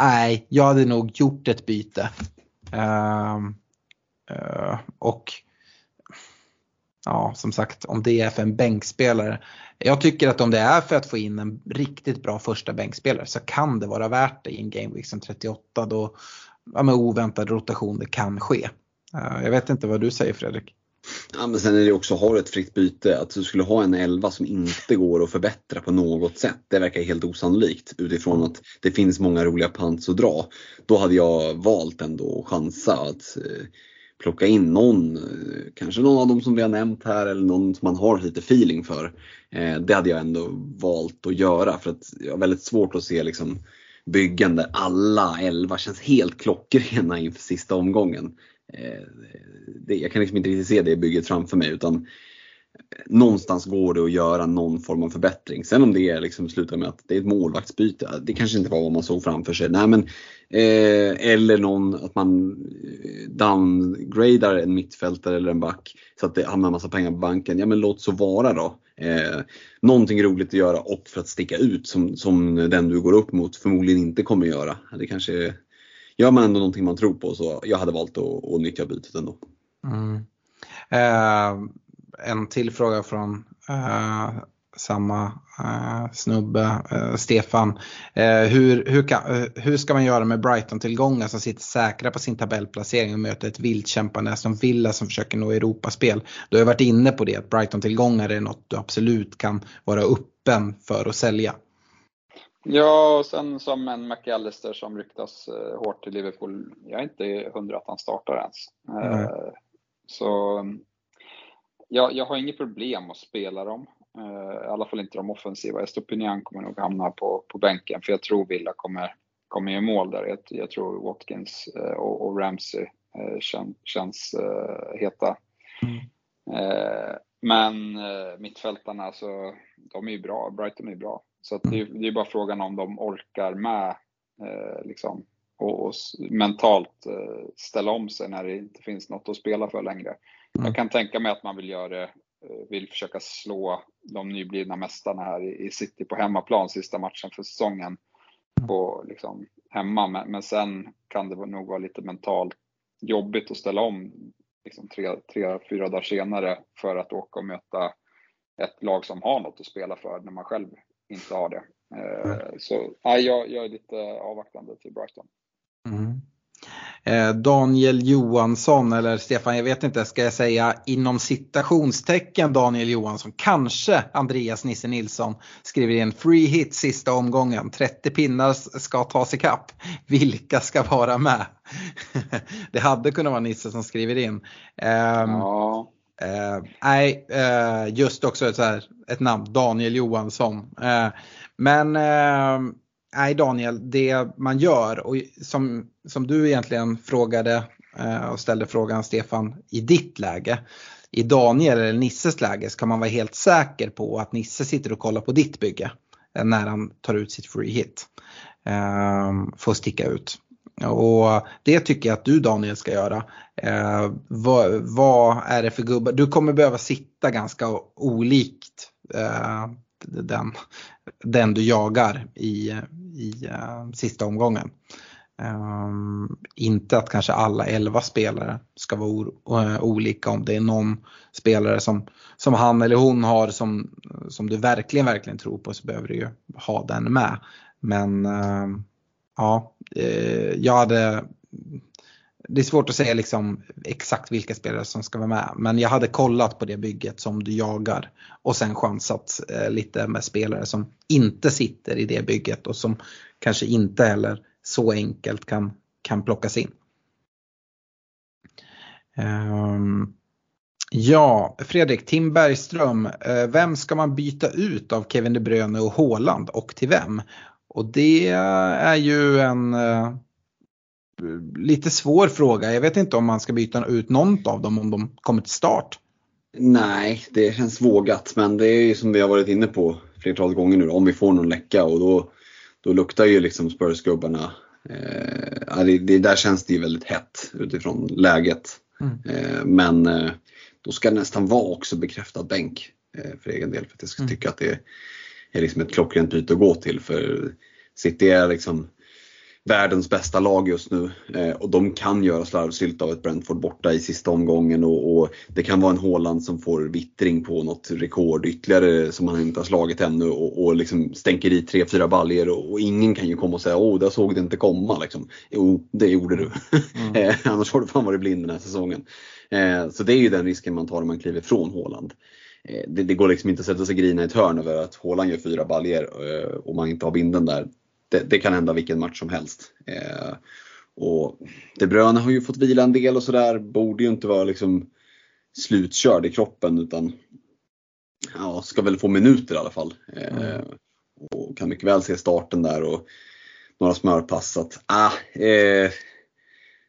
[SPEAKER 1] Nej, jag hade nog gjort ett byte. Ehm, eh, och ja, som sagt, om det är för en bänkspelare. Jag tycker att om det är för att få in en riktigt bra första bänkspelare så kan det vara värt det i en Game Week som 38 då ja, med oväntad rotation det kan ske. Uh, jag vet inte vad du säger Fredrik?
[SPEAKER 3] Ja, men sen är det också, har du ett fritt byte, att du skulle ha en 11 som inte går att förbättra på något sätt. Det verkar helt osannolikt utifrån att det finns många roliga pants att dra. Då hade jag valt ändå att chansa att eh, plocka in någon, eh, kanske någon av dem som vi har nämnt här eller någon som man har lite feeling för. Eh, det hade jag ändå valt att göra för att jag har väldigt svårt att se liksom byggen där alla elva känns helt klockrena inför sista omgången. Eh, det, jag kan liksom inte riktigt se det bygget framför mig utan eh, någonstans går det att göra någon form av förbättring. Sen om det liksom slutar med att det är ett målvaktsbyte, det kanske inte var vad man såg framför sig. Nej, men, eh, eller någon, att man eh, downgradar en mittfältare eller en back så att det hamnar en massa pengar på banken. Ja men låt så vara då. Eh, någonting roligt att göra och för att sticka ut som, som den du går upp mot förmodligen inte kommer göra. Det kanske Gör man ändå någonting man tror på så jag hade valt att, att nyttja bytet ändå.
[SPEAKER 1] Mm. Eh, en till fråga från eh, samma eh, snubbe, eh, Stefan. Eh, hur, hur, kan, eh, hur ska man göra med Brighton-tillgångar som sitter säkra på sin tabellplacering och möter ett vildkämpande som Villa som försöker nå Europaspel? Du har varit inne på det, att Brighton-tillgångar är något du absolut kan vara öppen för att sälja.
[SPEAKER 2] Ja, och sen som en McAllister som ryktas eh, hårt till Liverpool. Jag är inte hundra att han startar ens. Mm. Så jag, jag har inget problem att spela dem. Uh, I alla fall inte de offensiva. Estopinian kommer nog hamna på, på bänken för jag tror Villa kommer, kommer ge mål där. Jag, jag tror Watkins och, och, Ramsey kän, känns heta. Mm. men mittfältarna, alltså, de är ju bra. Brighton är ju bra. Så att det, det är bara frågan om de orkar med liksom, och, och mentalt ställa om sig när det inte finns något att spela för längre. Mm. Jag kan tänka mig att man vill göra det, eh, vill försöka slå de nyblivna mästarna här i City på hemmaplan sista matchen för säsongen mm. på liksom hemma. Men, men sen kan det nog vara lite mentalt jobbigt att ställa om liksom tre, tre, fyra dagar senare för att åka och möta ett lag som har något att spela för när man själv inte har det. Eh, mm. Så nej, jag, jag är lite avvaktande till Brighton.
[SPEAKER 1] Mm. Eh, Daniel Johansson, eller Stefan, jag vet inte, ska jag säga inom citationstecken Daniel Johansson, kanske Andreas Nisse Nilsson skriver in free hit sista omgången, 30 pinnar ska tas ikapp. Vilka ska vara med? det hade kunnat vara Nisse som skriver in.
[SPEAKER 2] Ehm, ja.
[SPEAKER 1] Eh, nej, eh, just också ett, så här, ett namn, Daniel Johansson. Eh, men eh, nej Daniel, det man gör och som, som du egentligen frågade eh, och ställde frågan Stefan i ditt läge. I Daniel eller Nisses läge ska man vara helt säker på att Nisse sitter och kollar på ditt bygge eh, när han tar ut sitt free hit. Eh, Får sticka ut. Och det tycker jag att du Daniel ska göra. Eh, vad, vad, är det för gubbar? Du kommer behöva sitta ganska olikt eh, den, den du jagar i, i eh, sista omgången. Um, inte att kanske alla 11 spelare ska vara uh, olika om det är någon spelare som, som han eller hon har som, som du verkligen, verkligen tror på så behöver du ju ha den med. Men eh, ja, eh, jag hade det är svårt att säga liksom exakt vilka spelare som ska vara med. Men jag hade kollat på det bygget som du jagar och sen chansat eh, lite med spelare som inte sitter i det bygget och som kanske inte heller så enkelt kan, kan plockas in. Um, ja, Fredrik, Tim Bergström, eh, vem ska man byta ut av Kevin De Bruyne och Haaland och till vem? Och det är ju en uh, lite svår fråga. Jag vet inte om man ska byta ut någon av dem om de kommer till start.
[SPEAKER 3] Nej, det känns vågat men det är ju som vi har varit inne på flertalet gånger nu om vi får någon läcka och då, då luktar ju liksom Spurs-gubbarna eh, det, det, där känns det ju väldigt hett utifrån läget. Mm. Eh, men eh, då ska det nästan vara också bekräftad bänk eh, för egen del för att jag ska mm. tycka att det är liksom ett klockrent byte att gå till. För City är liksom världens bästa lag just nu eh, och de kan göra slarvsylt av ett Brentford borta i sista omgången och, och, det kan vara en Håland som får vittring på något rekord ytterligare som han inte har slagit ännu och, och liksom stänker i 3-4 baljer och, och, ingen kan ju komma och säga åh, där såg det inte komma. Liksom. Jo, det gjorde du. Mm. Eh, annars har du fan varit blind den här säsongen. Eh, så det är ju den risken man tar om man kliver från Håland. Eh, det, det, går liksom inte att sätta sig grina i ett hörn över att Håland gör fyra baljer och man inte har binden där det, det, kan hända vilken match som helst. Eh, och De Bruyne har ju fått vila en del och sådär, borde ju inte vara liksom slutkörd i kroppen utan ja, ska väl få minuter i alla fall. Eh, mm. Och kan mycket väl se starten där och några smörpass. Att, ah, eh,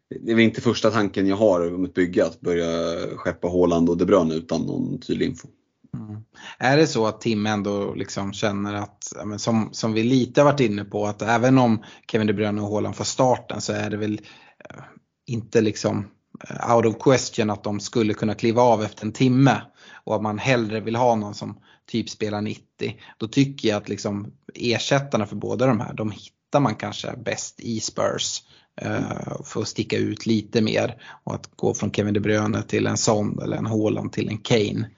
[SPEAKER 3] det är väl inte första tanken jag har om ett bygge att börja skeppa Håland och De Bruyne utan någon tydlig info.
[SPEAKER 1] Mm. Är det så att Tim ändå liksom känner att, som, som vi lite har varit inne på, att även om Kevin De Bruyne och Haaland får starten så är det väl eh, inte liksom eh, out of question att de skulle kunna kliva av efter en timme och att man hellre vill ha någon som typ spelar 90. Då tycker jag att liksom ersättarna för båda de här, de hittar man kanske bäst i Spurs. Uh, för att sticka ut lite mer och att gå från Kevin De Bruyne till en Son eller en Haaland till en Kane.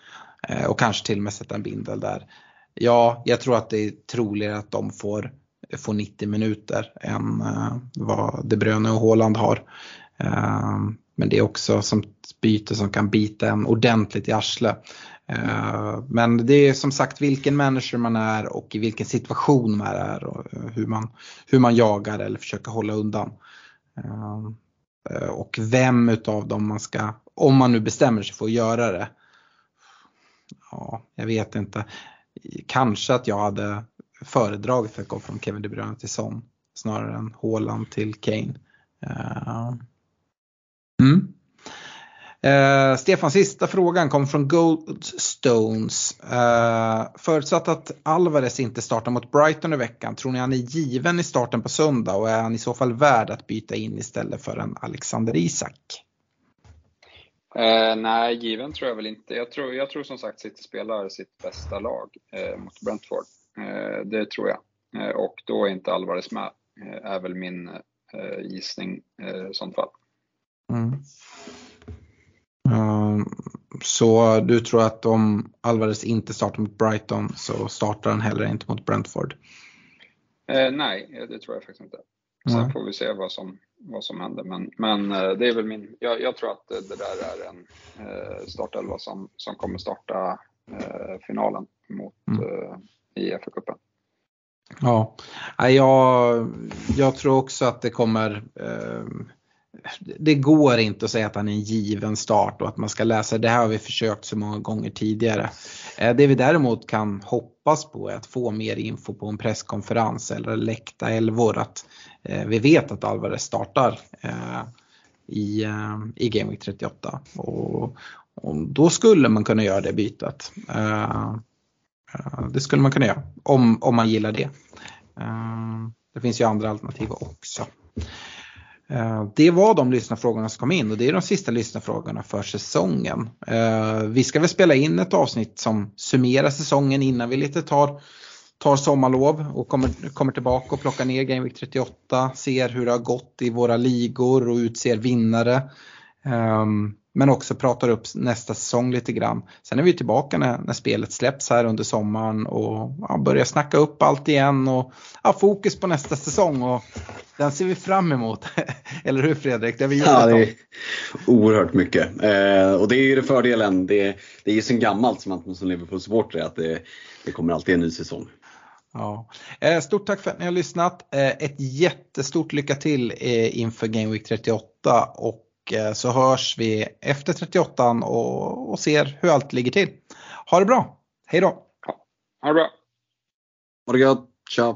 [SPEAKER 1] Eh, och kanske till och med sätta en bindel där. Ja, jag tror att det är troligare att de får, får 90 minuter än eh, vad De Bruyne och Haaland har. Eh, men det är också som ett byte som kan bita en ordentligt i arslet. Men det är som sagt vilken manager man är och i vilken situation man är och hur man, hur man jagar eller försöker hålla undan. Och vem utav dem man ska, om man nu bestämmer sig för att göra det, ja, jag vet inte. Kanske att jag hade föredragit att gå från Kevin De Bruyne till Son snarare än Haaland till Kane. Uh, mm. Uh, Stefan, sista frågan kom från Goldstones. Uh, eh, förutsatt att Alvarez inte startar mot Brighton i veckan, tror ni han är given i starten på söndag och är han i så fall värd att byta in istället för en Alexander Isak?
[SPEAKER 2] Eh, nej, given tror jag väl inte. Jag tror, jag tror som sagt City spelar sitt bästa lag eh, mot Brentford. Eh, det tror jag. Eh, och då är inte Alvarez med, eh, är väl min eh, gissning i sånt fall. Mm.
[SPEAKER 1] Um, så du tror att om Alvarez inte startar mot Brighton så startar han heller inte mot Brentford?
[SPEAKER 2] nej, det tror jag faktiskt inte. Sen
[SPEAKER 1] Mm.
[SPEAKER 2] får vi se vad som, vad som händer. Men, men eh, det är väl min, jag, jag tror att det där är en eh, startelva som, som kommer starta eh, finalen mot,
[SPEAKER 1] Mm.
[SPEAKER 2] i FA-cupen.
[SPEAKER 1] Ja, jag, jag tror också att det kommer eh, det går inte att säga att han är en given start och att man ska läsa. Det här har vi försökt så många gånger tidigare. Eh, det vi däremot kan hoppas på är att få mer info på en presskonferens eller läckta elvor. Att eh, vi vet att Alvarez startar eh, i, i Game Week 38. Och, och då skulle man kunna göra det bytet. Det skulle man kunna göra om, om man gillar det. Det finns ju andra alternativ också. Eh, det var de lyssnarfrågorna som kom in och det är de sista lyssnarfrågorna för säsongen. Eh, vi ska väl spela in ett avsnitt som summerar säsongen innan vi lite tar, tar sommarlov och kommer, kommer tillbaka och plockar ner Game Week 38, ser hur det har gått i våra ligor och utser vinnare. Eh, men också pratar upp nästa säsong lite grann. Sen är vi tillbaka när, när spelet släpps här under sommaren och ja, börjar snacka upp allt igen och ja, fokus på nästa säsong och den ser vi fram emot. Eller hur Fredrik? Det har vi gjort
[SPEAKER 3] Ja, det är oerhört mycket. Eh, och det är ju det fördelen. Det, det är ju sen gammalt som man som Liverpool-supporter att det, det kommer alltid en ny säsong.
[SPEAKER 1] Ja. Eh, Stort tack för att ni har lyssnat. Eh, Ett jättestort lycka till eh, inför Game Week 38 och eh, så hörs vi efter 38 och, och ser hur allt ligger till. Ha det bra. Hej då!
[SPEAKER 2] Ha det bra!
[SPEAKER 3] Ha det gött, tja!